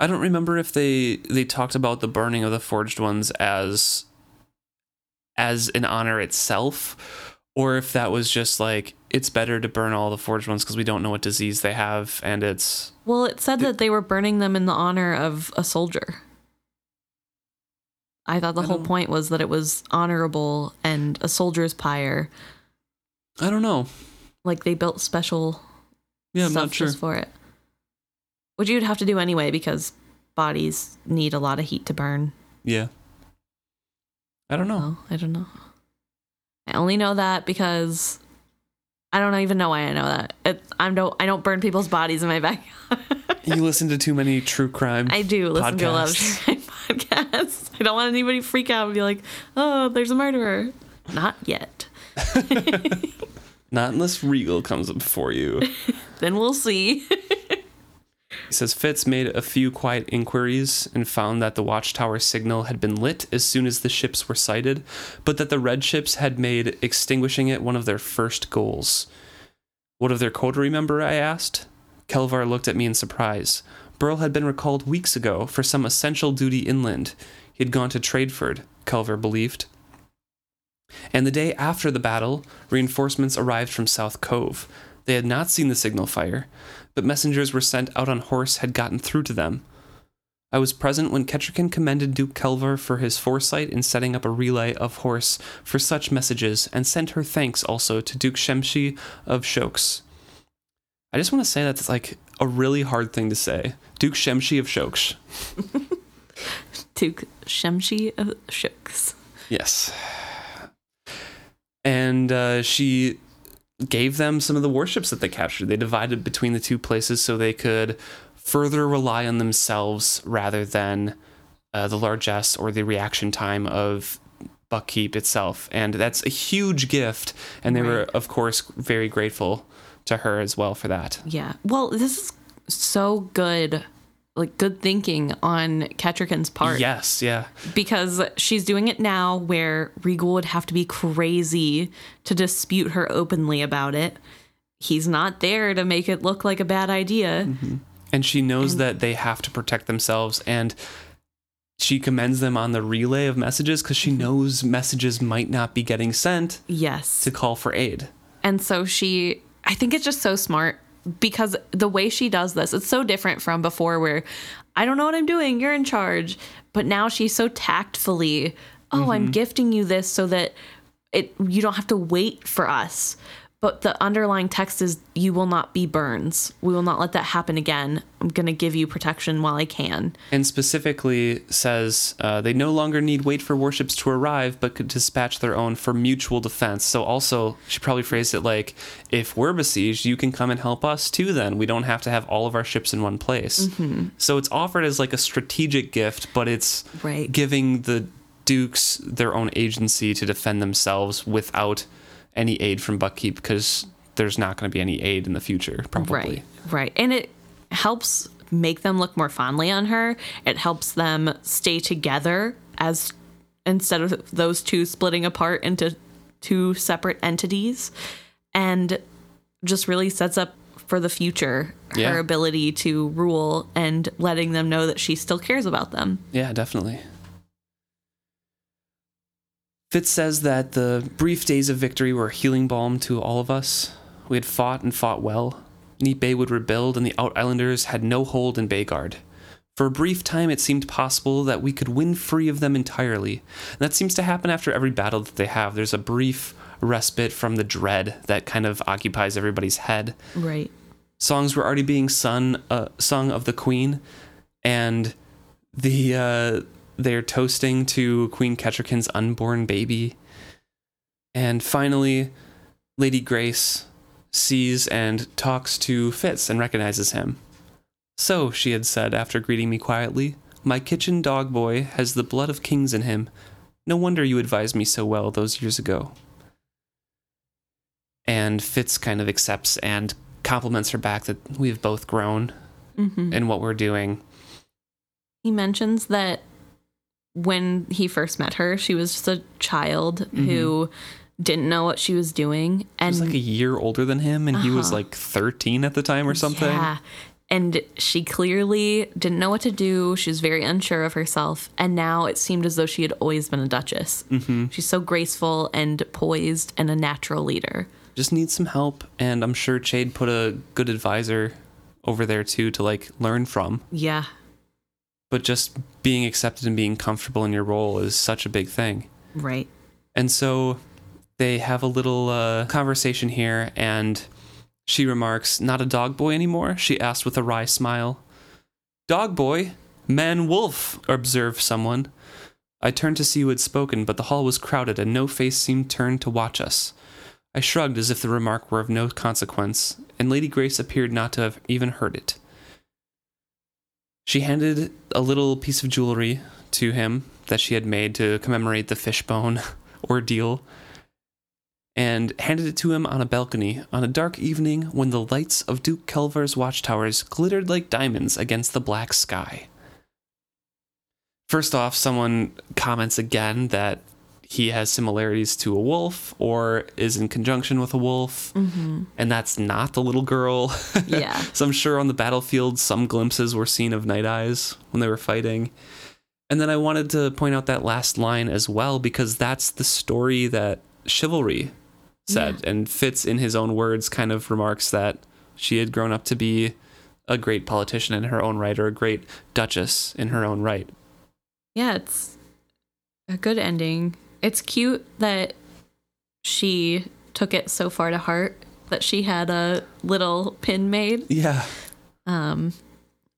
I don't remember if they they talked about the burning of the forged ones as as an honor itself or if that was just like it's better to burn all the forged ones because we don't know what disease they have and it's Well, it said that they were burning them in the honor of a soldier. I thought the I whole point was that it was honorable and a soldier's pyre. I don't know. Like they built special Yeah, I'm stuff not sure. just for it. Which you'd have to do anyway because bodies need a lot of heat to burn. Yeah. I don't know. Oh, I don't know. I only know that because I don't even know why I know that. It, I don't. I don't burn people's bodies in my backyard. You listen to too many true crime. I do listen to a lot of podcasts. true crime podcasts. I don't want anybody to freak out and be like, "Oh, there's a murderer." Not yet. Not unless Regal comes up before you. Then we'll see. Says Fitz made a few quiet inquiries and found that the watchtower signal had been lit as soon as the ships were sighted, but that the red ships had made extinguishing it one of their first goals. What of their coterie member? I asked. Kelvar looked at me in surprise. Burl had been recalled weeks ago for some essential duty inland. He had gone to Tradeford, Kelvar believed. And the day after the battle, reinforcements arrived from South Cove. They had not seen the signal fire, but messengers were sent out on horse had gotten through to them. I was present when Kettricken commended Duke Kelvar for his foresight in setting up a relay of horse for such messages and sent her thanks also to Duke Shemshy of Shoaks. I just want to say that's like a really hard thing to say. Duke Shemshy of Shoaks. Duke Shemshy of Shooks. Yes. And uh, she gave them some of the warships that they captured. They divided between the two places so they could further rely on themselves rather than uh, the largesse or the reaction time of Buckkeep itself. And that's a huge gift. And they were, of course, very grateful to her as well for that. Yeah. Well, this is so good, like good thinking on Kettricken's part. Yes, yeah. because she's doing it now where Regal would have to be crazy to dispute her openly about it. He's not there to make it look like a bad idea. Mm-hmm. and she knows that they have to protect themselves and she commends them on the relay of messages because she mm-hmm. knows messages might not be getting sent Yes. to call for aid And so she, I think it's just so smart because the way she does this, it's so different from before where I don't know what I'm doing, you're in charge. But now she's so tactfully "Oh, I'm mm-hmm. gifting you this so that it you don't have to wait for us." But the underlying text is, "You will not be Bearns. We will not let that happen again. I'm going to give you protection while I can." and specifically says uh, they no longer need wait for warships to arrive, but could dispatch their own for mutual defense. So also, she probably phrased it like, if we're besieged, you can come and help us too. Then we don't have to have all of our ships in one place. So it's offered as like a strategic gift, but it's Right. giving the dukes their own agency to defend themselves without any aid from Buckkeep because there's not going to be any aid in the future, probably. Right, right. And it helps make them look more fondly on her. It helps them stay together as instead of those two splitting apart into two separate entities and just really sets up for the future Yeah. her ability to rule and letting them know that she still cares about them. Yeah, definitely. Fitz says that the brief days of victory were a healing balm to all of us. We had fought and fought well. Neat Bay would rebuild, and the Out Islanders had no hold in Bayguard. For a brief time, it seemed possible that we could win free of them entirely. And that seems to happen after every battle that they have. There's a brief respite from the dread that kind of occupies everybody's head Right. songs were already being sung uh, sung of the queen and the uh, they're toasting to queen Kettricken's unborn baby. And finally lady grace sees and talks to fitz and recognizes him. So she had said after greeting me quietly my kitchen dog boy has the blood of kings in him. No wonder you advised me so well those years ago. And Fitz kind of accepts and compliments her back that we've both grown hmm in what we're doing. He mentions that when he first met her, she was just a child who didn't know what she was doing and She was like a year older than him, and he was Uh-huh. like 13 at the time or something. Yeah. And she clearly didn't know what to do. She was very unsure of herself. And now it seemed as though she had always been a duchess. Mm-hmm. She's so graceful and poised and a natural leader. Just needs some help, and I'm sure Chade put a good advisor over there too to like learn from. Yeah. But just being accepted and being comfortable in your role is such a big thing. Right. And so they have a little uh, conversation here, and she remarks, Not a dog boy anymore? She asked with a wry smile. Dog boy? Man wolf, observed someone. I turned to see who had spoken, but the hall was crowded, and no face seemed turned to watch us. I shrugged as if the remark were of no consequence, and Lady Grace appeared not to have even heard it. She handed a little piece of jewelry to him that she had made to commemorate the fishbone ordeal and handed it to him on a balcony on a dark evening when the lights of Duke Kelvar's watchtowers glittered like diamonds against the black sky. First off, someone comments again that he has similarities to a wolf or is in conjunction with a wolf, Mm-hmm. and that's not the little girl. Yeah. so I'm sure on the battlefield, some glimpses were seen of Night Eyes when they were fighting. And then I wanted to point out that last line as well because that's the story that chivalry said, and Fitz, in his own words, kind of remarks that she had grown up to be a great politician in her own right or a great duchess in her own right. Yeah, it's a good ending. It's cute that she took it so far to heart that she had a little pin made Yeah. um,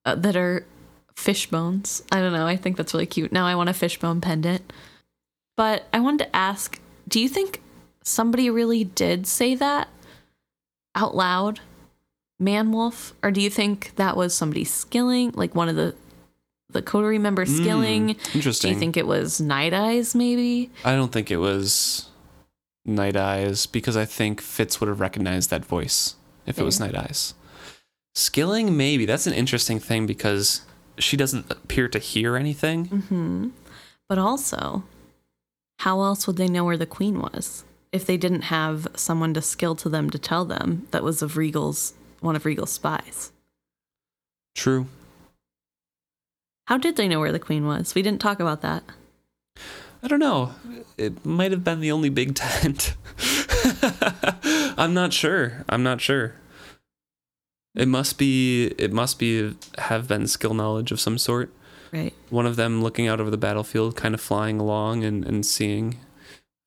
uh, that are fish bones. I don't know. I think that's really cute. Now I want a fishbone pendant. But I wanted to ask do you think somebody really did say that out loud? Man wolf? Or do you think that was somebody skilling, like one of the the coterie members skilling? Do Interesting. Do you think it was Night Eyes maybe? I don't think it was Night Eyes because I think Fitz would have recognized that voice if it was Fair. Night Eyes. Skilling, maybe. That's an interesting thing because she doesn't appear to hear anything. Mm-hmm. But also, how else would they know where the queen was if they didn't have someone to skill to them to tell them that was of Regal's one of Regal's spies? True. How did they know where the queen was? We didn't talk about that. I don't know. It might have been the only big tent. I'm not sure. I'm not sure. It must be it must be have been skill knowledge of some sort. Right. One of them looking out over the battlefield, kind of flying along and, and seeing,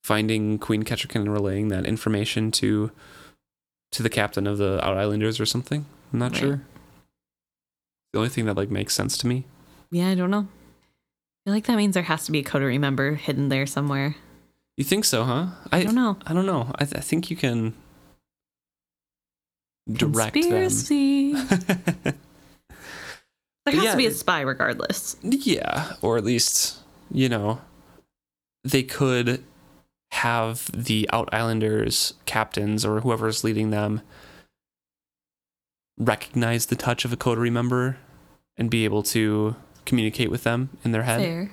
finding Queen Kettricken and relaying that information to to the captain of the Out Islanders or something. I'm not Right. sure. The only thing that like makes sense to me. Yeah, I don't know. I feel like that means there has to be a coterie member hidden there somewhere. You think so, huh? I don't know. I don't know. I, th- I think you can direct Conspiracy. them. There has Yeah, to be a spy regardless. yeah, or at least you know they could have the Out Islanders captains or whoever's leading them recognize the touch of a coterie member and be able to communicate with them in their head. Fair.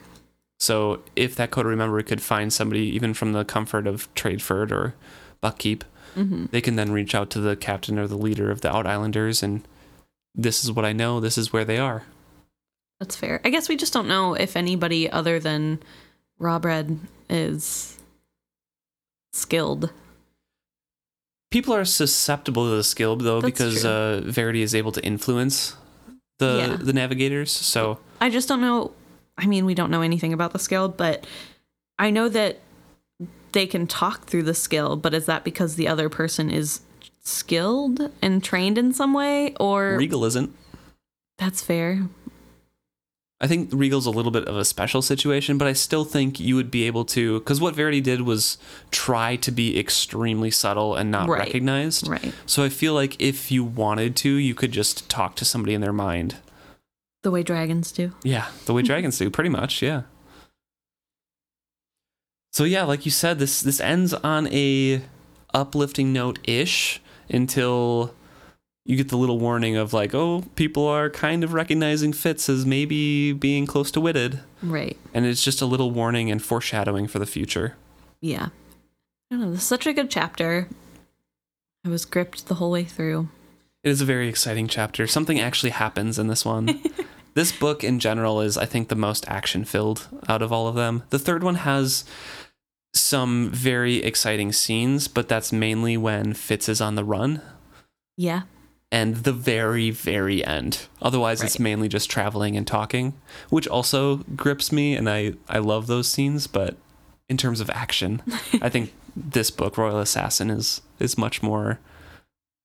So if that coterie member could find somebody even from the comfort of Tradeford or Buckkeep, hmm they can then reach out to the captain or the leader of the Out Islanders and this is what I know, this is where they are. That's fair. I guess we just don't know if anybody other than Rob Red is skilled. People are susceptible to the skill though That's because uh, Verity is able to influence the Yeah. the navigators. So I just don't know. I mean, we don't know anything about the skill, but I know that they can talk through the skill, but is that because the other person is skilled and trained in some way or Regal isn't. that's fair. I think Regal's a little bit of a special situation, but I still think you would be able to because what Verity did was try to be extremely subtle and not Right. recognized. Right. So I feel like if you wanted to, you could just talk to somebody in their mind. The way dragons do. Yeah, the way mm-hmm. dragons do, pretty much, yeah. So yeah, like you said, this this ends on a uplifting note ish until you get the little warning of like, oh, people are kind of recognizing Fitz as maybe being close to witted. Right. And it's just a little warning and foreshadowing for the future. Yeah. I don't know. This is such a good chapter. I was gripped the whole way through. It is a very exciting chapter. Something actually happens in this one. this book in general is, I think, the most action filled out of all of them. The third one has some very exciting scenes, but that's mainly when Fitz is on the run Yeah. and the very, very end. Otherwise, it's mainly just traveling and talking, which also grips me, and I, I love those scenes. But in terms of action, I think this book, Royal Assassin, is is much more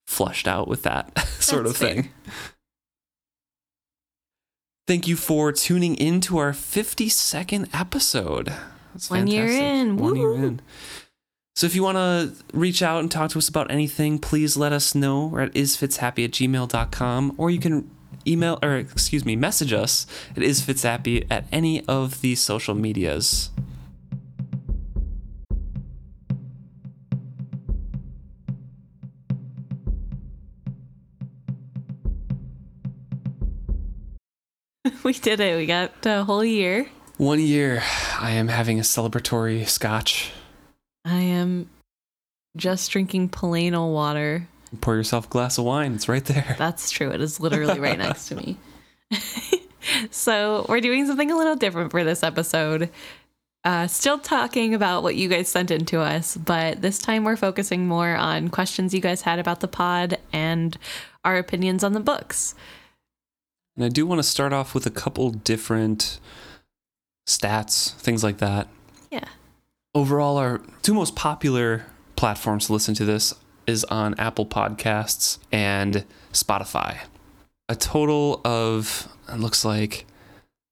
flushed out with that sort That's of thing. Thank you for tuning in to our 52nd episode. That's One year in. One year in. So if you want to reach out and talk to us about anything, please let us know. We're at isfitshappy at gmail.com or you can email or excuse me, message us at isfitshappy at any of the social medias. we did it. We got a whole year. One year, I am having a celebratory scotch. I am just drinking plain old water. Pour yourself a glass of wine. It's right there. That's true. It is literally right next to me. so, we're doing something a little different for this episode. Uh, still talking about what you guys sent in to us, but this time we're focusing more on questions you guys had about the pod and our opinions on the books. And I do want to start off with a couple different stats, things like that. Yeah. Overall, our two most popular platforms to listen to this is on Apple Podcasts and Spotify. A total of it looks like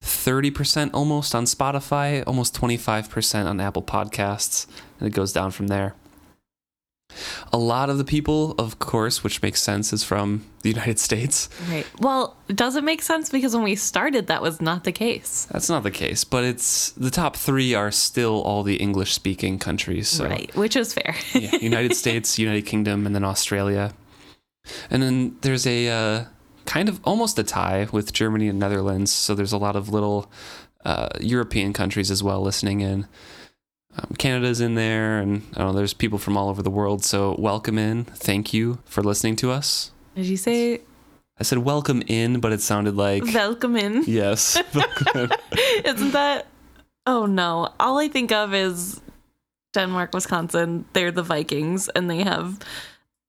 30% almost on Spotify, almost 25% on Apple Podcasts, and it goes down from there. A lot of the people, of course, which makes sense, is from the United States. Right. Well, does it make sense because when we started, that was not the case. That's not the case, but it's the top three are still all the English speaking countries. So Right. Which is fair. yeah, United States, United Kingdom, and then Australia. And then there's a uh, kind of almost a tie with Germany and Netherlands. So there's a lot of little uh, European countries as well listening in. Um, Canada's in there, and I don't know, there's people from all over the world. So welcome in. Thank you for listening to us. Did you say I said welcome in, but it sounded like welcome in? yes. welcome in. Isn't that? Oh no! All I think of is Denmark, Wisconsin. They're the Vikings, and they have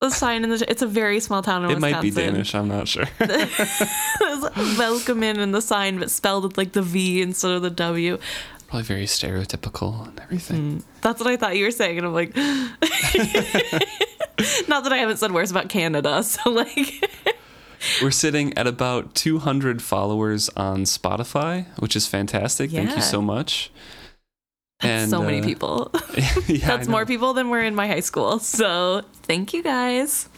The sign in the it's a very small town in It Wisconsin. It might be Danish. I'm not sure. Welcome in in the sign, but spelled with like the V instead of the W. Probably very stereotypical and everything. Mm, That's what I thought you were saying, and I'm like, not that I haven't said worse about Canada. So like, We're sitting at about 200 followers on Spotify, which is fantastic. Thank you so much. that's so many uh, people. yeah, That's more people than were in my high school. So thank you guys.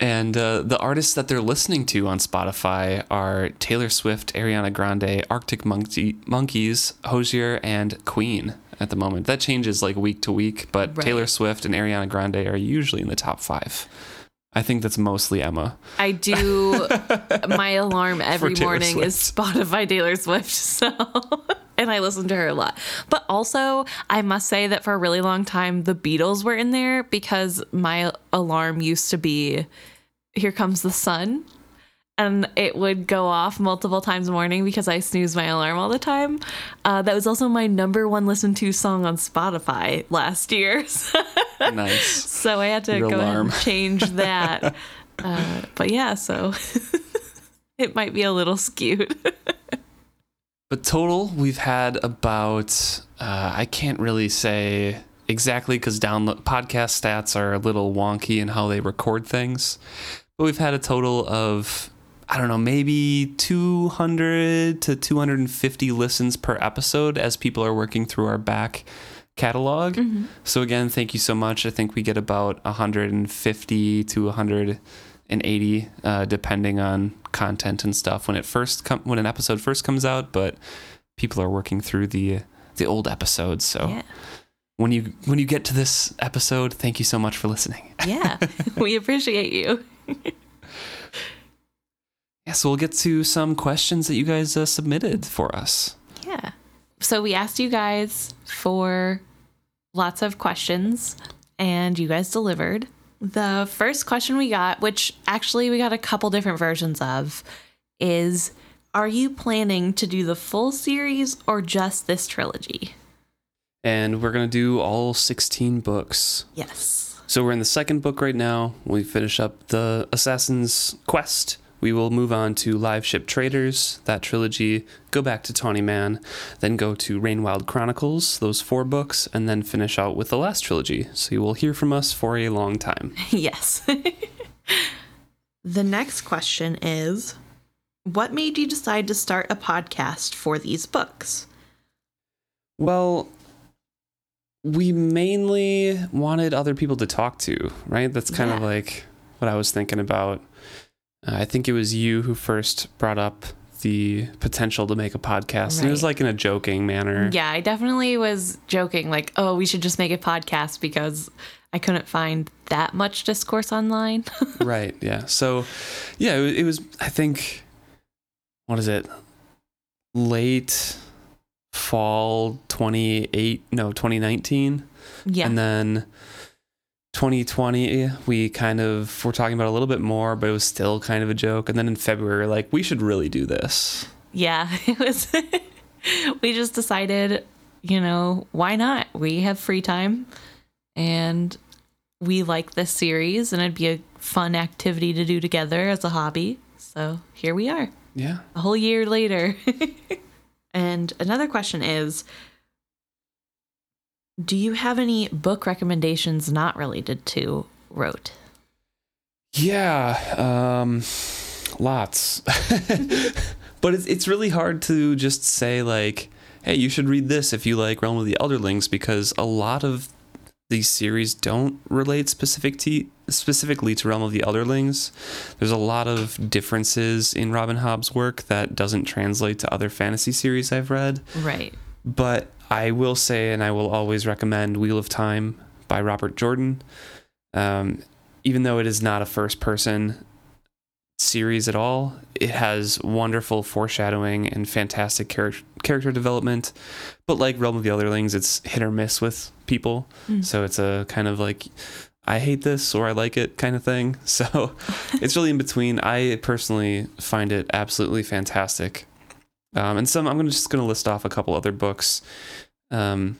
And uh, the artists that they're listening to on Spotify are Taylor Swift, Ariana Grande, Arctic Monkey, Monkeys, Hozier, and Queen at the moment. That changes like week to week, but Right. Taylor Swift and Ariana Grande are usually in the top five. I think that's mostly Emma. I do my alarm every morning is Spotify Taylor Swift. So and I listen to her a lot. But also, I must say that for a really long time the Beatles were in there because my alarm used to be Here Comes the Sun. And it would go off multiple times a morning because I snooze my alarm all the time. Uh, that was also my number one listened to song on Spotify last year. Nice. So I had to Your go and change that. uh, but yeah, so it might be a little skewed. But total, we've had about, uh, I can't really say exactly because download podcast stats are a little wonky in how they record things. But we've had a total of, I don't know, maybe 200 to 250 listens per episode as people are working through our back catalog. So again, thank you so much. I think we get about 150 to 180, uh, depending on content and stuff when it first com- when an episode first comes out. But people are working through the the old episodes. So Yeah. when you when you get to this episode, thank you so much for listening. Yeah. we appreciate you. Yeah, so we'll get to some questions that you guys uh, submitted for us. Yeah. So we asked you guys for lots of questions and you guys delivered. The first question we got, which actually we got a couple different versions of, is Are you planning to do the full series or just this trilogy? And we're gonna do all 16 books. Yes. So we're in the second book right now. We finish up the Assassin's Quest. We will move on to Liveship Traders, that trilogy, go back to Tawny Man, then go to Rainwild Chronicles, those four books, and then finish out with the last trilogy. So you will hear from us for a long time. Yes. the next question is What made you decide to start a podcast for these books? Well, we mainly wanted other people to talk to, right? That's kind of like what I was thinking about. Uh, I think it was you who first brought up the potential to make a podcast. And it was like in a joking manner. Yeah, I definitely was joking, like, oh, we should just make a podcast because I couldn't find that much discourse online. right. Yeah. So, yeah, it, it was, I think, what is it? Late fall 28, no, 2019. yeah. And then 2020, we kind of were talking about a little bit more, but it was still kind of a joke. And then in February, like, we should really do this. yeah, it was. we just decided, you know, why not? We have free time and we like this series and it'd be a fun activity to do together as a hobby. So here we are. Yeah. a whole year later. and another question is Do you have any book recommendations not related to Rote? Yeah. Um, lots. but it's, it's really hard to just say, like, hey, you should read this if you like Realm of the Elderlings, because a lot of these series don't relate specific to, specifically to Realm of the Elderlings. There's a lot of differences in Robin Hobb's work that doesn't translate to other fantasy series I've read. Right. But I will say, and I will always recommend Wheel of Time by Robert Jordan. Um, even though it is not a first person series at all, it has wonderful foreshadowing and fantastic char- character development. But like Realm of the Elderlings, it's hit or miss with people. Mm. So it's a kind of like, I hate this or I like it kind of thing. So it's really in between. I personally find it absolutely fantastic. Um, and some, I'm gonna, just going to list off a couple other books. Um,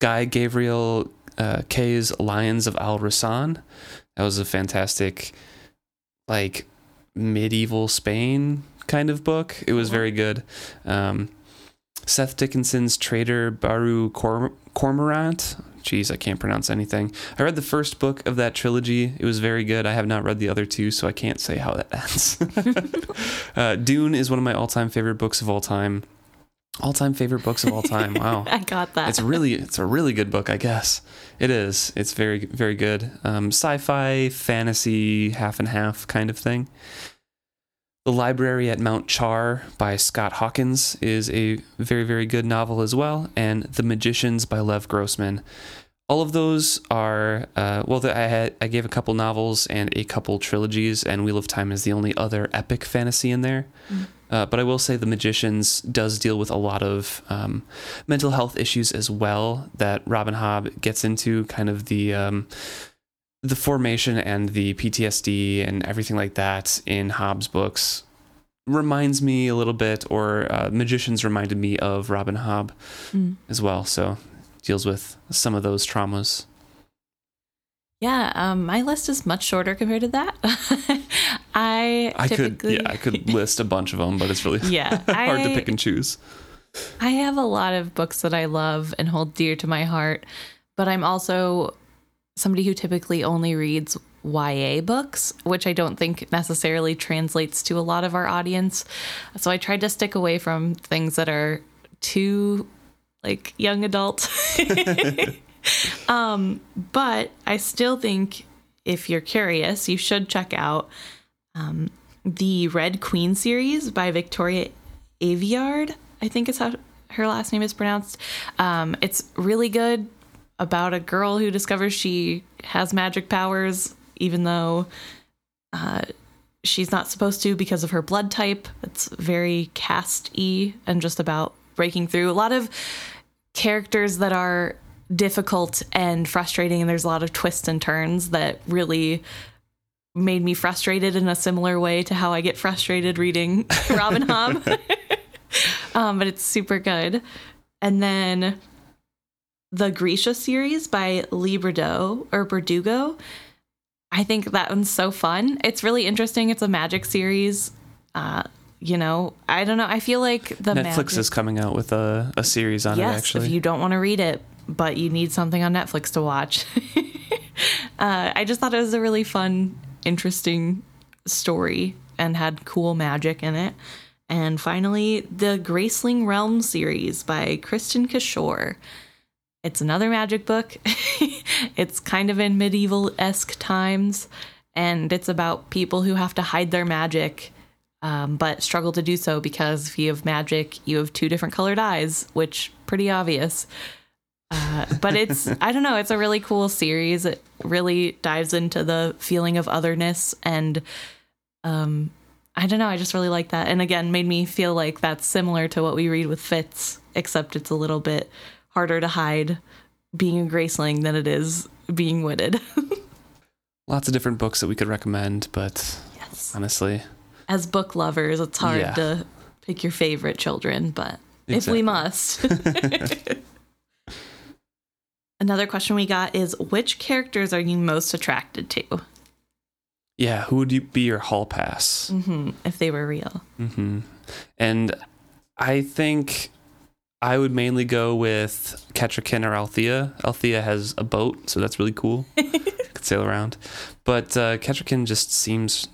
Guy Gavriel uh, Kay's Lions of Al Rasan. That was a fantastic, like medieval Spain kind of book. It was very good. Um, Seth Dickinson's Traitor Baru Corm- Cormorant. Jeez, I can't pronounce anything. I read the first book of that trilogy. It was very good. I have not read the other two, so I can't say how that ends. uh, Dune is one of my all-time favorite books of all time. All-time favorite books of all time. Wow. I got that. it's really it's a really good book i guess it is it's very very good um, sci-fi fantasy half and half kind of thing the library at mount char by scott hawkins is a very very good novel as well and the magicians by lev grossman. All of those are uh, well I, had, I gave a couple novels and a couple trilogies and wheel of time is the only other epic fantasy in there. Uh, but I will say The Magicians does deal with a lot of um, mental health issues as well that Robin Hobb gets into, kind of the um, the formation and the PTSD and everything like that in Hobb's books reminds me a little bit, or uh, Magicians reminded me of Robin Hobb Mm. as well. So deals with some of those traumas. Yeah, um, my list is much shorter compared to that. I I could yeah I could list a bunch of them, but it's really Yeah, hard to pick and choose. I have a lot of books that I love and hold dear to my heart, but I'm also somebody who typically only reads YA books, which I don't think necessarily translates to a lot of our audience. So I tried to stick away from things that are too like young adult. um, but I still think if you're curious, you should check out um, the Red Queen series by Victoria Aveyard. I think is how her last name is pronounced. Um, it's really good about a girl who discovers she has magic powers, even though uh, she's not supposed to because of her blood type. It's very cast y and just about breaking through. A lot of characters that are difficult and frustrating, and there's a lot of twists and turns that really made me frustrated in a similar way to how I get frustrated reading Robin Hobb. um, but it's super good. And then the Grisha series by Leigh Bordeaux or Bardugo. I think that one's so fun. It's really interesting. It's a magic series. Uh, you know, I don't know. I feel like the Netflix magic- is coming out with a, a series on yes, it actually. if you don't want to read it, but you need something on Netflix to watch. uh, I just thought it was a really fun, interesting story and had cool magic in it. And finally, the Graceling Realm series by Kristin Cashore. It's another magic book. it's kind of in medieval esque times, and it's about people who have to hide their magic, um, but struggle to do so because if you have magic, you have two different colored eyes, which pretty obvious. Uh, but it's I don't know, it's a really cool series. It really dives into the feeling of otherness and um I don't know, I just really like that. And again, made me feel like that's similar to what we read with Fitz, except it's a little bit harder to hide being a Graceling than it is being witted. Lots of different books that we could recommend, but yes. honestly, As book lovers, it's hard Yeah. to pick your favorite children, but if we must. Another question we got is which characters are you most attracted to? yeah, who would you be your hall pass? hmm if they were real. hmm And I think I would mainly go with Kettricken or Althea. Althea has a boat, so that's really cool. Could sail around. But uh, Kettricken just seems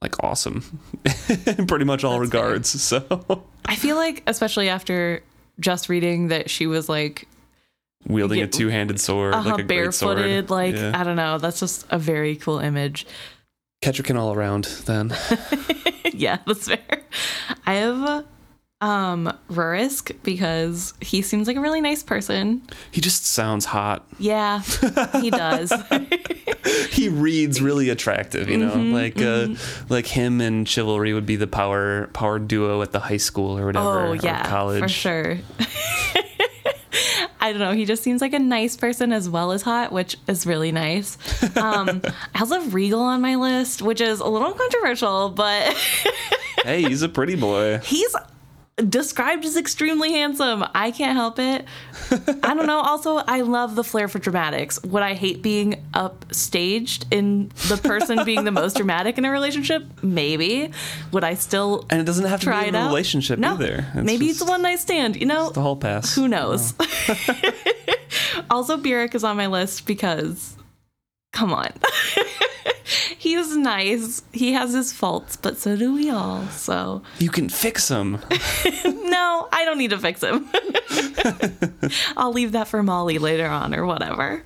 like awesome in pretty much all That's fair. regards. So I feel like, especially after just reading that she was like wielding Yeah. a two-handed sword, uh, like a great sword. barefooted, like Yeah. I don't know, that's just a very cool image. Kettricken all around. Then yeah, that's fair. I have um Rurisk because he seems like a really nice person. he just sounds hot. Yeah, he does. he reads really attractive, you know, Mm-hmm, like uh, like him and chivalry would be the power power duo at the high school or whatever, oh yeah, college. for sure. I don't know. He just seems like a nice person as well as hot, which is really nice. Um, I also have Regal on my list, which is a little controversial, but Hey, he's a pretty boy. he's described as extremely handsome. I can't help it. I don't know. Also, I love the flair for dramatics. Would I hate being upstaged in the person being the most dramatic in a relationship? Maybe. Would I still And it doesn't have to be in a relationship No. either. It's Maybe just it's a one night stand. You know, the whole pass. who knows? Oh. also, Burrich is on my list because, come on. He's nice. He has his faults, but so do we all. So, You can fix him. no, I don't need to fix him. I'll leave that for Molly later on or whatever.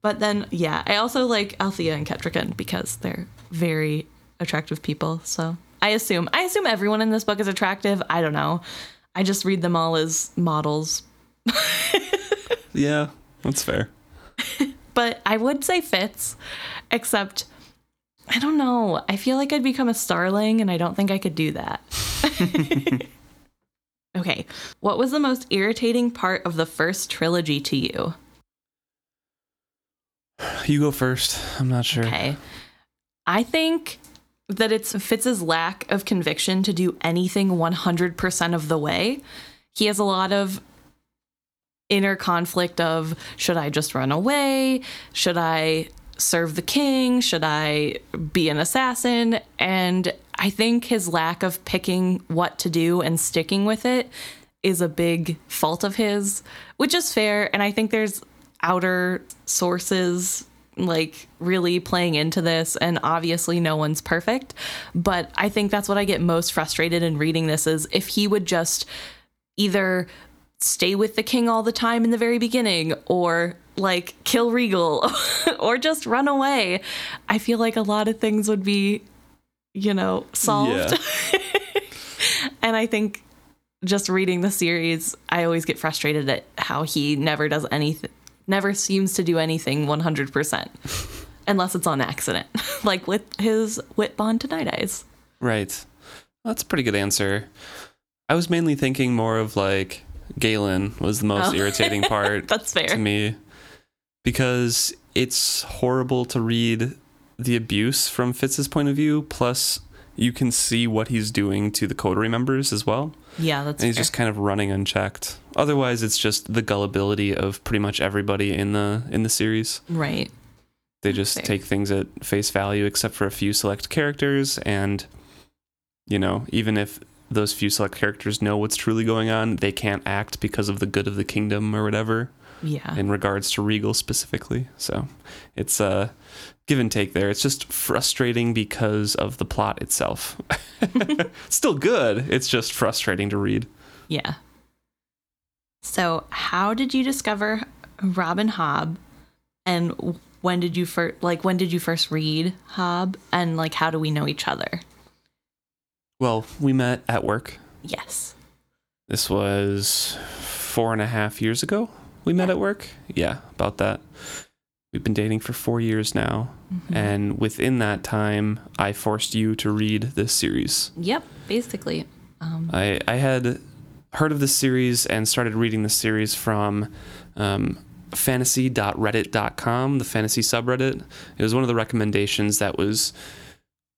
But then, yeah, I also like Althea and Kettricken because they're very attractive people. So I assume, I assume everyone in this book is attractive. I don't know. I just read them all as models. yeah, that's fair. But I would say Fitz, except I don't know. I feel like I'd become a starling and I don't think I could do that. okay. What was the most irritating part of the first trilogy to you? You go first. I'm not sure. Okay. I think that it's Fitz's lack of conviction to do anything 100% of the way. He has a lot of inner conflict of should I just run away? Should I serve the king? Should I be an assassin? And I think his lack of picking what to do and sticking with it is a big fault of his, which is fair. And I think there's outer sources like really playing into this and obviously no one's perfect but i think that's what i get most frustrated in reading this is if he would just either stay with the king all the time in the very beginning or like kill regal or just run away i feel like a lot of things would be you know solved and i think just reading the series i always get frustrated at how he never does anything never seems to do anything 100% unless it's on accident like with his wit bond to Nighteyes Right. That's a pretty good answer. I was mainly thinking more of like Galen was the most Oh. irritating part that's fair to me because it's horrible to read the abuse from Fitz's point of view. Plus, you can see what he's doing to the coterie members as well. yeah that's And he's fair. just kind of running unchecked. Otherwise, it's just the gullibility of pretty much everybody in the in the series. right They just Fair. take things at face value, except for a few select characters. And, you know, even if those few select characters know what's truly going on, they can't act because of the good of the kingdom or whatever yeah in regards to Regal specifically. So it's a give and take there. It's just frustrating because of the plot itself. Still good. It's just frustrating to read. Yeah. So, how did you discover Robin Hobb, and when did you first like when did you first read Hobb, and like how do we know each other? Well, we met at work. Yes. This was four and a half years ago. We met at work. Yeah, about that. We've been dating for four years now. Mm-hmm. And within that time, I forced you to read this series. Yep. Basically. Um, I, I had heard of this series and started reading the series from um, fantasy.reddit.com, the fantasy subreddit. It was one of the recommendations that was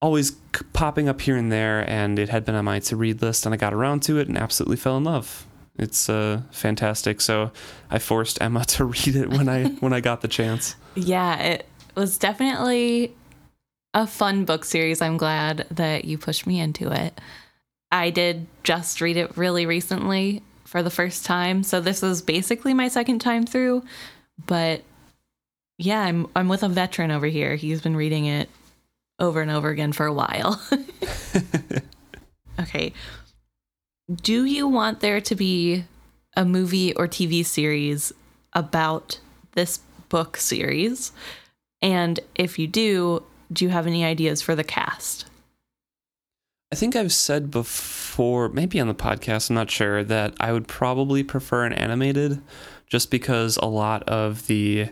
always popping up here and there, and it had been on my to read list, and I got around to it and absolutely fell in love. It's uh, fantastic. So I forced Emma to read it when I when I got the chance. yeah, it was definitely a fun book series. I'm glad that you pushed me into it. I did just read it really recently for the first time, so this is basically my second time through. But yeah, I'm I'm with a veteran over here. He's been reading it over and over again for a while. okay. Do you want there to be a movie or TV series about this book series? And if you do, do you have any ideas for the cast? I think I've said before, maybe on the podcast, I'm not sure, that I would probably prefer an animated just because a lot of the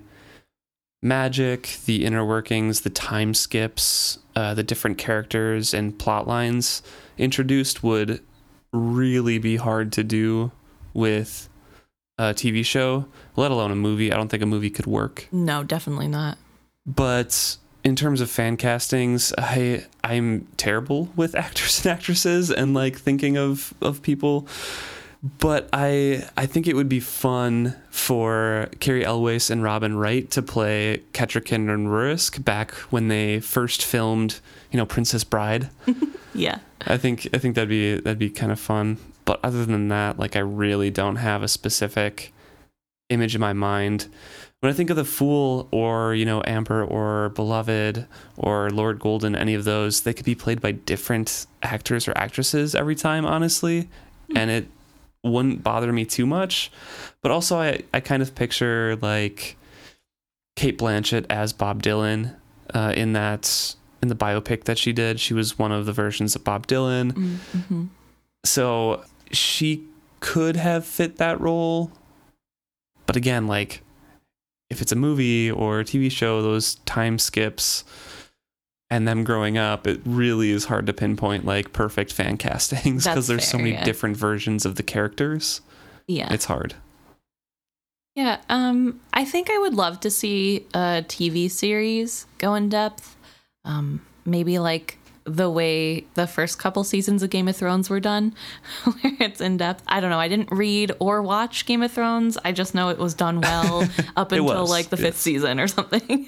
magic, the inner workings, the time skips, uh, the different characters and plot lines introduced would really be hard to do with a TV show, let alone a movie. I don't think a movie could work No, definitely not. but in terms of fan castings, I I'm terrible with actors and actresses and like thinking of of people. But I I think it would be fun for Cary Elwes and Robin Wright to play Kettrick and Rurisk back when they first filmed, you know, Princess Bride. Yeah. I think I think that'd be that'd be kind of fun. But other than that, like I really don't have a specific image in my mind. When I think of the Fool or, you know, Amber or Beloved or Lord Golden, any of those, they could be played by different actors or actresses every time, honestly. Hmm. And it wouldn't bother me too much. But also I, I kind of picture like Cate Blanchett as Bob Dylan uh, in that in the biopic that she did. She was one of the versions of Bob Dylan. Mm-hmm. So she could have fit that role. But again, like if it's a movie or a TV show, those time skips and them growing up, it really is hard to pinpoint like perfect fan castings because there's so many yeah. different versions of the characters. Yeah. It's hard. Yeah, um, I think I would love to see a TV series go in depth. Um, maybe like the way the first couple seasons of Game of Thrones were done, where it's in depth. I don't know. I didn't read or watch Game of Thrones. I just know it was done well up until was, like the fifth season or something.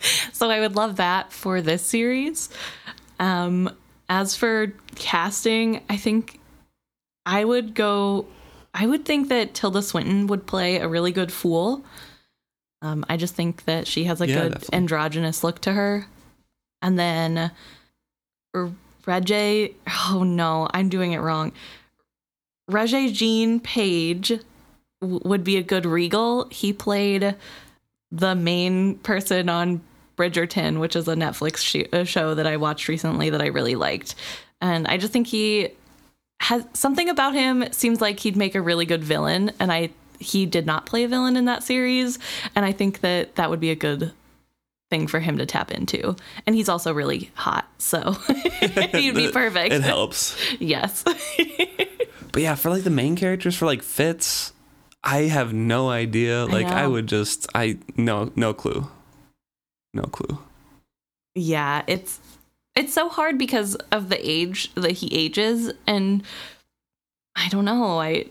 so I would love that for this series. Um, as for casting, I think I would go. I would think that Tilda Swinton would play a really good fool. Um, I just think that she has a Yeah, good definitely. androgynous look to her. And then Reggie, oh no, I'm doing it wrong. Regé-Jean Page w- would be a good Regal. He played the main person on Bridgerton, which is a Netflix sh- a show that I watched recently that I really liked. And I just think he has something about him seems like he'd make a really good villain and I he did not play a villain in that series and I think that that would be a good thing for him to tap into. And he's also really hot, so he'd be perfect. It helps. Yes. But yeah, for like the main characters for like Fitz, I have no idea. Like I, know. would just I no no clue. No clue. yeah, it's it's so hard because of the age that he ages and I don't know. I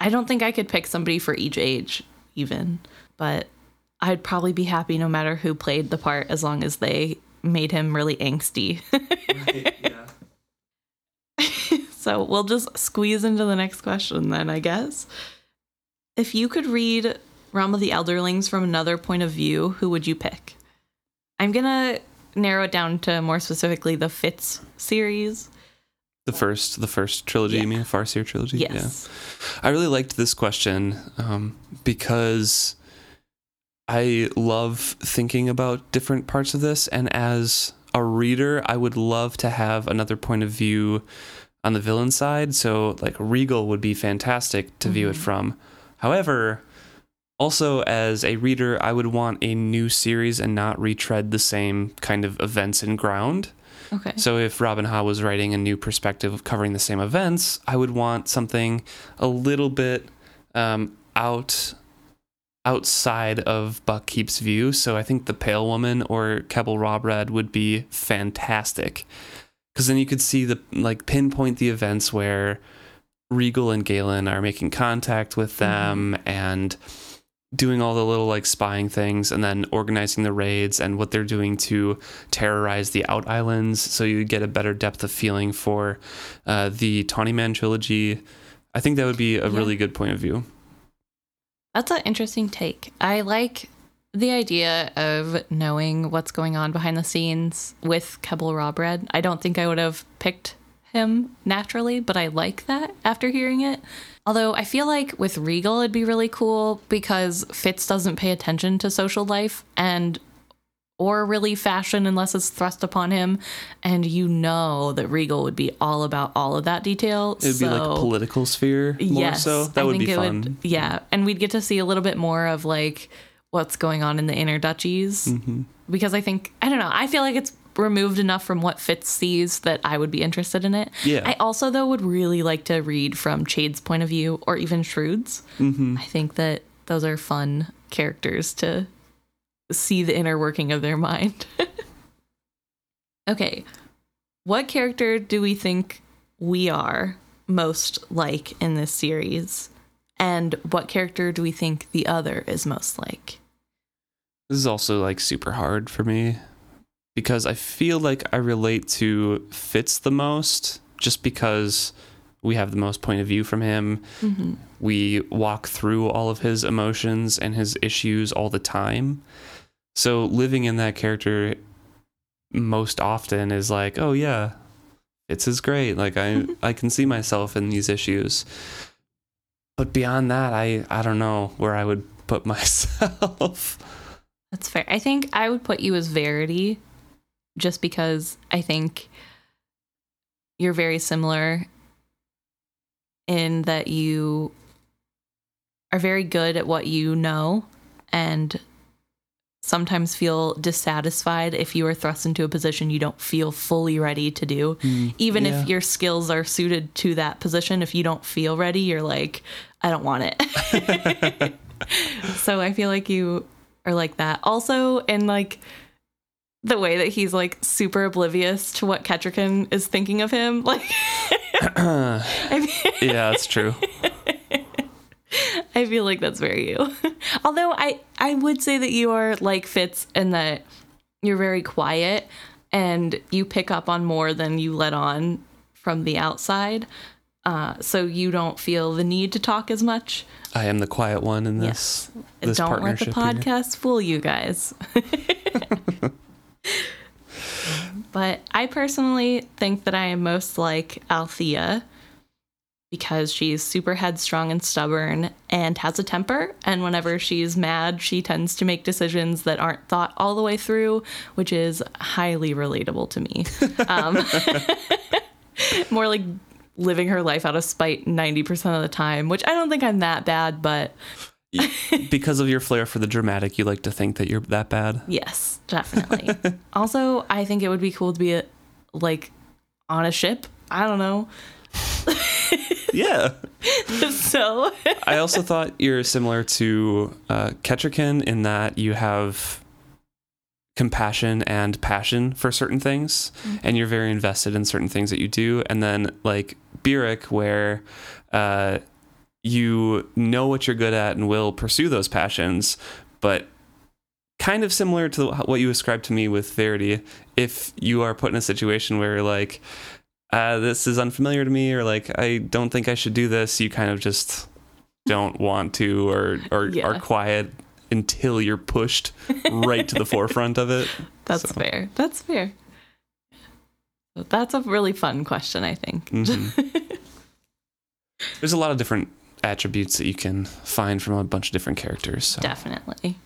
I don't think I could pick somebody for each age even, but I'd probably be happy no matter who played the part as long as they made him really angsty. yeah. so we'll just squeeze into the next question then, I guess. If you could read Realm of the Elderlings from another point of view, who would you pick? I'm gonna narrow it down to more specifically the Fitz series. The first the first trilogy, Yeah. you mean the Farseer trilogy? Yes. I really liked this question um, because I love thinking about different parts of this. And as a reader, I would love to have another point of view on the villain side. So, like, Regal would be fantastic to view it Mhm. from. However, also as a reader, I would want a new series and not retread the same kind of events and ground. Okay. So if Robin Hobb was writing a new perspective of covering the same events, I would want something a little bit um, out outside of Buckkeep's view. So I think the Pale Woman or Kebal Rawbread would be fantastic because then you could see the like pinpoint the events where Regal and Galen are making contact with them and doing all the little like spying things and then organizing the raids and what they're doing to terrorize the out islands so you get a better depth of feeling for uh, the Tawny Man trilogy. I think that would be a Yeah. really good point of view. That's an interesting take. I like the idea of knowing what's going on behind the scenes with Kebal Rawbread. I don't think I would have picked him naturally, but I like that after hearing it. Although I feel like with Regal it'd be really cool because Fitz doesn't pay attention to social life and or really fashion unless it's thrust upon him and you know that Regal would be all about all of that detail. It'd be like a political sphere more so. That I would be it fun. yeah, and we'd get to see a little bit more of like what's going on in the inner duchies Mm-hmm. because I think I don't know. I feel like it's removed enough from what Fitz sees that I would be interested in it. Yeah. I also though would really like to read from Chade's point of view or even Shrewd's. Mm-hmm. I think that those are fun characters to see the inner working of their mind. okay. what character do we think we are most like in this series? And what character do we think the other is most like? This is also like super hard for me because I feel like I relate to Fitz the most just because we have the most point of view from him. Mm-hmm. We walk through all of his emotions and his issues all the time. So living in that character most often is like, oh yeah, it's is great. Like I I can see myself in these issues. But beyond that, I I don't know where I would put myself. That's fair. I think I would put you as Verity just because I think you're very similar in that you are very good at what you know and sometimes feel dissatisfied if you are thrust into a position you don't feel fully ready to do. Mm, Even yeah. if your skills are suited to that position, if you don't feel ready, you're like, I don't want it. so I feel like you are like that. Also, and like the way that he's like super oblivious to what Kettricken is thinking of him. Like, I, mean, yeah, that's true. I feel like that's very you. Although I, I would say that you are like Fitz and that you're very quiet and you pick up on more than you let on from the outside. Uh, so you don't feel the need to talk as much. I am the quiet one in this. this don't let the podcast fool you guys. but I personally think that I am most like Althea because she's super headstrong and stubborn and has a temper. And whenever she's mad, she tends to make decisions that aren't thought all the way through, which is highly relatable to me. Um, more like living her life out of spite 90% of the time, which I don't think I'm that bad, but because of your flair for the dramatic, you like to think that you're that bad. Yes, definitely. also, I think it would be cool to be a, like on a ship. I don't know. Yeah. so I also thought you're similar to uh, Kettricken in that you have compassion and passion for certain things, and you're very invested in certain things that you do. And then like Burrich, where uh, you know what you're good at and will pursue those passions, but kind of similar to what you ascribed to me with Verity. If you are put in a situation where you're like uh, this is unfamiliar to me, or like I don't think I should do this, you kind of just don't want to, or or Yeah. are quiet until you're pushed right to the forefront of it. that's So- fair. That's fair. That's a really fun question, I think. Mhm. There's a lot of different attributes that you can find from a bunch of different characters. So. Definitely.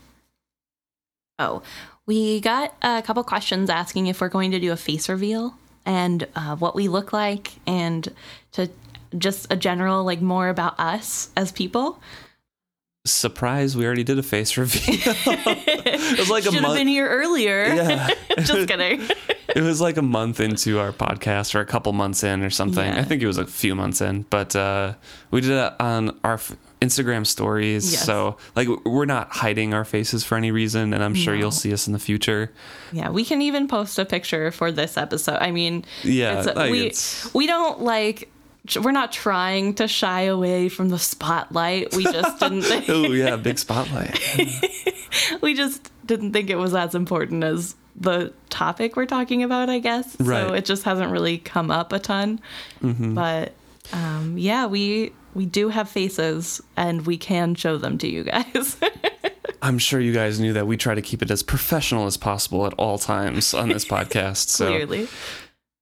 Oh, we got a couple questions asking if we're going to do a face reveal and uh, what we look like and to just a general, like more about us as people. Surprise! We already did a face reveal. it was like a Should have month. been here earlier. Yeah. just kidding. it was like a month into our podcast or a couple months in or something. Yeah. I think it was a few months in, but uh, we did it on our f- Instagram stories. Yes. So like we're not hiding our faces for any reason, and I'm sure No. you'll see us in the future. Yeah, we can even post a picture for this episode. I mean, Yeah, it's, like we we don't like we're not trying to shy away from the spotlight. We just didn't think, Oh yeah, big spotlight. we just didn't think it was as important as the topic we're talking about, I guess. Right. So it just hasn't really come up a ton. Mm-hmm. But um, yeah, we we do have faces and we can show them to you guys. I'm sure you guys knew that we try to keep it as professional as possible at all times on this podcast. So Clearly.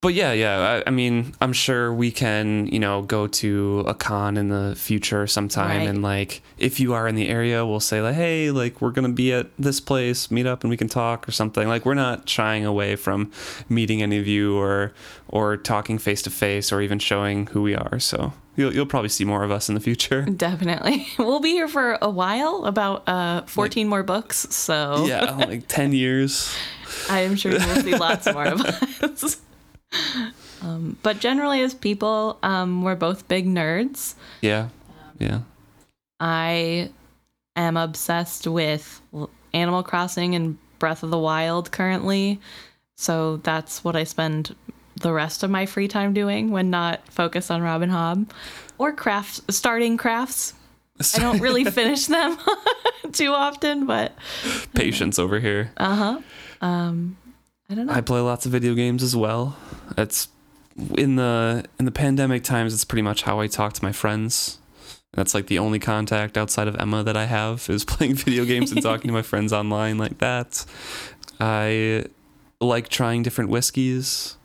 But yeah, yeah. I, I mean, I'm sure we can, you know, go to a con in the future sometime, Right. and like, if you are in the area, we'll say like, hey, like we're gonna be at this place, meet up, and we can talk or something. Like, we're not shying away from meeting any of you or or talking face to face or even showing who we are. So you'll you'll probably see more of us in the future. Definitely. We'll be here for a while, about uh, 14 more books. So yeah, like ten years. I am sure you will see lots more of us. Um, but generally, as people, um, we're both big nerds. Yeah, yeah. I am obsessed with Animal Crossing and Breath of the Wild currently. So that's what I spend the rest of my free time doing when not focused on Robin Hobb or crafts, starting crafts. I don't really finish them too often, but Patience over here. I don't know. I play lots of video games as well. It's in the in the pandemic times. It's pretty much how I talk to my friends. That's like the only contact outside of Emma that I have is playing video games and talking to my friends online like that. I like trying different whiskeys.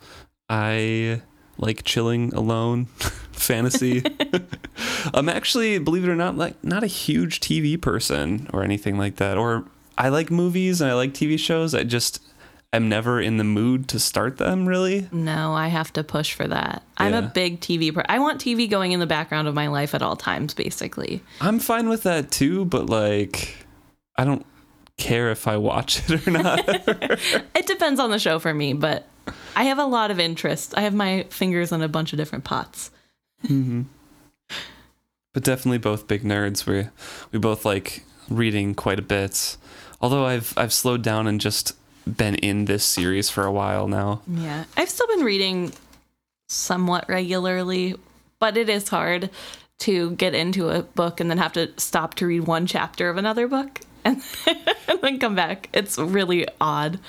I like chilling alone. Fantasy. I'm actually, believe it or not, like not a huge TV person or anything like that. Or I like movies and I like TV shows. I just am never in the mood to start them really. no, I have to push for that. I'm a big TV. Per- I want TV going in the background of my life at all times, basically. I'm fine with that too, but like I don't care if I watch it or not. It depends on the show for me, but I have a lot of interest. I have my fingers in a bunch of different pots. Mm-hmm. but definitely both big nerds. We we both like reading quite a bit. Although I've I've slowed down and just been in this series for a while now. Yeah. I've still been reading somewhat regularly, but it is hard to get into a book and then have to stop to read one chapter of another book and, and then come back. It's really odd.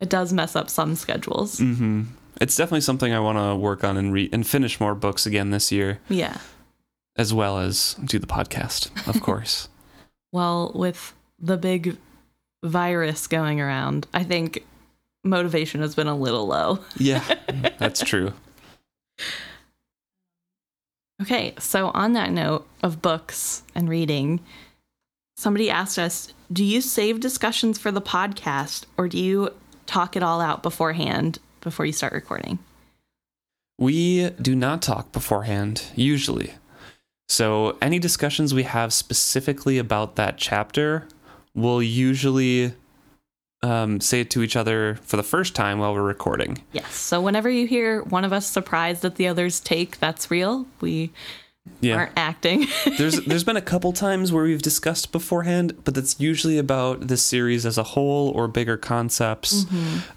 It does mess up some schedules. Mm-hmm. It's definitely something I want to work on and read and finish more books again this year, Yeah. as well as do the podcast, of course. Well, with the big virus going around, I think motivation has been a little low. yeah, that's true. Okay, so on that note of books and reading, somebody asked us Do you save discussions for the podcast or do you talk it all out beforehand before you start recording? We do not talk beforehand, usually. So, any discussions we have specifically about that chapter, we'll usually um, say it to each other for the first time while we're recording. Yes. So whenever you hear one of us surprised at the other's take, that's real. We Yeah. aren't acting. there's there's been a couple times where we've discussed beforehand, but that's usually about the series as a whole or bigger concepts.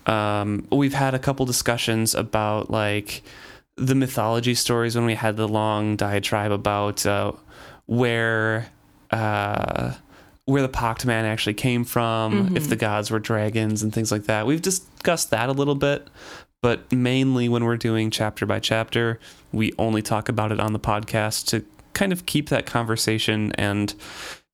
Um, we've had a couple discussions about like the mythology stories when we had the long diatribe about uh, where uh, where the Pocked Man actually came from, if mm-hmm. the gods were dragons and things like that. We've discussed that a little bit, but mainly when we're doing chapter by chapter, we only talk about it on the podcast to kind of keep that conversation and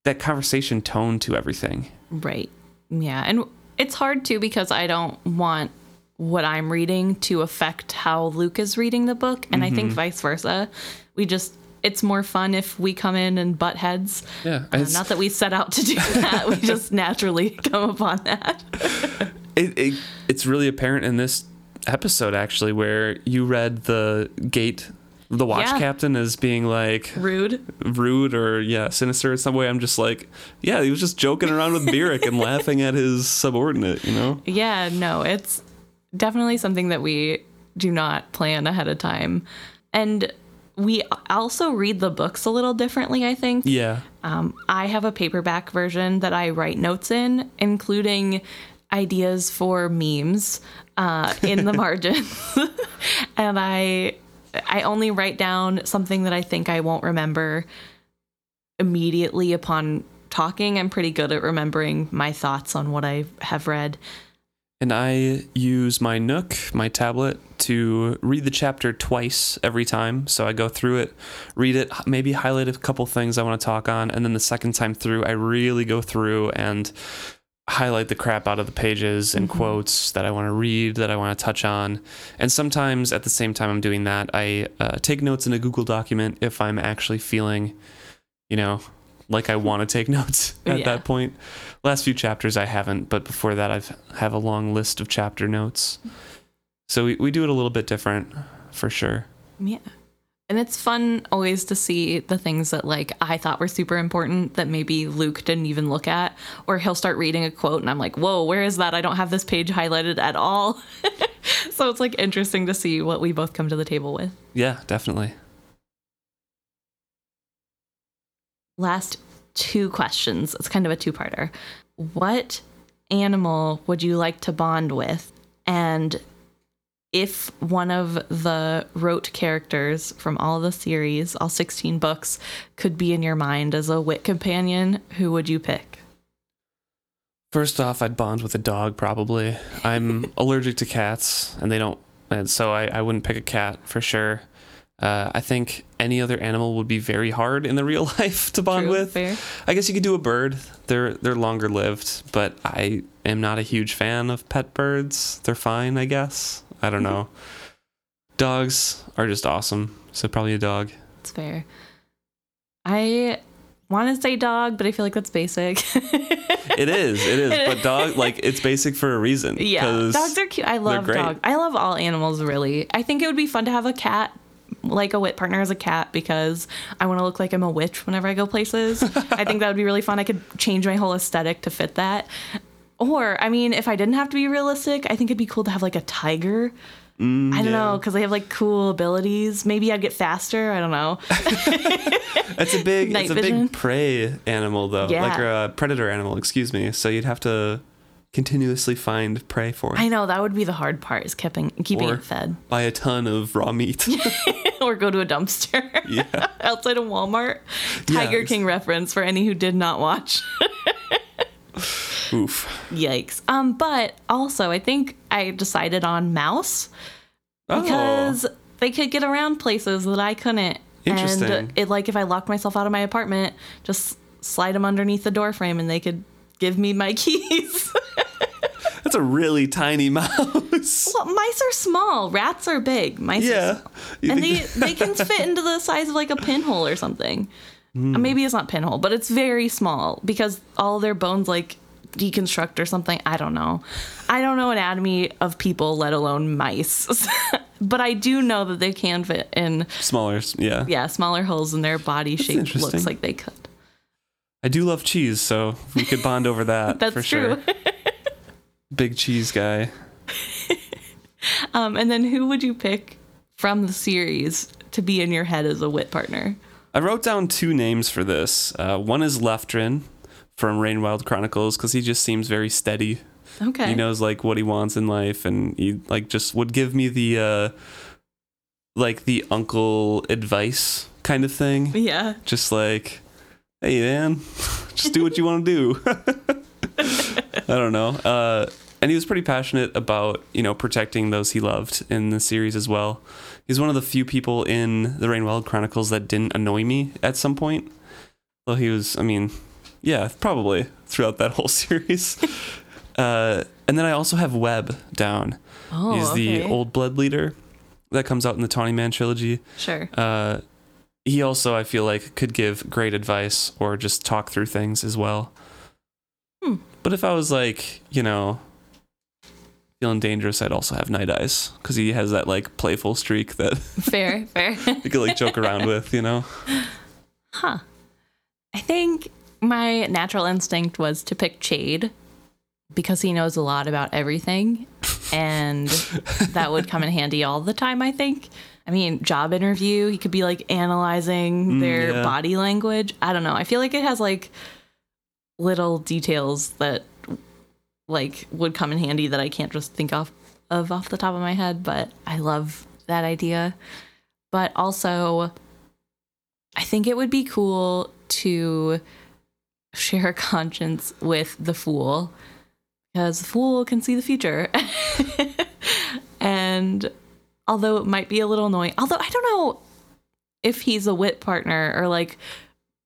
that conversation tone to everything. Right. Yeah. And it's hard too because I don't want what I'm reading to affect how Luke is reading the book. And I think mm-hmm. vice versa. We just, it's more fun if we come in and butt heads. Yeah, Uh, it's- not that we set out to do that. we just naturally come upon that. It, it it's really apparent in this episode actually where you read the gate the watch Yeah. captain as being like Rude. rude or yeah sinister in some way i'm just like yeah he was just joking around with Burrich and laughing at his subordinate you know Yeah, no, it's definitely something that we do not plan ahead of time. And we also read the books a little differently, I think. yeah Um, I have a paperback version that I write notes in, including ideas for memes uh, in the margins. and I I only write down something that I think I won't remember immediately upon talking. I'm pretty good at remembering my thoughts on what I have read. And i use my nook my tablet to read the chapter twice every time so i go through it read it maybe highlight a couple things i want to talk on and then the second time through i really go through and highlight the crap out of the pages and quotes that I want to read, that I want to touch on. And sometimes at the same time I'm doing that, I uh, take notes in a Google document if I'm actually feeling, you know, like I want to take notes at Yeah. that point. Last few chapters I haven't, but before that I've have a long list of chapter notes. So we, we do it a little bit different for sure. Yeah. And it's fun always to see the things that like I thought were super important that maybe Luke didn't even look at or he'll start reading a quote and I'm like, "Whoa, where is that? I don't have this page highlighted at all." so it's like interesting to see what we both come to the table with. Yeah, definitely. Last two questions. It's kind of a two-parter. What animal would you like to bond with? And if one of the rote characters from all the series, all 16 books, could be in your mind as a wit companion, who would you pick? First off, I'd bond with a dog probably. I'm allergic to cats, and they don't, and so I, I wouldn't pick a cat for sure. Uh, I think any other animal would be very hard in the real life to bond True, with. fair. I guess you could do a bird. They're they're longer lived, but I am not a huge fan of pet birds. They're fine, I guess. I don't know. Dogs are just awesome, so probably a dog. It's fair. I want to say dog, but I feel like that's basic. It is, it is, but dog like it's basic for a reason. yeah, dogs are cute. I love dogs. I love all animals, really. I think it would be fun to have a cat, like a wit partner as a cat, because I want to look like I'm a witch whenever I go places. I think that would be really fun. I could change my whole aesthetic to fit that. Or, I mean, if I didn't have to be realistic, I think it'd be cool to have like a tiger. Mm, I don't yeah. know, because they have like cool abilities. Maybe I'd get faster. I don't know. It's a big, Night it's a vision. big prey animal though, Yeah. like a predator animal. Excuse me. So you'd have to continuously find prey for it. I know that would be the hard part is keeping keeping Or- it fed, Buy a ton of raw meat. or go to a dumpster yeah. outside of Walmart. Tiger it's- King reference for any who did not watch. Oof. Yikes. Um, but also I think I decided on mouse Oh. because they could get around places that I couldn't. Interesting. And it like if I locked myself out of my apartment, just slide them underneath the door frame and they could give me my keys. That's a really tiny mouse. well, mice are small, rats are big. Mice are yeah. And they they can fit into the size of like a pinhole or something. Uh, Maybe it's not pinhole, but it's very small because all their bones like deconstruct or something. I don't know. I don't know anatomy of people, let alone mice. but I do know that they can fit in smaller. Yeah. yeah smaller holes in their body shape. Looks like they could. I do love cheese, so we could bond over that That's for true. sure. Big cheese guy. Um, and then who would you pick from the series to be in your head as a wit partner? I wrote down two names for this. Uh, one is Leftrin from Rain Wild Chronicles because he just seems very steady. Okay. He knows like what he wants in life, and he like just would give me the uh, like the uncle advice kind of thing. yeah. Just like, hey man, just do what you want to do. I don't know. Uh, and he was pretty passionate about you know protecting those he loved in the series as well. He's one of the few people in the Rain Wild Chronicles that didn't annoy me at some point. Well, he was. I mean, yeah, probably throughout that whole series. uh, and then I also have Webb down. Oh, He's the okay. old blood leader that comes out in the Tawny Man trilogy. Sure. Uh, he also, I feel like, could give great advice or just talk through things as well. Hmm. But if I was like, you know, feeling dangerous, I'd also have Nighteyes because he has that like playful streak that Fair. Fair. you could like joke around with, you know. Huh. I think my natural instinct was to pick Chade because he knows a lot about everything and that would come in handy all the time, I think. I mean, job interview, he could be like analyzing Mm, their yeah. body language. I don't know. I feel like it has like little details that like would come in handy that I can't just think off of off the top of my head, but I love that idea. But also I think it would be cool to share a conscience with the fool because the fool can see the future. and although it might be a little annoying, although I don't know if he's a wit partner or like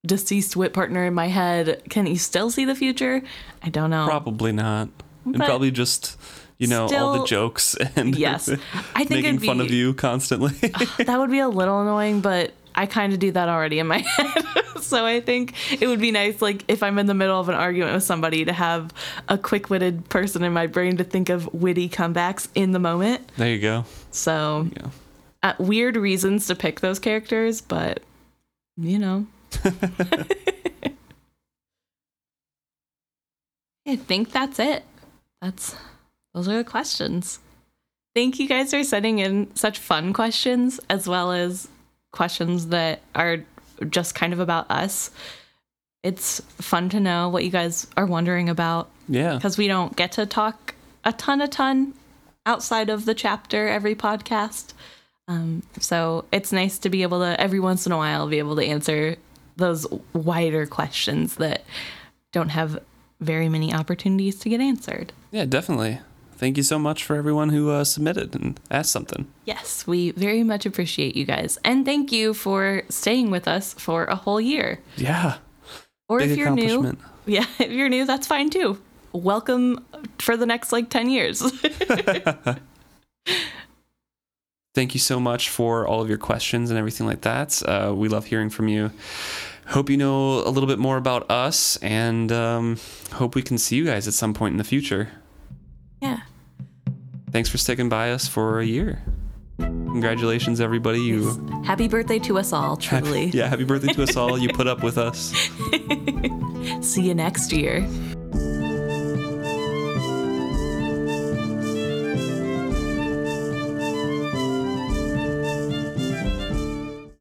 deceased wit partner in my head, can he still see the future? I don't know. Probably not. and probably just, you know, all the jokes and Yes. I think making it'd be, fun of you constantly. that would be a little annoying, but I kind of do that already in my head. so I think it would be nice, like, if I'm in the middle of an argument with somebody, to have a quick witted person in my brain to think of witty comebacks in the moment. there you go. So, Yeah. uh, weird reasons to pick those characters, but, you know. I think that's it. That's those are the questions. Thank you guys for sending in such fun questions as well as questions that are just kind of about us. It's fun to know what you guys are wondering about Yeah. because we don't get to talk a ton, a ton outside of the chapter every podcast. Um, so it's nice to be able to every once in a while be able to answer those wider questions that don't have very many opportunities to get answered. Yeah, definitely. Thank you so much for everyone who uh, submitted and asked something. Yes, we very much appreciate you guys. And thank you for staying with us for a whole year. Yeah. Or Big if you're new, yeah, if you're new, that's fine too. Welcome for the next like 10 years. Thank you so much for all of your questions and everything like that. Uh, we love hearing from you. Hope you know a little bit more about us and um, hope we can see you guys at some point in the future. yeah. Thanks for sticking by us for a year. Congratulations, everybody. You Happy birthday to us all, truly. yeah, happy birthday to us all. You put up with us. See you next year.